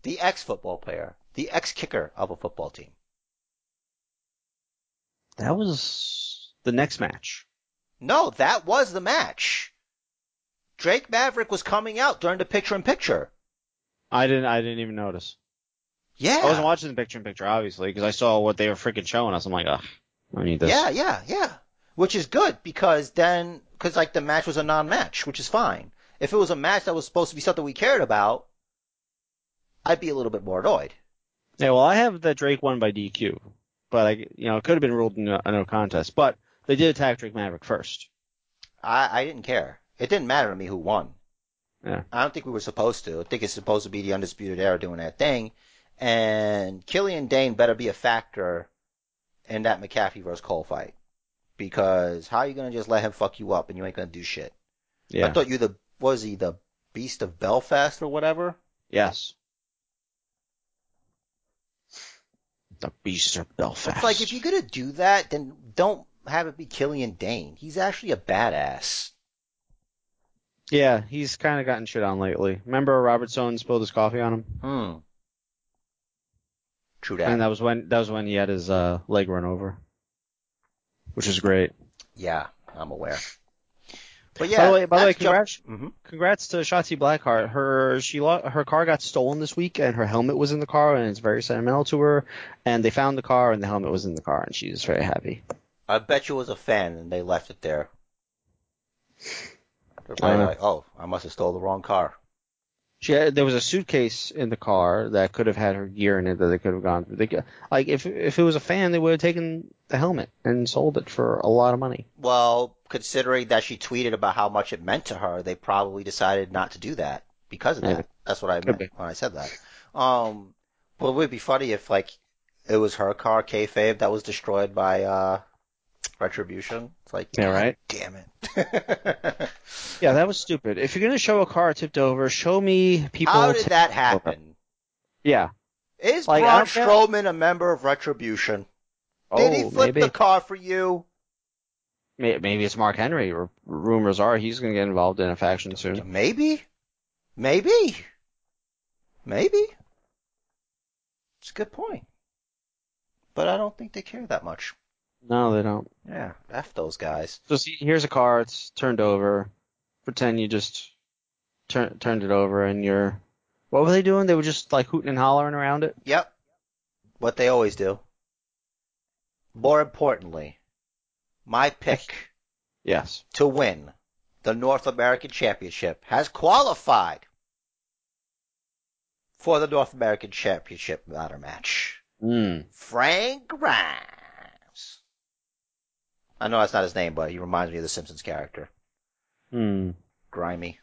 Speaker 3: The ex-football player. The ex-kicker of a football team.
Speaker 4: That was the next match.
Speaker 3: No, that was the match. Drake Maverick was coming out during the picture in picture.
Speaker 4: I didn't. I didn't even notice.
Speaker 3: Yeah.
Speaker 4: I wasn't watching the picture in picture obviously because I saw what they were freaking showing us. I'm like, ugh, I need this.
Speaker 3: Yeah, yeah, yeah. Which is good because then, because like the match was a non-match, which is fine. If it was a match that was supposed to be something we cared about, I'd be a little bit more annoyed.
Speaker 4: Yeah, well, I have that Drake won by DQ, but I, you know, it could have been ruled no, a no contest. But they did attack Drake Maverick first.
Speaker 3: I, I didn't care. It didn't matter to me who won.
Speaker 4: Yeah.
Speaker 3: I don't think we were supposed to. I think it's supposed to be the Undisputed Era doing that thing. And Killian Dain better be a factor in that McAfee versus Cole fight. Because how are you gonna just let him fuck you up and you ain't gonna do shit?
Speaker 4: Yeah.
Speaker 3: I thought you the, was he the Beast of Belfast or whatever?
Speaker 4: yes. The Beast of Belfast.
Speaker 3: It's like if you're gonna do that, then don't have it be Killian Dain. He's actually a badass.
Speaker 4: Yeah, he's kind of gotten shit on lately. Remember Robert Stone spilled his coffee on him,
Speaker 3: Hmm. True
Speaker 4: and
Speaker 3: that.
Speaker 4: that was when that was when he had his uh, leg run over, which is great.
Speaker 3: Yeah, I'm aware. But
Speaker 4: By
Speaker 3: yeah,
Speaker 4: the way, by the way, congrats,
Speaker 3: Mhm.
Speaker 4: congrats to Shotzi Blackheart. Her she her car got stolen this week, and her helmet was in the car, and it's very sentimental to her. And they found the car, and the helmet was in the car, and she's very happy.
Speaker 3: I bet you was a fan and they left it there. They're probably
Speaker 4: Uh.
Speaker 3: like, oh, I must have stole the wrong car.
Speaker 4: She had, there was a suitcase in the car that could have had her gear in it that they could have gone through. They like if if it was a fan, they would have taken the helmet and sold it for a lot of money.
Speaker 3: Well, considering that she tweeted about how much it meant to her, they probably decided not to do that because of that. That's what I meant
Speaker 4: be.
Speaker 3: when I said that. Um, but it would be funny if like it was her car, kayfabe, that was destroyed by uh retribution. It's like,
Speaker 4: Yeah, right.
Speaker 3: Damn it.
Speaker 4: Yeah, that was stupid. If you're gonna show a car tipped over, show me people.
Speaker 3: how did that
Speaker 4: over.
Speaker 3: happen?
Speaker 4: Yeah.
Speaker 3: Is
Speaker 4: Like,
Speaker 3: Braun Strowman a member of Retribution?
Speaker 4: Oh,
Speaker 3: Did he oh, flip
Speaker 4: maybe.
Speaker 3: the car for you?
Speaker 4: Maybe it's Mark Henry. Or rumors are he's gonna get involved in a faction soon.
Speaker 3: Maybe. Maybe. Maybe. It's a good point. But I don't think they care that much.
Speaker 4: No, they don't.
Speaker 3: Yeah, F those guys.
Speaker 4: So see, here's a car. It's turned over. Pretend you just turn, turned it over, and you're. What were they doing? They were just like hooting and hollering around it.
Speaker 3: Yep. What they always do. More importantly, my pick
Speaker 4: Yes.
Speaker 3: to win the North American Championship has qualified for the North American Championship ladder match.
Speaker 4: Mm.
Speaker 3: Frank Grimes. I know that's not his name, but he reminds me of the Simpsons character.
Speaker 4: Hmm.
Speaker 3: Grimy.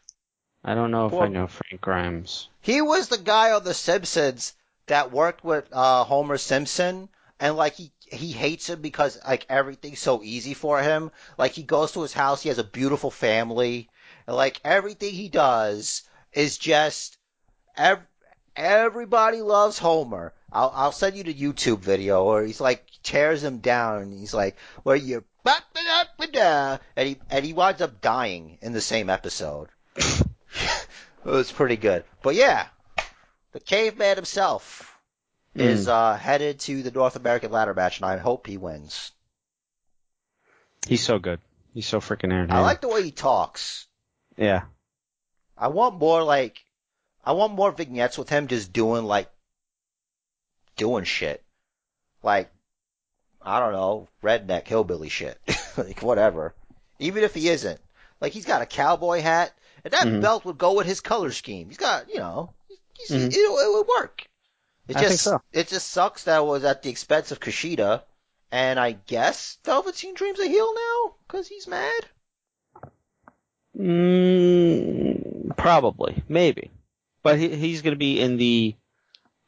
Speaker 4: I don't know if
Speaker 3: Poor-
Speaker 4: I know Frank Grimes.
Speaker 3: He was the guy on The Simpsons that worked with uh, Homer Simpson, and like he he hates him because like everything's so easy for him. Like he goes to his house, he has a beautiful family, and like everything he does is just ev- everybody loves Homer. I'll I'll send you the YouTube video where he's like tears him down, and he's like, "Where you?" And he and he winds up dying in the same episode. it was pretty good. But yeah, the caveman himself is uh, headed to the North American ladder match, and I hope he wins.
Speaker 4: He's so good. He's so freaking entertaining.
Speaker 3: I like the way he talks.
Speaker 4: Yeah.
Speaker 3: I want more like, I want more vignettes with him just doing like, doing shit. Like, I don't know, redneck hillbilly shit. like whatever. Even if he isn't. Like he's got a cowboy hat, and that
Speaker 4: Mhm.
Speaker 3: belt would go with his color scheme. He's got, you know, he's,
Speaker 4: Mhm.
Speaker 3: it, it would work. It
Speaker 4: I
Speaker 3: just,
Speaker 4: think so.
Speaker 3: it just sucks that it was at the expense of Kushida. And I guess Velveteen Dream's a heel now? Cause he's mad?
Speaker 4: Mm, probably. Maybe. But he, he's going to be in the,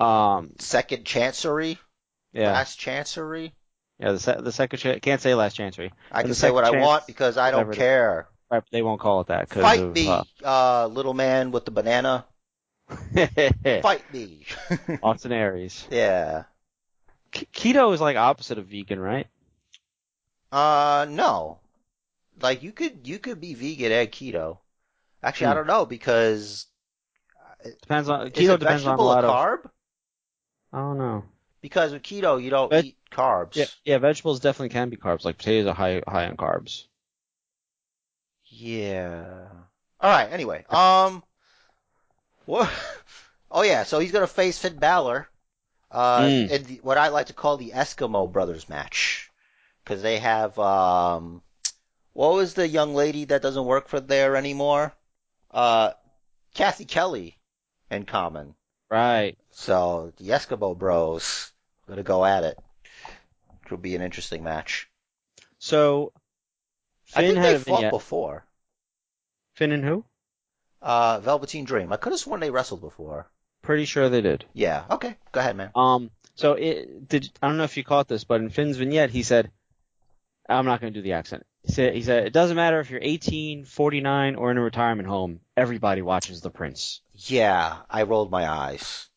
Speaker 4: um,
Speaker 3: Second Chancery?
Speaker 4: yeah,
Speaker 3: Last Chancery?
Speaker 4: Yeah, the, se- the second, cha- can't say last chancery.
Speaker 3: I
Speaker 4: And
Speaker 3: can say what I want because I don't
Speaker 4: whatever it is.
Speaker 3: care.
Speaker 4: Right, they won't call it that
Speaker 3: Fight
Speaker 4: of,
Speaker 3: me,
Speaker 4: uh,
Speaker 3: uh, little man with the banana. Fight me.
Speaker 4: Austin Aries.
Speaker 3: yeah.
Speaker 4: K- keto is like opposite of vegan, right?
Speaker 3: Uh, no. Like you could, you could be vegan and keto. Actually, I
Speaker 4: Hmm.
Speaker 3: don't know because
Speaker 4: Depends on keto depends on a
Speaker 3: vegetable
Speaker 4: lot
Speaker 3: a
Speaker 4: of.
Speaker 3: carb?
Speaker 4: I don't know.
Speaker 3: Because with keto, you don't
Speaker 4: Veg-
Speaker 3: eat carbs.
Speaker 4: Yeah, yeah, vegetables definitely can be carbs. Like potatoes are high high on carbs.
Speaker 3: Yeah. All right. Anyway, um, what? Oh yeah. So he's gonna face Finn Balor, uh,
Speaker 4: Mm.
Speaker 3: in the, what I like to call the Eskimo Brothers match, because they have um, what was the young lady that doesn't work for there anymore? Uh, Kathy Kelly, in common.
Speaker 4: Right.
Speaker 3: So the Eskimo Bros gonna go at it. Which will be an interesting match.
Speaker 4: So
Speaker 3: I
Speaker 4: Finn
Speaker 3: think
Speaker 4: had
Speaker 3: they
Speaker 4: a
Speaker 3: fought
Speaker 4: vignette.
Speaker 3: before.
Speaker 4: Finn and who?
Speaker 3: Uh, Velveteen Dream. I could have sworn they wrestled before.
Speaker 4: Pretty sure they did.
Speaker 3: Yeah. Okay. Go ahead, man.
Speaker 4: Um. So it did. I don't know if you caught this, but in Finn's vignette, he said, "I'm not going to do the accent." He said, "He said it doesn't matter if you're 18, 49, or in a retirement home. Everybody watches the Prince."
Speaker 3: Yeah, I rolled my eyes.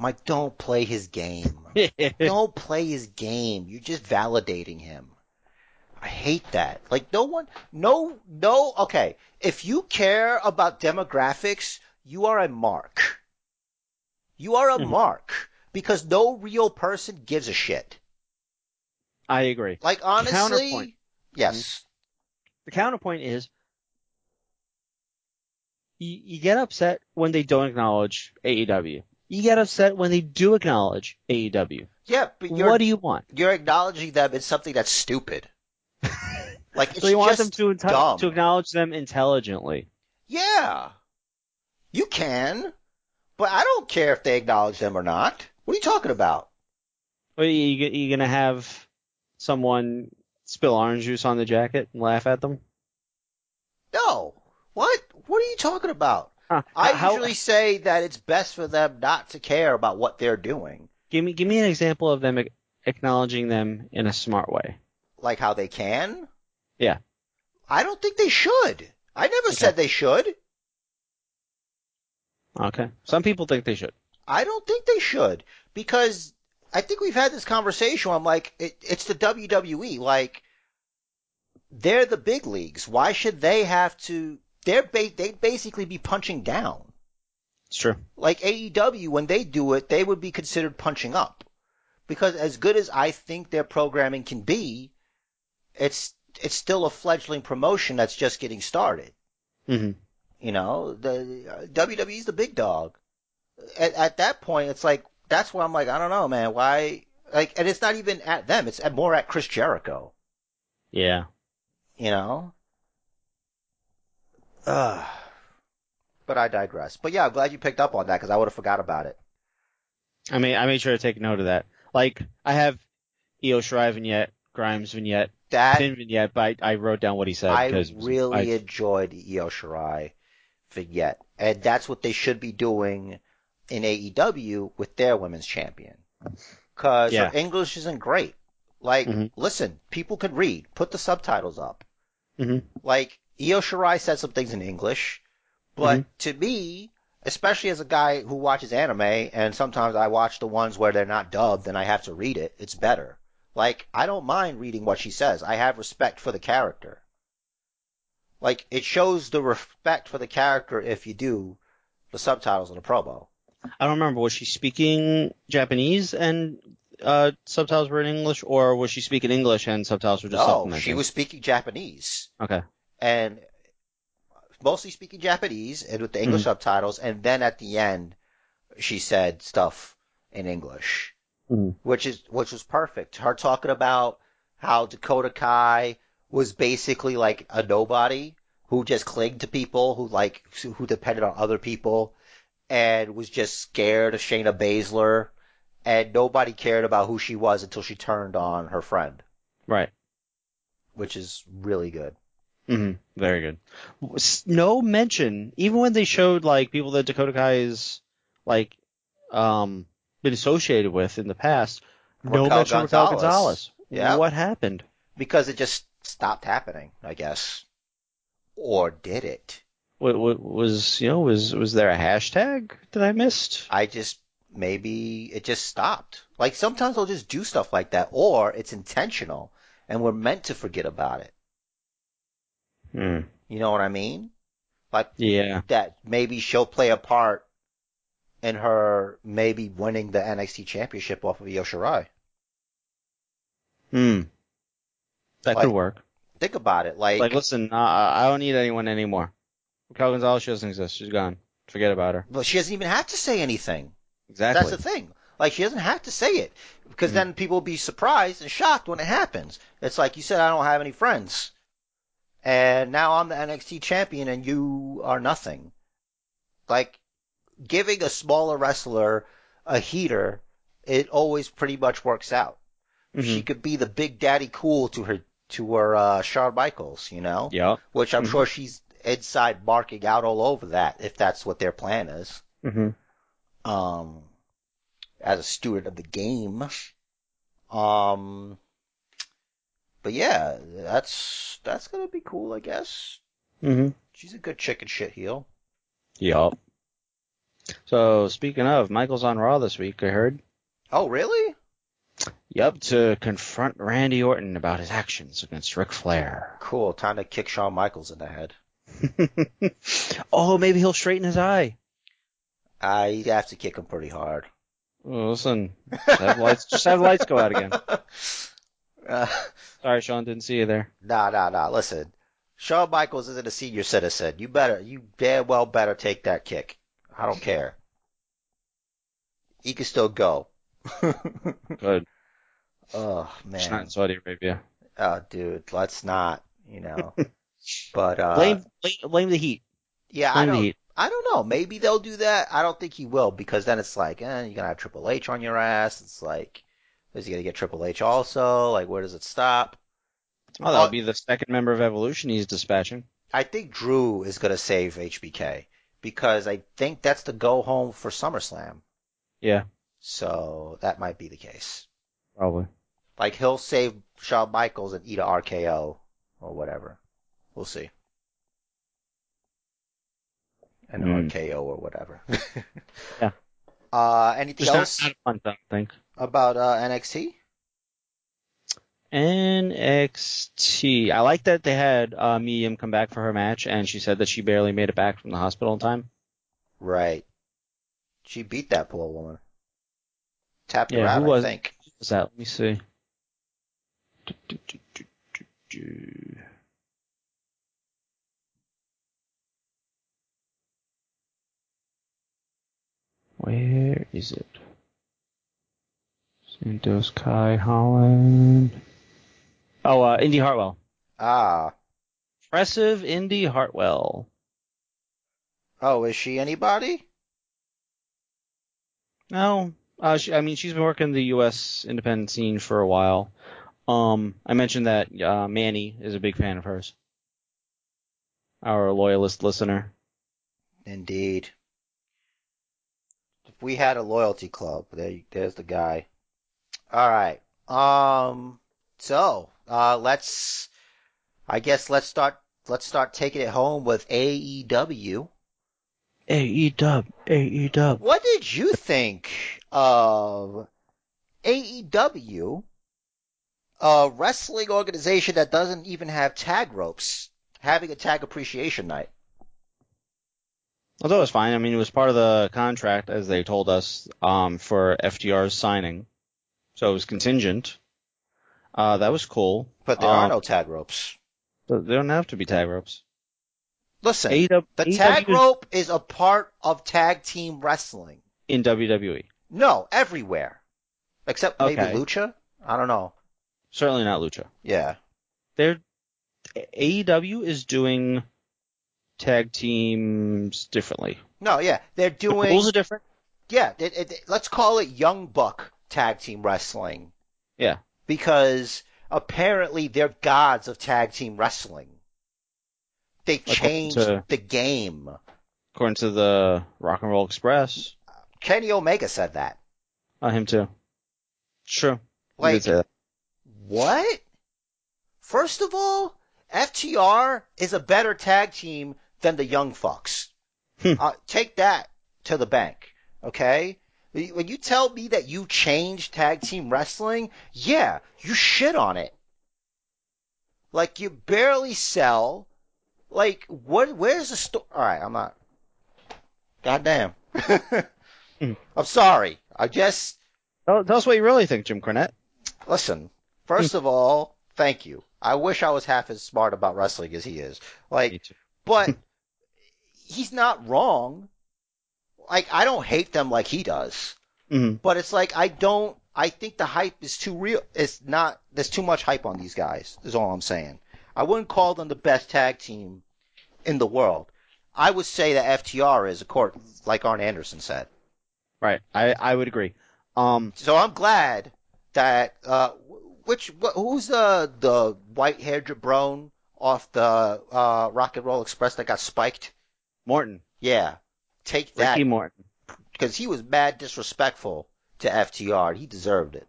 Speaker 3: I'm like, don't play his game. don't play his game. You're just validating him. I hate that. Like, no one, no, no, okay. If you care about demographics, you are a mark. You are a
Speaker 4: Mhm.
Speaker 3: mark. Because no real person gives a shit.
Speaker 4: I agree.
Speaker 3: Like, honestly, yes.
Speaker 4: the counterpoint is you, you get upset when they don't acknowledge AEW. You get upset when they do acknowledge AEW.
Speaker 3: Yeah, but you're
Speaker 4: What do you want?
Speaker 3: you're acknowledging them in something that's stupid. Like it's
Speaker 4: so you want them to
Speaker 3: dumb.
Speaker 4: to acknowledge them intelligently.
Speaker 3: Yeah. You can. But I don't care if they acknowledge them or not. What are you talking about?
Speaker 4: Are you, you, you gonna have someone spill orange juice on the jacket and laugh at them?
Speaker 3: No. What? What are you talking about? I
Speaker 4: How-
Speaker 3: usually say that it's best for them not to care about what they're doing.
Speaker 4: give me give me an example of them ac- acknowledging them in a smart way.
Speaker 3: Like how they can?
Speaker 4: Yeah.
Speaker 3: I don't think they should. I never
Speaker 4: Okay.
Speaker 3: said they should.
Speaker 4: Okay. Some people think they should.
Speaker 3: I don't think they should because I think we've had this conversation. Where I'm like, it, it's the WWE. Like, they're the big leagues. Why should they have to? They're ba- they basically be punching down.
Speaker 4: It's true.
Speaker 3: Like AEW, when they do it, they would be considered punching up because as good as I think their programming can be, it's it's still a fledgling promotion that's just getting started.
Speaker 4: hmm
Speaker 3: You know, the uh, WWE's the big dog. At, at that point, it's like that's where I'm like, I don't know, man. Why? Like, and it's not even at them. It's at, more at Chris Jericho.
Speaker 4: Yeah.
Speaker 3: You know. Ugh. But I digress. But yeah, I'm glad you picked up on that because I would have forgot about it.
Speaker 4: I mean, I made sure to take note of that. Like, I have Io Shirai vignette, Grimes vignette,
Speaker 3: That
Speaker 4: Finn vignette, but I, I wrote down what he said.
Speaker 3: I really
Speaker 4: I-
Speaker 3: enjoyed Io Shirai vignette, and that's what they should be doing in AEW with their women's champion. Because
Speaker 4: Yeah.
Speaker 3: her English isn't great. Like,
Speaker 4: Mhm.
Speaker 3: listen, people can read. Put the subtitles up.
Speaker 4: Mhm.
Speaker 3: Like, Io Shirai said some things in English, but
Speaker 4: Mhm.
Speaker 3: to me, especially as a guy who watches anime, and sometimes I watch the ones where they're not dubbed and I have to read it, it's better. Like, I don't mind reading what she says. I have respect for the character. Like, it shows the respect for the character if you do the subtitles in the promo.
Speaker 4: I don't remember. Was she speaking Japanese and uh, subtitles were in English, or was she speaking English and subtitles were just
Speaker 3: No,
Speaker 4: supplementing?
Speaker 3: she was speaking Japanese.
Speaker 4: Okay.
Speaker 3: And mostly speaking Japanese and with the English subtitles, and then at the end, she said stuff in English,
Speaker 4: Mhm.
Speaker 3: which is which was perfect. Her talking about how Dakota Kai was basically like a nobody who just clinged to people, who like who depended on other people, and was just scared of Shayna Baszler, and nobody cared about who she was until she turned on her friend,
Speaker 4: Right.
Speaker 3: which is really good.
Speaker 4: Hmm Very good. No mention, even when they showed like people that Dakota Kai is like um been associated with in the past. no mention of Raquel
Speaker 3: Gonzalez.
Speaker 4: Gonzalez.
Speaker 3: Yeah.
Speaker 4: What happened?
Speaker 3: because it just stopped happening, I guess. Or did it?
Speaker 4: What, what was you know was was there a hashtag that I missed?
Speaker 3: I just maybe it just stopped. Like sometimes they'll just do stuff like that, or it's intentional and we're meant to forget about it.
Speaker 4: Hmm.
Speaker 3: You know what I mean? Like
Speaker 4: Yeah.
Speaker 3: that maybe she'll play a part in her maybe winning the NXT championship off of Io Shirai.
Speaker 4: Hmm. That
Speaker 3: Like-
Speaker 4: could work.
Speaker 3: Think about it. Like,
Speaker 4: Like, listen, uh, I don't need anyone anymore. Raquel Gonzalez, she doesn't exist. She's gone. Forget about her.
Speaker 3: well, she doesn't even have to say anything.
Speaker 4: Exactly.
Speaker 3: That's the thing. Like she doesn't have to say it because
Speaker 4: Mm.
Speaker 3: then people will be surprised and shocked when it happens. It's like you said, I don't have any friends, and now I'm the NXT champion and you are nothing. Like giving a smaller wrestler a heater, it always pretty much works out.
Speaker 4: Mhm.
Speaker 3: She could be the big daddy cool to her to her uh, Shawn Michaels, you know,
Speaker 4: Yeah.
Speaker 3: which I'm
Speaker 4: Mhm.
Speaker 3: sure she's inside marking out all over that if that's what their plan is
Speaker 4: Mm-hmm.
Speaker 3: um, as a student of the game. Um, but yeah, that's that's gonna be cool, I guess.
Speaker 4: Mm-hmm.
Speaker 3: She's a good chicken shit heel.
Speaker 4: Yup. So speaking of, Michael's on Raw this week. I heard.
Speaker 3: Oh, really?
Speaker 4: Yup, to confront Randy Orton about his actions against Ric Flair.
Speaker 3: Cool. Time to kick Shawn Michaels in the head.
Speaker 4: oh, maybe he'll straighten his eye.
Speaker 3: Uh, you'd have to kick him pretty hard.
Speaker 4: Oh, listen, just have lights, just have lights go out again.
Speaker 3: Uh,
Speaker 4: Sorry, Shawn, didn't see you there.
Speaker 3: nah, nah, nah. Listen, Shawn Michaels isn't a senior citizen. You better, you damn well better take that kick. I don't care. He can still go.
Speaker 4: Good.
Speaker 3: oh man.
Speaker 4: It's not in Saudi Arabia.
Speaker 3: Oh dude, let's not, you know. but, uh,
Speaker 4: blame, blame, blame the Heat.
Speaker 3: yeah, I
Speaker 4: Blame the
Speaker 3: don't,
Speaker 4: Heat.
Speaker 3: I don't know. Maybe they'll do that. I don't think he will because then it's like, eh, you're gonna have Triple H on your ass. It's like, is he gonna get Triple H also? Like, where does it stop?
Speaker 4: Oh, that would be the second member of Evolution he's dispatching.
Speaker 3: I think Drew is gonna save HBK because I think that's the go home for SummerSlam.
Speaker 4: Yeah,
Speaker 3: So that might be the case.
Speaker 4: probably.
Speaker 3: Like he'll save Shawn Michaels and eat a RKO or whatever. We'll see. An
Speaker 4: Hmm.
Speaker 3: RKO or whatever.
Speaker 4: Yeah.
Speaker 3: Uh, anything
Speaker 4: Just
Speaker 3: else
Speaker 4: not a fun, I don't think.
Speaker 3: About uh, NXT?
Speaker 4: NXT. I like that they had uh, Mia Yim come back for her match, and she said that she barely made it back from the hospital in time.
Speaker 3: Right. She beat that poor woman. Tapped her
Speaker 4: Yeah,
Speaker 3: out,
Speaker 4: who was
Speaker 3: I think.
Speaker 4: What was that? Let me see. Do, do, do. Where is it? Santos Kai Holland. Oh, uh, Indi Hartwell.
Speaker 3: Ah.
Speaker 4: Impressive Indi Hartwell.
Speaker 3: Oh, is she anybody?
Speaker 4: No, uh, she, I mean she's been working the U.S. independent scene for a while. Um, I mentioned that uh, Manny is a big fan of hers. Our loyalist listener.
Speaker 3: Indeed. If we had a loyalty club, there, there's the guy. All right. Um. So, uh, let's. I guess let's start. Let's start taking it home with AEW.
Speaker 4: AEW. AEW.
Speaker 3: What did you think of AEW, a wrestling organization that doesn't even have tag ropes, having a tag appreciation night?
Speaker 4: Well, that was fine. I mean, it was part of the contract, as they told us, um, for FTR's signing, so it was contingent. Uh, that was cool.
Speaker 3: But there are
Speaker 4: Um,
Speaker 3: no tag ropes.
Speaker 4: They don't have to be tag ropes.
Speaker 3: Listen, the tag rope is a part of tag team wrestling.
Speaker 4: in WWE.
Speaker 3: No, everywhere. Except maybe
Speaker 4: Okay.
Speaker 3: Lucha? I don't know.
Speaker 4: Certainly not Lucha.
Speaker 3: Yeah.
Speaker 4: They're AEW is doing tag teams differently.
Speaker 3: No, yeah. They're
Speaker 4: The
Speaker 3: doing,
Speaker 4: rules are different.
Speaker 3: yeah, it, it, let's call it Young Buck tag team wrestling.
Speaker 4: Yeah.
Speaker 3: Because apparently they're gods of tag team wrestling. They changed
Speaker 4: to-
Speaker 3: the game.
Speaker 4: According to the Rock and Roll Express.
Speaker 3: Kenny Omega said that.
Speaker 4: Uh, him too. True.
Speaker 3: Like,
Speaker 4: did say that.
Speaker 3: What? First of all, FTR is a better tag team than the Young Fucks.
Speaker 4: Hmm.
Speaker 3: Uh, take that to the bank, okay? When you tell me that you changed tag team wrestling, yeah, you shit on it. Like you barely sell. Like what? Where's the story? All right, I'm not. Goddamn.
Speaker 4: Hmm.
Speaker 3: I'm sorry. I just
Speaker 4: Tell, tell us what you really think, Jim Cornette.
Speaker 3: Listen, first of all, thank you. I wish I was half as smart about wrestling as he is. Like, but he's not wrong. Like, I don't hate them like he does.
Speaker 4: Mhm.
Speaker 3: But it's like, I don't, I think the hype is too real. It's not, there's too much hype on these guys, is all I'm saying. I wouldn't call them the best tag team in the world. I would say that FTR is, of course, like Arn Anderson said.
Speaker 4: Right. I, I would agree. Um,
Speaker 3: So I'm glad that uh, which wh- who's the the white haired jabron off the uh, Rock and Roll Express that got spiked?
Speaker 4: Morton.
Speaker 3: Yeah, take that
Speaker 4: Ricky Morton.
Speaker 3: because he was mad disrespectful to FTR. He deserved it.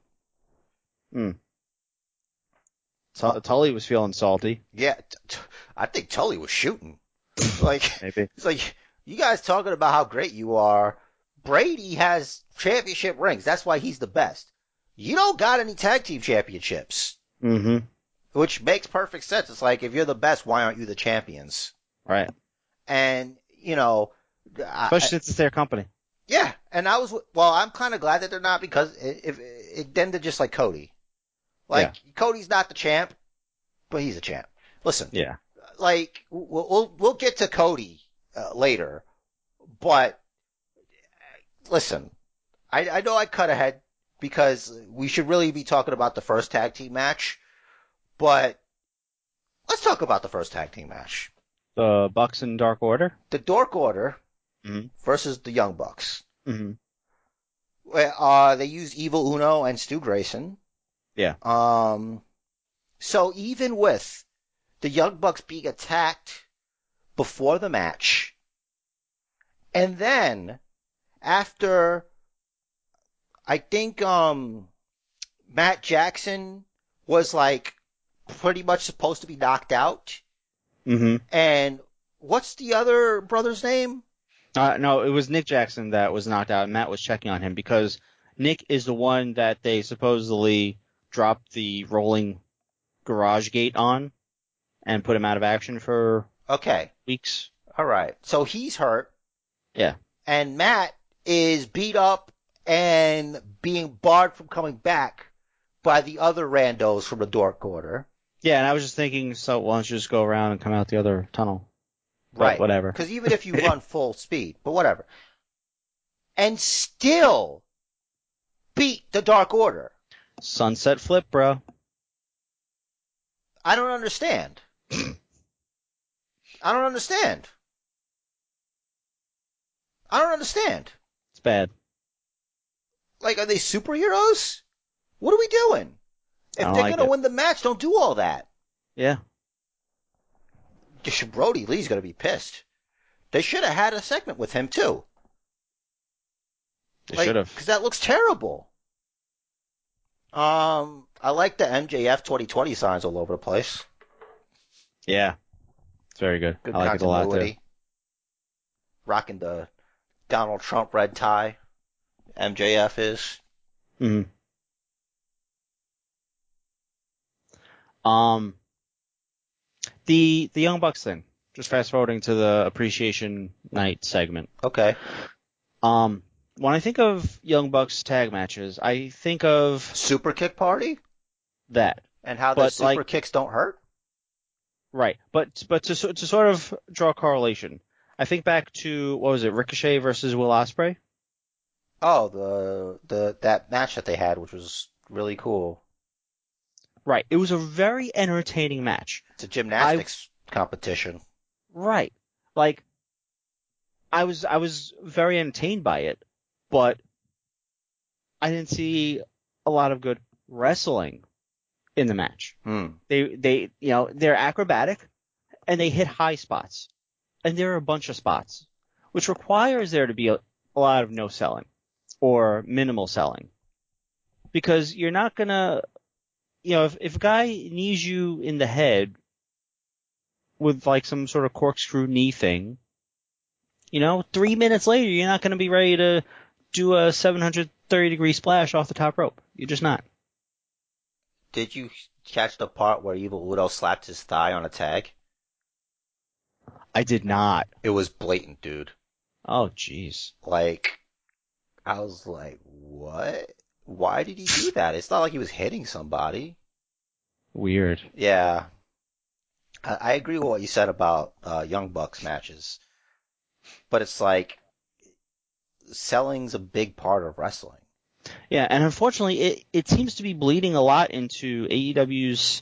Speaker 4: Tu- Tully was feeling salty.
Speaker 3: Yeah, t- t- I think Tully was shooting. Like
Speaker 4: Maybe.
Speaker 3: it's like you guys talking about how great you are. Brady has championship rings. That's why he's the best. You don't got any tag team championships.
Speaker 4: hmm
Speaker 3: which makes perfect sense. It's like if you're the best, why aren't you the champions?
Speaker 4: Right.
Speaker 3: And you know, I,
Speaker 4: Especially since it's their company.
Speaker 3: yeah. And I was well, I'm kind of glad that they're not because if, it then they're just like Cody. Like Cody's not the champ, but he's a champ. Listen,
Speaker 4: Yeah.
Speaker 3: like we'll we'll, we'll get to Cody uh, later, but listen, I I know I cut ahead because we should really be talking about the first tag team match, but let's talk about the first tag team match.
Speaker 4: The Bucks and Dark Order.
Speaker 3: The Dark Order
Speaker 4: Mhm.
Speaker 3: versus the Young Bucks.
Speaker 4: Mm-hmm.
Speaker 3: Well, Uh, they used Evil Uno and Stu Grayson.
Speaker 4: Yeah.
Speaker 3: Um, so even with the Young Bucks being attacked before the match, and then after, I think, um, Matt Jackson was like pretty much supposed to be knocked out.
Speaker 4: Mm-hmm.
Speaker 3: And what's the other brother's name?
Speaker 4: Uh, no, it was Nick Jackson that was knocked out, and Matt was checking on him because Nick is the one that they supposedly dropped the rolling garage gate on and put him out of action for
Speaker 3: Okay.
Speaker 4: weeks.
Speaker 3: All right. So he's hurt.
Speaker 4: Yeah.
Speaker 3: And Matt is beat up and being barred from coming back by the other randos from the Dork Order.
Speaker 4: Yeah, and I was just thinking, so why don't you just go around and come out the other tunnel? But
Speaker 3: Right.
Speaker 4: whatever.
Speaker 3: Because even if you run full speed, but whatever. And still beat the Dark Order.
Speaker 4: Sunset flip, bro.
Speaker 3: I don't understand. I don't understand. I don't understand.
Speaker 4: It's bad.
Speaker 3: Like, are they superheroes? What are we doing? If they're
Speaker 4: like
Speaker 3: gonna
Speaker 4: it.
Speaker 3: win the match, don't do all that.
Speaker 4: Yeah.
Speaker 3: Brodie Lee's gonna be pissed. They should have had a segment with him too.
Speaker 4: They should have.
Speaker 3: Because that looks terrible. Um, I like the MJF 2020 signs all over the place.
Speaker 4: Yeah. It's very good.
Speaker 3: Good
Speaker 4: I like it a lot too.
Speaker 3: continuity. Rocking the Donald Trump red tie. MJF is.
Speaker 4: hmm Um, the the Young Bucks thing. Just fast forwarding to the appreciation night segment.
Speaker 3: Okay.
Speaker 4: Um, when I think of Young Bucks tag matches, I think of
Speaker 3: Super kick party?
Speaker 4: that.
Speaker 3: And how the
Speaker 4: But,
Speaker 3: super
Speaker 4: like-
Speaker 3: kicks don't hurt?
Speaker 4: Right. But but to to sort of draw a correlation, I think back to what was it, Ricochet versus Will Ospreay?
Speaker 3: Oh, the, the, that match that they had, which was really cool.
Speaker 4: Right. It was a very entertaining match.
Speaker 3: It's a gymnastics competition.
Speaker 4: Right. Like I was I was very entertained by it, but I didn't see a lot of good wrestling in the match.
Speaker 3: Hmm.
Speaker 4: They they you know, they're acrobatic and they hit high spots. And there are a bunch of spots, which requires there to be a, a lot of no selling or minimal selling. Because you're not gonna you know, if, if a guy knees you in the head with like some sort of corkscrew knee thing, you know, three minutes later, you're not going to be ready to do a 730 degree splash off the top rope. You're just not.
Speaker 3: Did you catch the part where Evil Uno slapped his thigh on a tag?
Speaker 4: I did not.
Speaker 3: It was blatant, dude.
Speaker 4: Oh, jeez.
Speaker 3: Like, I was like, what? Why did he do that? It's not like he was hitting somebody.
Speaker 4: Weird.
Speaker 3: Yeah. I, I agree with what you said about, uh, Young Bucks matches. But it's like, selling's a big part of wrestling.
Speaker 4: Yeah, and unfortunately, it, it seems to be bleeding a lot into AEW's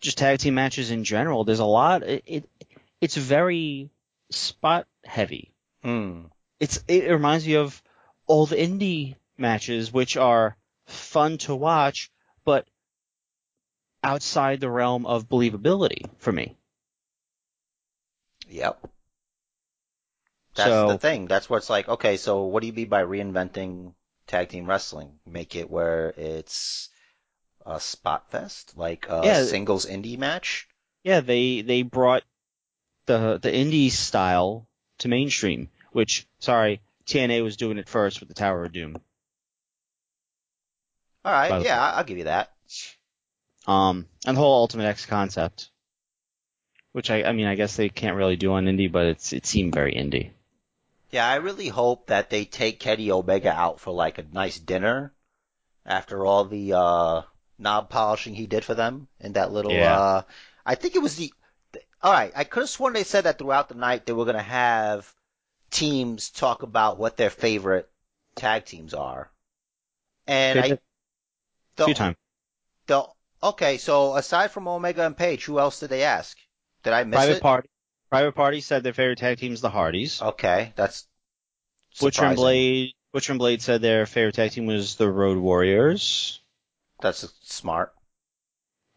Speaker 4: just tag team matches in general. There's a lot, it, it it's very spot heavy.
Speaker 3: Hmm.
Speaker 4: it's it reminds me of all the indie matches which are fun to watch but outside the realm of believability for me
Speaker 3: Yep. That's
Speaker 4: So-
Speaker 3: the thing. That's what's like, okay, so what do you mean by reinventing tag team wrestling? Make it where it's a spot fest? Like a
Speaker 4: Yeah.
Speaker 3: singles indie match?
Speaker 4: yeah they they brought the the indie style to mainstream which sorry TNA was doing it first with the Tower of Doom
Speaker 3: Alright, yeah, I'll give you that.
Speaker 4: um and the whole Ultimate X concept which I I mean I guess they can't really do on indie but it's it seemed very indie
Speaker 3: Yeah, I really hope that they take Kenny Omega out for like a nice dinner after all the, uh, knob polishing he did for them in that little,
Speaker 4: Yeah.
Speaker 3: uh, I think it was the, all right, I could have sworn they said that throughout the night they were going to have teams talk about what their favorite tag teams are. And I, the,
Speaker 4: times.
Speaker 3: the, okay, so aside from Omega and Page, who else did they ask? Did I miss
Speaker 4: Private
Speaker 3: it?
Speaker 4: Party. Private Party said their favorite tag team is the Hardys.
Speaker 3: Okay, that's
Speaker 4: Butcher and. Blade. Butcher and Blade said their favorite tag team was the Road Warriors,
Speaker 3: That's smart.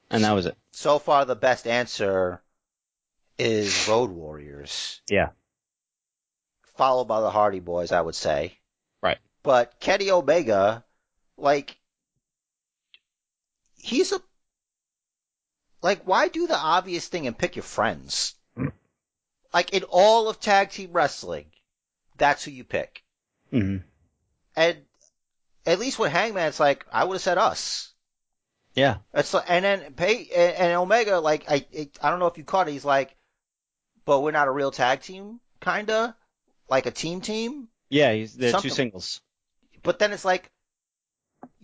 Speaker 4: and that was it.
Speaker 3: So far, the best answer is Road Warriors.
Speaker 4: Yeah.
Speaker 3: Followed by the Hardy Boys, I would say.
Speaker 4: Right.
Speaker 3: But Kenny Omega, like, he's a, like, why do the obvious thing and pick your friends? Like, in all of tag team wrestling, that's who you pick.
Speaker 4: hmm
Speaker 3: And at least with Hangman, it's like, I would have said us.
Speaker 4: Yeah.
Speaker 3: It's like, and then pay and, and Omega, like I, it, I don't know if you caught it. He's like, but we're not a real tag team, kinda, like a team team.
Speaker 4: Yeah, he's, they're
Speaker 3: Something-
Speaker 4: two singles.
Speaker 3: But then it's like,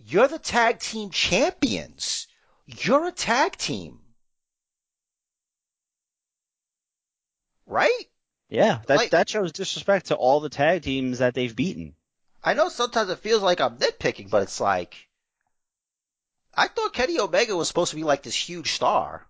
Speaker 3: you're the tag team champions. You're a tag team, right?
Speaker 4: Yeah, that
Speaker 3: Like-
Speaker 4: that shows disrespect to all the tag teams that they've beaten.
Speaker 3: I know sometimes it feels like I'm nitpicking, but it's like, I thought Kenny Omega was supposed to be like this huge star.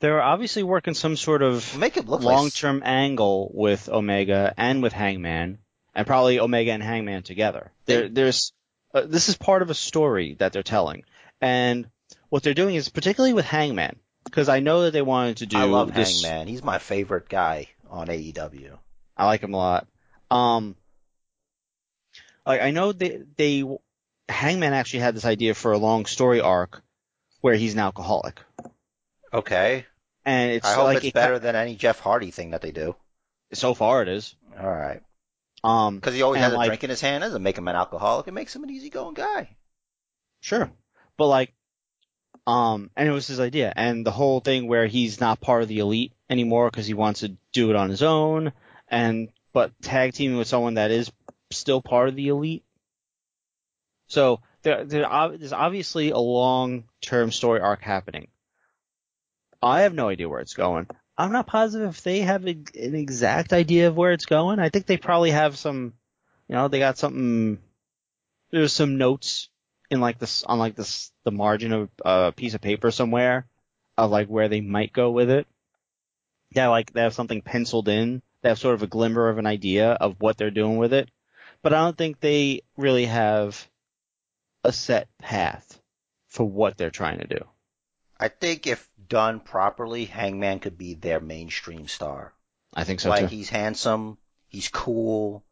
Speaker 4: They're obviously working some sort of
Speaker 3: look like
Speaker 4: long-term angle with Omega and with Hangman, and probably Omega and Hangman together. There, there's uh, this is part of a story that they're telling, and what they're doing is particularly with Hangman, because I know that they wanted to do.
Speaker 3: I love
Speaker 4: this,
Speaker 3: Hangman. He's my favorite guy on AEW.
Speaker 4: I like him a lot. Um, like I know they they Hangman actually had this idea for a long story arc where he's an alcoholic,
Speaker 3: Okay.
Speaker 4: and it's
Speaker 3: I hope
Speaker 4: like
Speaker 3: it's
Speaker 4: it
Speaker 3: better than any Jeff Hardy thing that they do.
Speaker 4: So far, it is.
Speaker 3: All right.
Speaker 4: Um,
Speaker 3: Because he always has a
Speaker 4: like-
Speaker 3: drink in his hand. Doesn't make him an alcoholic. It makes him an easygoing guy.
Speaker 4: Sure. But like, um, and it was his idea. And the whole thing where he's not part of the elite anymore because he wants to do it on his own and, but tag teaming with someone that is still part of the elite. So there, there, there's obviously a long-term story arc happening. I have no idea where it's going. I'm not positive if they have a, an exact idea of where it's going. I think they probably have some, you know, they got something, there's some notes in like this on like this the margin of a piece of paper somewhere of like where they might go with it. Yeah, like they have something penciled in. They have sort of a glimmer of an idea of what they're doing with it, but I don't think they really have a set path for what they're trying to do.
Speaker 3: I think if done properly, Hangman could be their mainstream star.
Speaker 4: I think so
Speaker 3: like
Speaker 4: too.
Speaker 3: he's handsome, he's cool.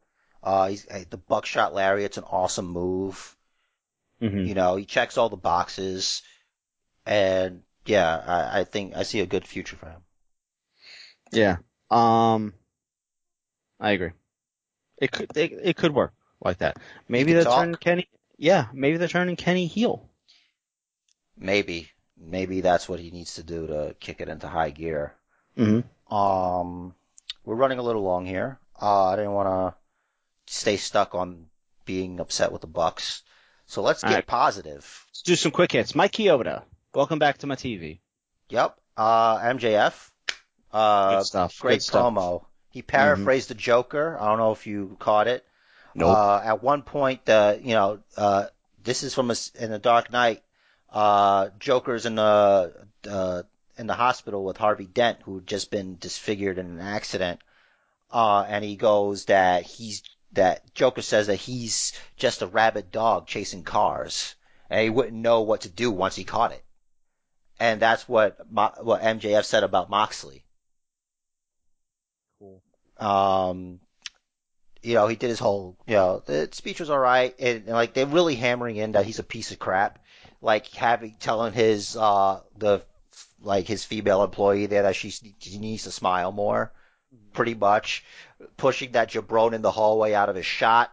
Speaker 3: Uh, he's uh, the buckshot lariat's an awesome move.
Speaker 4: Hmm
Speaker 3: You know, he checks all the boxes, and yeah, I, I think I see a good future for him.
Speaker 4: Yeah. Um, I agree. It could it, it could work like that. Maybe they're turning Kenny. Yeah, maybe they're turning Kenny heel.
Speaker 3: Maybe, maybe that's what he needs to do to kick it into high gear.
Speaker 4: Mm-hmm.
Speaker 3: Um, we're running a little long here. Uh, I didn't want to stay stuck on being upset with the Bucks. So let's
Speaker 4: All
Speaker 3: get
Speaker 4: right.
Speaker 3: positive.
Speaker 4: Let's do some quick hits. Mike Chioda, welcome back to my TV.
Speaker 3: Yep. Uh, MJF. Uh,
Speaker 4: Good stuff.
Speaker 3: great
Speaker 4: Good stuff.
Speaker 3: promo. He paraphrased the Joker. I don't know if you caught it.
Speaker 4: Nope.
Speaker 3: Uh, at one point, uh, you know, uh, this is from a, in the Dark Knight. Uh, Joker's in the uh, in the hospital with Harvey Dent, who'd just been disfigured in an accident. Uh, and he goes that he's that Joker says that he's just a rabid dog chasing cars, and he wouldn't know what to do once he caught it. And that's what Mo- what MJF said about Moxley.
Speaker 4: Cool.
Speaker 3: Um, you know, he did his whole, you know, the speech was alright, and, and like they're really hammering in that he's a piece of crap. Like having telling his uh the like his female employee there that she, she needs to smile more, pretty much pushing that jabron in the hallway out of his shot.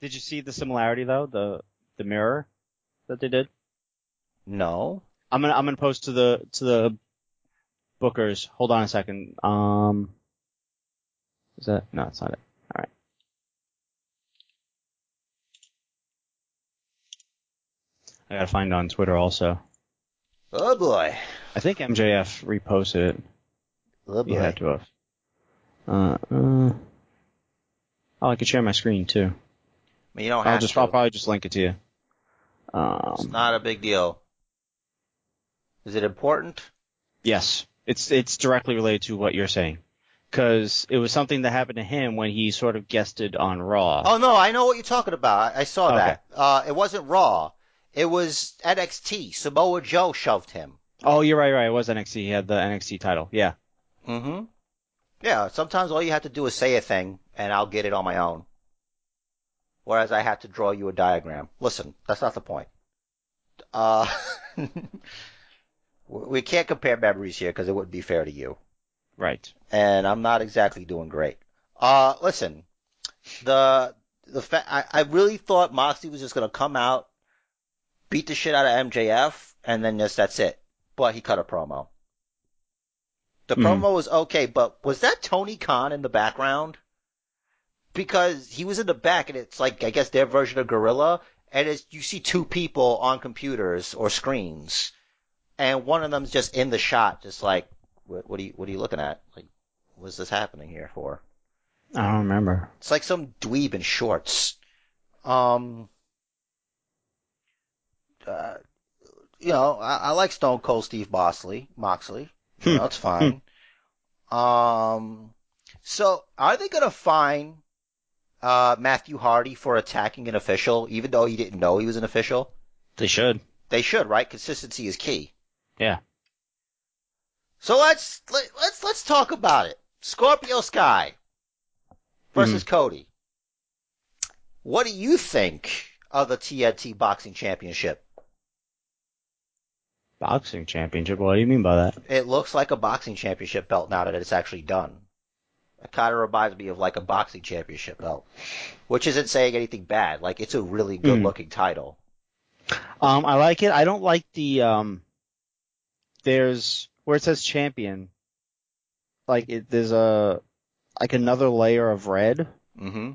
Speaker 4: Did you see the similarity though? The the mirror that they did.
Speaker 3: No,
Speaker 4: I'm gonna I'm gonna post to the to the bookers. Hold on a second. Um, is that no? It's not it. All right. I gotta find on Twitter also.
Speaker 3: oh boy,
Speaker 4: I think MJF reposted it.
Speaker 3: Oh,
Speaker 4: You
Speaker 3: boy.
Speaker 4: had to have. Uh, uh, oh, I could share my screen too.
Speaker 3: I mean, you don't
Speaker 4: I'll
Speaker 3: have
Speaker 4: just,
Speaker 3: to.
Speaker 4: I'll probably just link it to you.
Speaker 3: It's
Speaker 4: Um,
Speaker 3: not a big deal. Is it important?
Speaker 4: yes, it's it's directly related to what you're saying, because it was something that happened to him when he sort of guested on Raw.
Speaker 3: Oh no, I know what you're talking about. I, I saw
Speaker 4: Okay.
Speaker 3: that. Uh, it wasn't Raw. It was NXT. Samoa Joe shoved him.
Speaker 4: Oh, you're right, right. It was NXT. He had the NXT title. Yeah.
Speaker 3: Mm-hmm. Yeah, sometimes all you have to do is say a thing, and I'll get it on my own. Whereas I have to draw you a diagram. Listen, that's not the point. Uh, we can't compare memories here because it wouldn't be fair to you.
Speaker 4: Right.
Speaker 3: and I'm not exactly doing great. Uh, listen, the the fa- I, I really thought Moxley was just gonna come out, beat the shit out of MJF, and then just that's it. But he cut a promo. The
Speaker 4: Mhm.
Speaker 3: promo was okay, but was that Tony Khan in the background? Because he was in the back, and it's like I guess their version of Gorilla, and it's you see two people on computers or screens, and one of them's just in the shot, just like what, what are you what are you looking at? Like, what's this happening here for?
Speaker 4: I don't remember.
Speaker 3: It's like some dweeb in shorts. Um, uh, you know, I, I like Stone Cold Steve Moxley. Moxley, know, it's fine. um, so are they gonna fine uh Matthew Hardy for attacking an official, even though he didn't know he was an official?
Speaker 4: They should.
Speaker 3: They should, right? Consistency is key.
Speaker 4: Yeah.
Speaker 3: So let's let, let's let's talk about it. Scorpio Sky versus Cody. What do you think of the TNT Boxing Championship?
Speaker 4: Boxing championship. What do you mean by that?
Speaker 3: It looks like a boxing championship belt now that it's actually done. It kind of reminds me of like a boxing championship belt, which isn't saying anything bad. Like it's a really good looking title.
Speaker 4: Um, I like it. I don't like the um. There's where it says champion. Like it, there's a like another layer of red,
Speaker 3: Mm-hmm.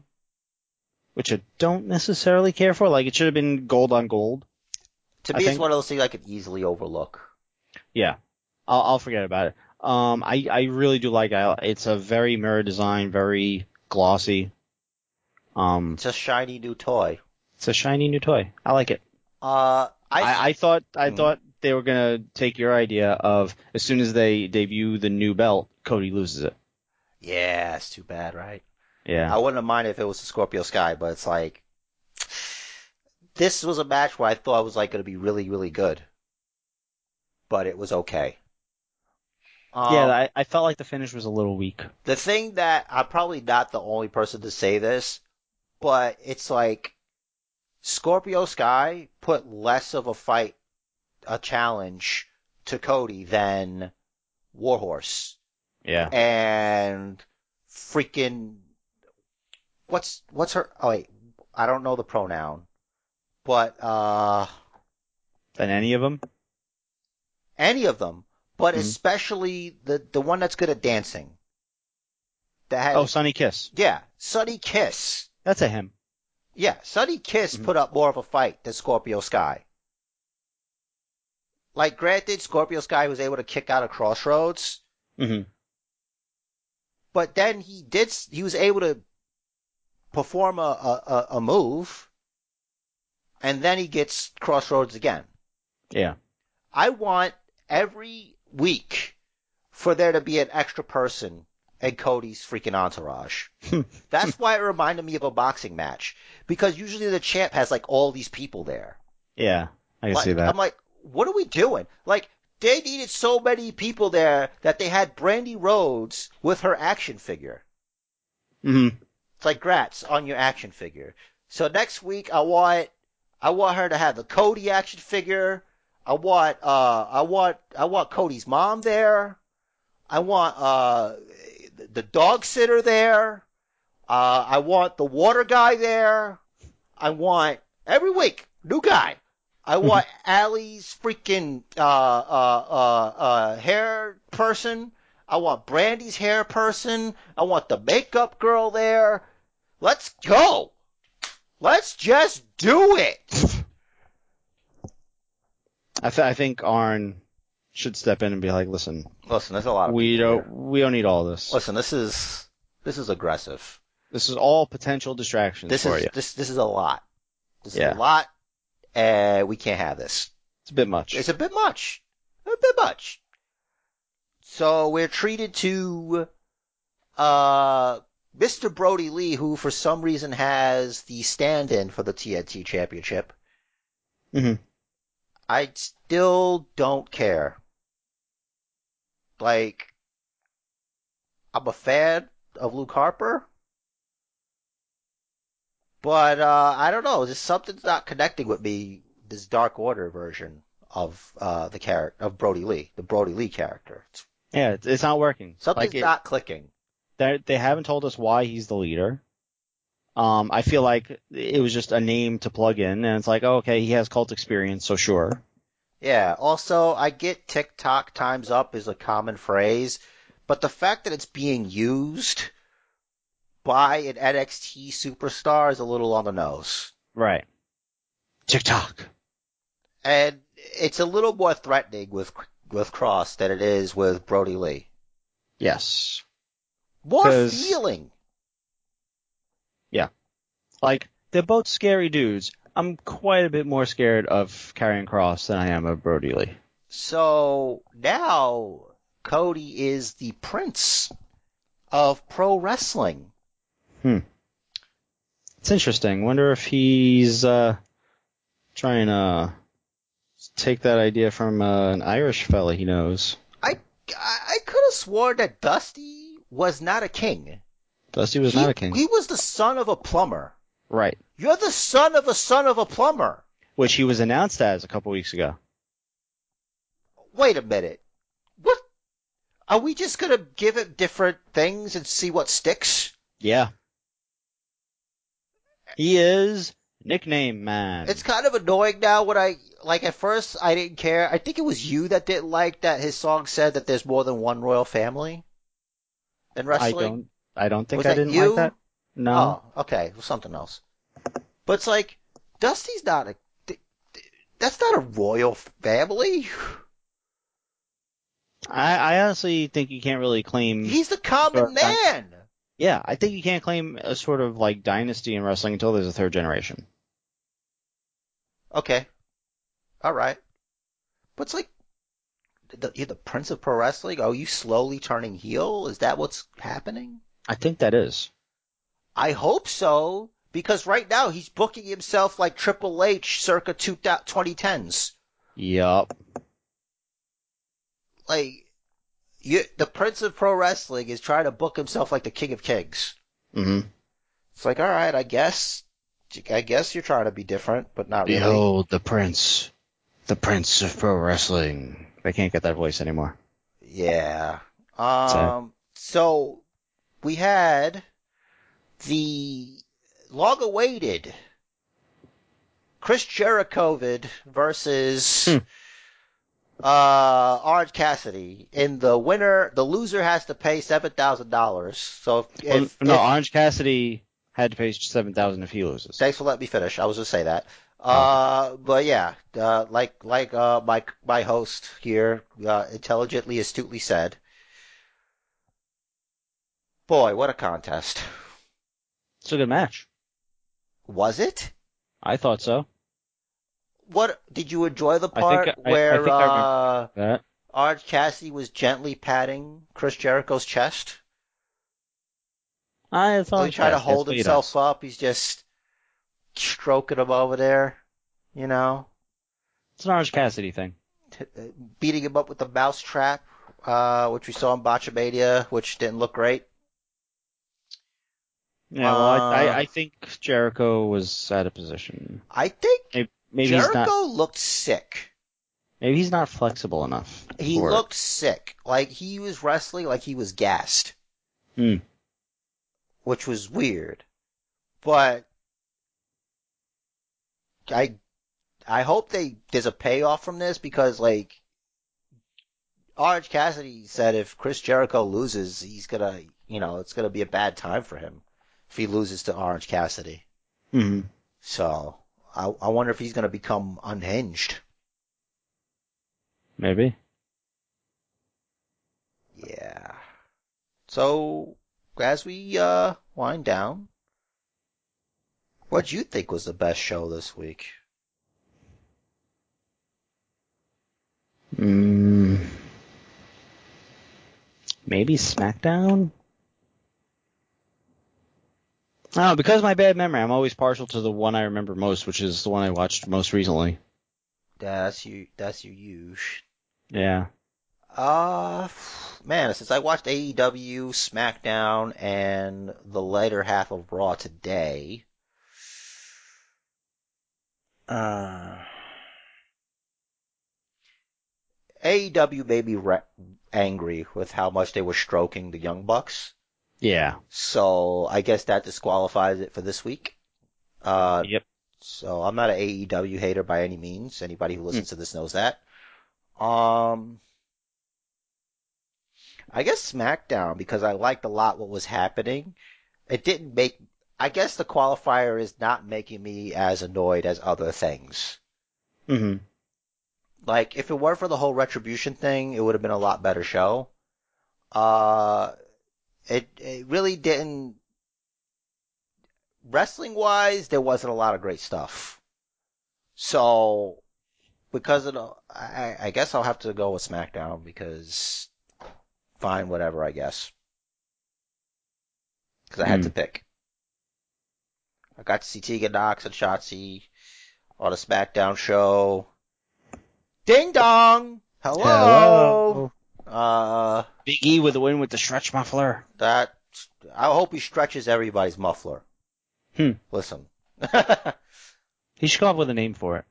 Speaker 4: which I don't necessarily care for. Like it should have been gold on gold.
Speaker 3: To
Speaker 4: I
Speaker 3: me, it's one of those things I could easily overlook.
Speaker 4: Yeah, I'll, I'll forget about it. Um, I I really do like it. It's a very mirror design, very glossy. Um,
Speaker 3: It's a shiny new toy.
Speaker 4: it's a shiny new toy. I like it.
Speaker 3: Uh, I,
Speaker 4: I, I thought I
Speaker 3: Hmm.
Speaker 4: thought they were gonna take your idea of as soon as they debut the new belt, Cody loses it.
Speaker 3: yeah, it's too bad, right?
Speaker 4: Yeah.
Speaker 3: I wouldn't have minded if it was the Scorpio Sky, but it's like this was a match where I thought was like going to be really, really good, but it was okay. Um,
Speaker 4: yeah, I, I felt like the finish was a little weak.
Speaker 3: the thing that I'm probably not the only person to say this, but it's like Scorpio Sky put less of a fight, a challenge to Cody than Warhorse
Speaker 4: Yeah.
Speaker 3: and freaking what's what's her oh wait I don't know the pronoun but uh
Speaker 4: Than any of them.
Speaker 3: any of them but
Speaker 4: Mhm.
Speaker 3: especially the the one that's good at dancing that had
Speaker 4: Oh, Sunny Kiss.
Speaker 3: yeah Sunny Kiss
Speaker 4: That's a him.
Speaker 3: yeah Sunny Kiss
Speaker 4: Mhm.
Speaker 3: put up more of a fight than Scorpio Sky like granted Scorpio Sky was able to kick out of Crossroads
Speaker 4: hmm
Speaker 3: but then he did he was able to perform a, a- a move and then he gets crossroads again
Speaker 4: Yeah.
Speaker 3: i want every week for there to be an extra person in cody's freaking entourage that's why it reminded me of a boxing match because usually the champ has like all these people there
Speaker 4: Yeah. I can
Speaker 3: like,
Speaker 4: see that.
Speaker 3: i'm like what are we doing like they needed so many people there that they had brandi rhodes with her action figure
Speaker 4: hmm
Speaker 3: It's like Gratz on your action figure. So next week I want I want her to have the Cody action figure. I want uh I want I want Cody's mom there. I want uh the dog sitter there. Uh I want the water guy there. I want every week new guy. I want Allie's freaking uh uh uh uh hair person. I want Brandi's hair person. I want the makeup girl there. Let's go. Let's just do it.
Speaker 4: I, th- I think Arn should step in and be like, listen,
Speaker 3: Listen, there's a lot of
Speaker 4: we don't we don't need all this.
Speaker 3: Listen, this is this is aggressive.
Speaker 4: This is all potential distractions
Speaker 3: This
Speaker 4: for
Speaker 3: is
Speaker 4: you.
Speaker 3: this this is a lot. This
Speaker 4: Yeah.
Speaker 3: is a lot, and we can't have this.
Speaker 4: It's a bit much.
Speaker 3: It's a bit much. A bit much. So we're treated to uh Mr. Brodie Lee, who for some reason has the stand-in for the TNT Championship.
Speaker 4: Mhm.
Speaker 3: I still don't care. Like, I'm a fan of Luke Harper, but uh I don't know, just something's not connecting with me. This Dark Order version of uh the character of Brodie Lee, the Brodie Lee character. It's-
Speaker 4: yeah, it's, it's not working.
Speaker 3: Something's
Speaker 4: like it,
Speaker 3: not clicking.
Speaker 4: They they haven't told us why he's the leader. Um, I feel like it was just a name to plug in, and it's like, oh, okay, he has cult experience, so sure.
Speaker 3: Yeah. Also, I get TikTok times up is a common phrase, but the fact that it's being used by an NXT superstar is a little on the nose.
Speaker 4: Right. TikTok.
Speaker 3: And it's a little more threatening with with Kross than it is with Brodie Lee.
Speaker 4: Yes.
Speaker 3: More feeling. Yeah.
Speaker 4: Like they're both scary dudes. I'm quite a bit more scared of Karrion Kross than I am of Brodie Lee.
Speaker 3: So now Cody is the prince of pro wrestling. Hmm.
Speaker 4: It's interesting. Wonder if he's uh trying to take that idea from uh, an Irish fella he knows.
Speaker 3: I I could have sworn that Dusty was not a king.
Speaker 4: Dusty was
Speaker 3: he,
Speaker 4: not a king.
Speaker 3: He was the son of a plumber.
Speaker 4: right.
Speaker 3: You're the son of a son of a plumber.
Speaker 4: Which he was announced as a couple weeks ago.
Speaker 3: Wait a minute. What? Are we just gonna give it different things and see what sticks?
Speaker 4: Yeah. He is nickname man.
Speaker 3: It's kind of annoying now when I, like at first I didn't care. I think it was you that didn't like that his song said that there's more than one royal family in
Speaker 4: I don't I don't think
Speaker 3: Was
Speaker 4: I didn't
Speaker 3: you?
Speaker 4: like that. No.
Speaker 3: Oh, okay. Well, something else. But it's like, Dusty's not a, th- th- that's not a royal family.
Speaker 4: I, I honestly think you can't really claim
Speaker 3: He's the common man.
Speaker 4: Yeah, I think you can't claim a sort of like dynasty in wrestling until there's a third generation.
Speaker 3: Okay. Alright. But it's like, the, you're the prince of pro wrestling? Are you slowly turning heel? Is that what's happening?
Speaker 4: I think that is.
Speaker 3: I hope so, because right now he's booking himself like Triple H circa two, 2010s.
Speaker 4: Yup.
Speaker 3: Like, you, the Prince of Pro Wrestling is trying to book himself like the King of Kings.
Speaker 4: Mm-hmm.
Speaker 3: It's like, alright, I guess, I guess you're trying to be different, but not really.
Speaker 4: Behold the prince. The prince of pro wrestling. They can't get that voice anymore.
Speaker 3: Yeah. Um, so, we had the long awaited Chris Jericho versus
Speaker 4: Hmm.
Speaker 3: uh Orange Cassidy. In the winner, the loser has to pay seven thousand dollars. So if,
Speaker 4: Well,
Speaker 3: if,
Speaker 4: no,
Speaker 3: if-
Speaker 4: Orange Cassidy had to pay seven thousand if he loses.
Speaker 3: thanks for letting me finish. I was gonna say that. Uh, but yeah, uh, like like uh my my host here uh, intelligently astutely said. Boy, what a contest!
Speaker 4: It's a good match.
Speaker 3: Was it?
Speaker 4: I thought so.
Speaker 3: What did you enjoy the
Speaker 4: I think
Speaker 3: part
Speaker 4: I- I
Speaker 3: where
Speaker 4: I
Speaker 3: uh,
Speaker 4: That
Speaker 3: Orange Cassidy was gently patting Chris Jericho's chest?
Speaker 4: I thought
Speaker 3: he tried to hold
Speaker 4: that's what he
Speaker 3: himself up. He's just stroking him over there, you know,
Speaker 4: It's an Orange Cassidy thing.
Speaker 3: t- uh, beating him up with the mouse trap, uh, which we saw in Botchamania, which didn't look great.
Speaker 4: Yeah, well, I,
Speaker 3: Uh,
Speaker 4: I, I think Jericho was out of position.
Speaker 3: I think
Speaker 4: Maybe, maybe
Speaker 3: Jericho
Speaker 4: not.
Speaker 3: looked sick.
Speaker 4: Maybe he's not flexible enough.
Speaker 3: He
Speaker 4: for it.
Speaker 3: looked sick. Like he was wrestling like he was gassed.
Speaker 4: Hmm.
Speaker 3: Which was weird. But I I hope they there's a payoff from this because like Orange Cassidy said if Chris Jericho loses, he's gonna you know, it's gonna be a bad time for him if he loses to Orange Cassidy.
Speaker 4: Mhm.
Speaker 3: So I I wonder if he's gonna become unhinged.
Speaker 4: Maybe.
Speaker 3: Yeah. So, as we uh, wind down, what do you think was the best show this week?
Speaker 4: Mm, maybe SmackDown? Oh, because of my bad memory, I'm always partial to the one I remember most, which is the one I watched most recently.
Speaker 3: That's you. That's your huge.
Speaker 4: Yeah.
Speaker 3: Uh, man, since I watched AEW, SmackDown, and the later half of Raw today, uh, AEW made me re- angry with how much they were stroking the Young Bucks.
Speaker 4: Yeah.
Speaker 3: So I guess that disqualifies it for this week. Uh,
Speaker 4: Yep.
Speaker 3: so I'm not an AEW hater by any means. Anybody who listens to this knows that. Um, I guess SmackDown because I liked a lot what was happening. It didn't make. I guess the qualifier is not making me as annoyed as other things.
Speaker 4: hmm
Speaker 3: Like if it weren't for the whole retribution thing, it would have been a lot better show. Uh, it it really didn't. Wrestling wise, there wasn't a lot of great stuff. So, because of the, I, I guess I'll have to go with SmackDown because, fine, whatever, I guess. Because I had
Speaker 4: Hmm.
Speaker 3: to pick. I got to see Tegan Nox and Shotzi on a SmackDown show. Ding dong! Hello! Uh,
Speaker 4: Big E with the win with the stretch muffler.
Speaker 3: that, I hope he stretches everybody's muffler.
Speaker 4: Hmm.
Speaker 3: Listen.
Speaker 4: He should come up with a name for it.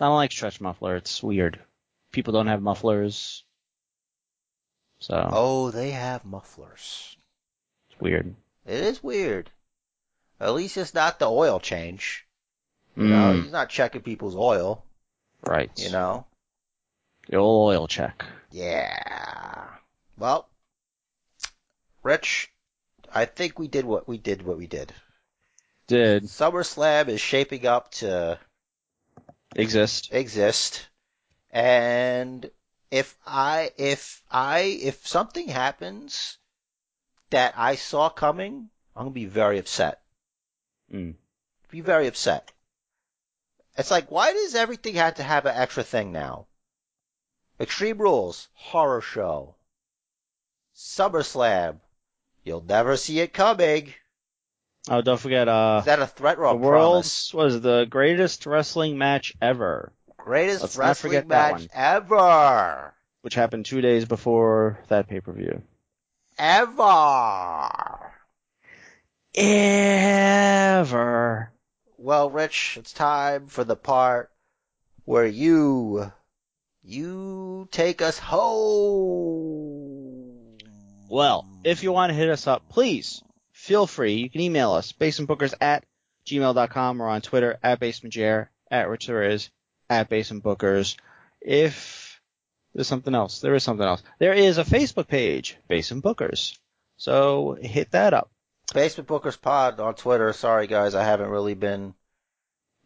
Speaker 4: I don't like stretch muffler. It's weird. People don't have mufflers. So,
Speaker 3: oh, they have mufflers.
Speaker 4: it's weird.
Speaker 3: It is weird. At least it's not the oil change. You know,
Speaker 4: Mm,
Speaker 3: he's not checking people's oil,
Speaker 4: right.
Speaker 3: you know?
Speaker 4: The old oil check.
Speaker 3: Yeah. Well, Rich, I think we did what we did what we did.
Speaker 4: Did
Speaker 3: SummerSlam is shaping up to
Speaker 4: exist.
Speaker 3: exist. And if I, if I, if something happens that I saw coming, I'm gonna be very upset.
Speaker 4: Mm.
Speaker 3: Be very upset. It's like, why does everything have to have an extra thing now? Extreme Rules, horror show. SummerSlam, you'll never see it coming.
Speaker 4: Oh, don't forget, uh,
Speaker 3: Is that a threat or a
Speaker 4: the
Speaker 3: promise?
Speaker 4: world's was the greatest wrestling match ever,
Speaker 3: Greatest
Speaker 4: Let's
Speaker 3: wrestling match ever.
Speaker 4: which happened two days before that pay per view.
Speaker 3: Ever.
Speaker 4: Ever.
Speaker 3: Well, Rich, it's time for the part where you, you take us home.
Speaker 4: Well, if you want to hit us up, please feel free. You can email us, basementbookers at gmail.com or on Twitter at basementjr, at richtheriz, at basementbookers. If there's something else, there is something else. There is a Facebook page, Basement Bookers. So hit that up.
Speaker 3: Basement Bookers Pod on Twitter. Sorry guys, I haven't really been.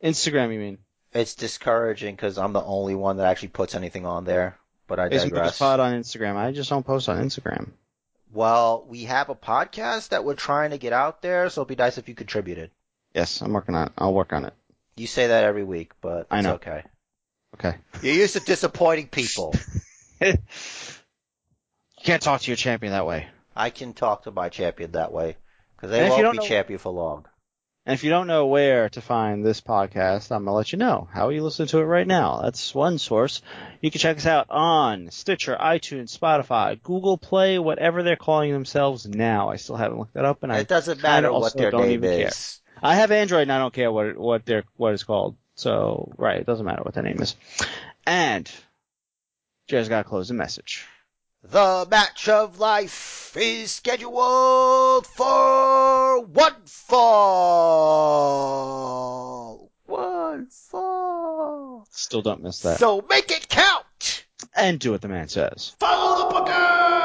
Speaker 4: Instagram, you mean?
Speaker 3: It's discouraging because I'm the only one that actually puts anything on there. But I
Speaker 4: Basement Bookers
Speaker 3: digress.
Speaker 4: Pod on Instagram. I just don't post on Instagram.
Speaker 3: Well, we have a podcast that we're trying to get out there, so it'd be nice if you contributed.
Speaker 4: Yes, I'm working on it. I'll work on it.
Speaker 3: You say that every week, but it's
Speaker 4: I know.
Speaker 3: okay.
Speaker 4: Okay.
Speaker 3: You're used to disappointing people.
Speaker 4: you can't talk to your champion that way.
Speaker 3: I can talk to my champion that way because
Speaker 4: And
Speaker 3: they
Speaker 4: if you
Speaker 3: won't
Speaker 4: don't
Speaker 3: be
Speaker 4: know-
Speaker 3: champion for long.
Speaker 4: And if you don't know where to find this podcast, I'm gonna let you know. How are you listening to it right now? That's one source. You can check us out on Stitcher, iTunes, Spotify, Google Play, whatever they're calling themselves now. I still haven't looked that up, and I
Speaker 3: it doesn't matter what their name
Speaker 4: even care.
Speaker 3: is.
Speaker 4: I have Android and I don't care what it, what their what it's called. So right, it doesn't matter what their name is. And Jared's got to close the message.
Speaker 3: The match of life is scheduled for one fall. One fall.
Speaker 4: Still don't miss that.
Speaker 3: So make it count.
Speaker 4: And do what the man says.
Speaker 3: Follow the booker.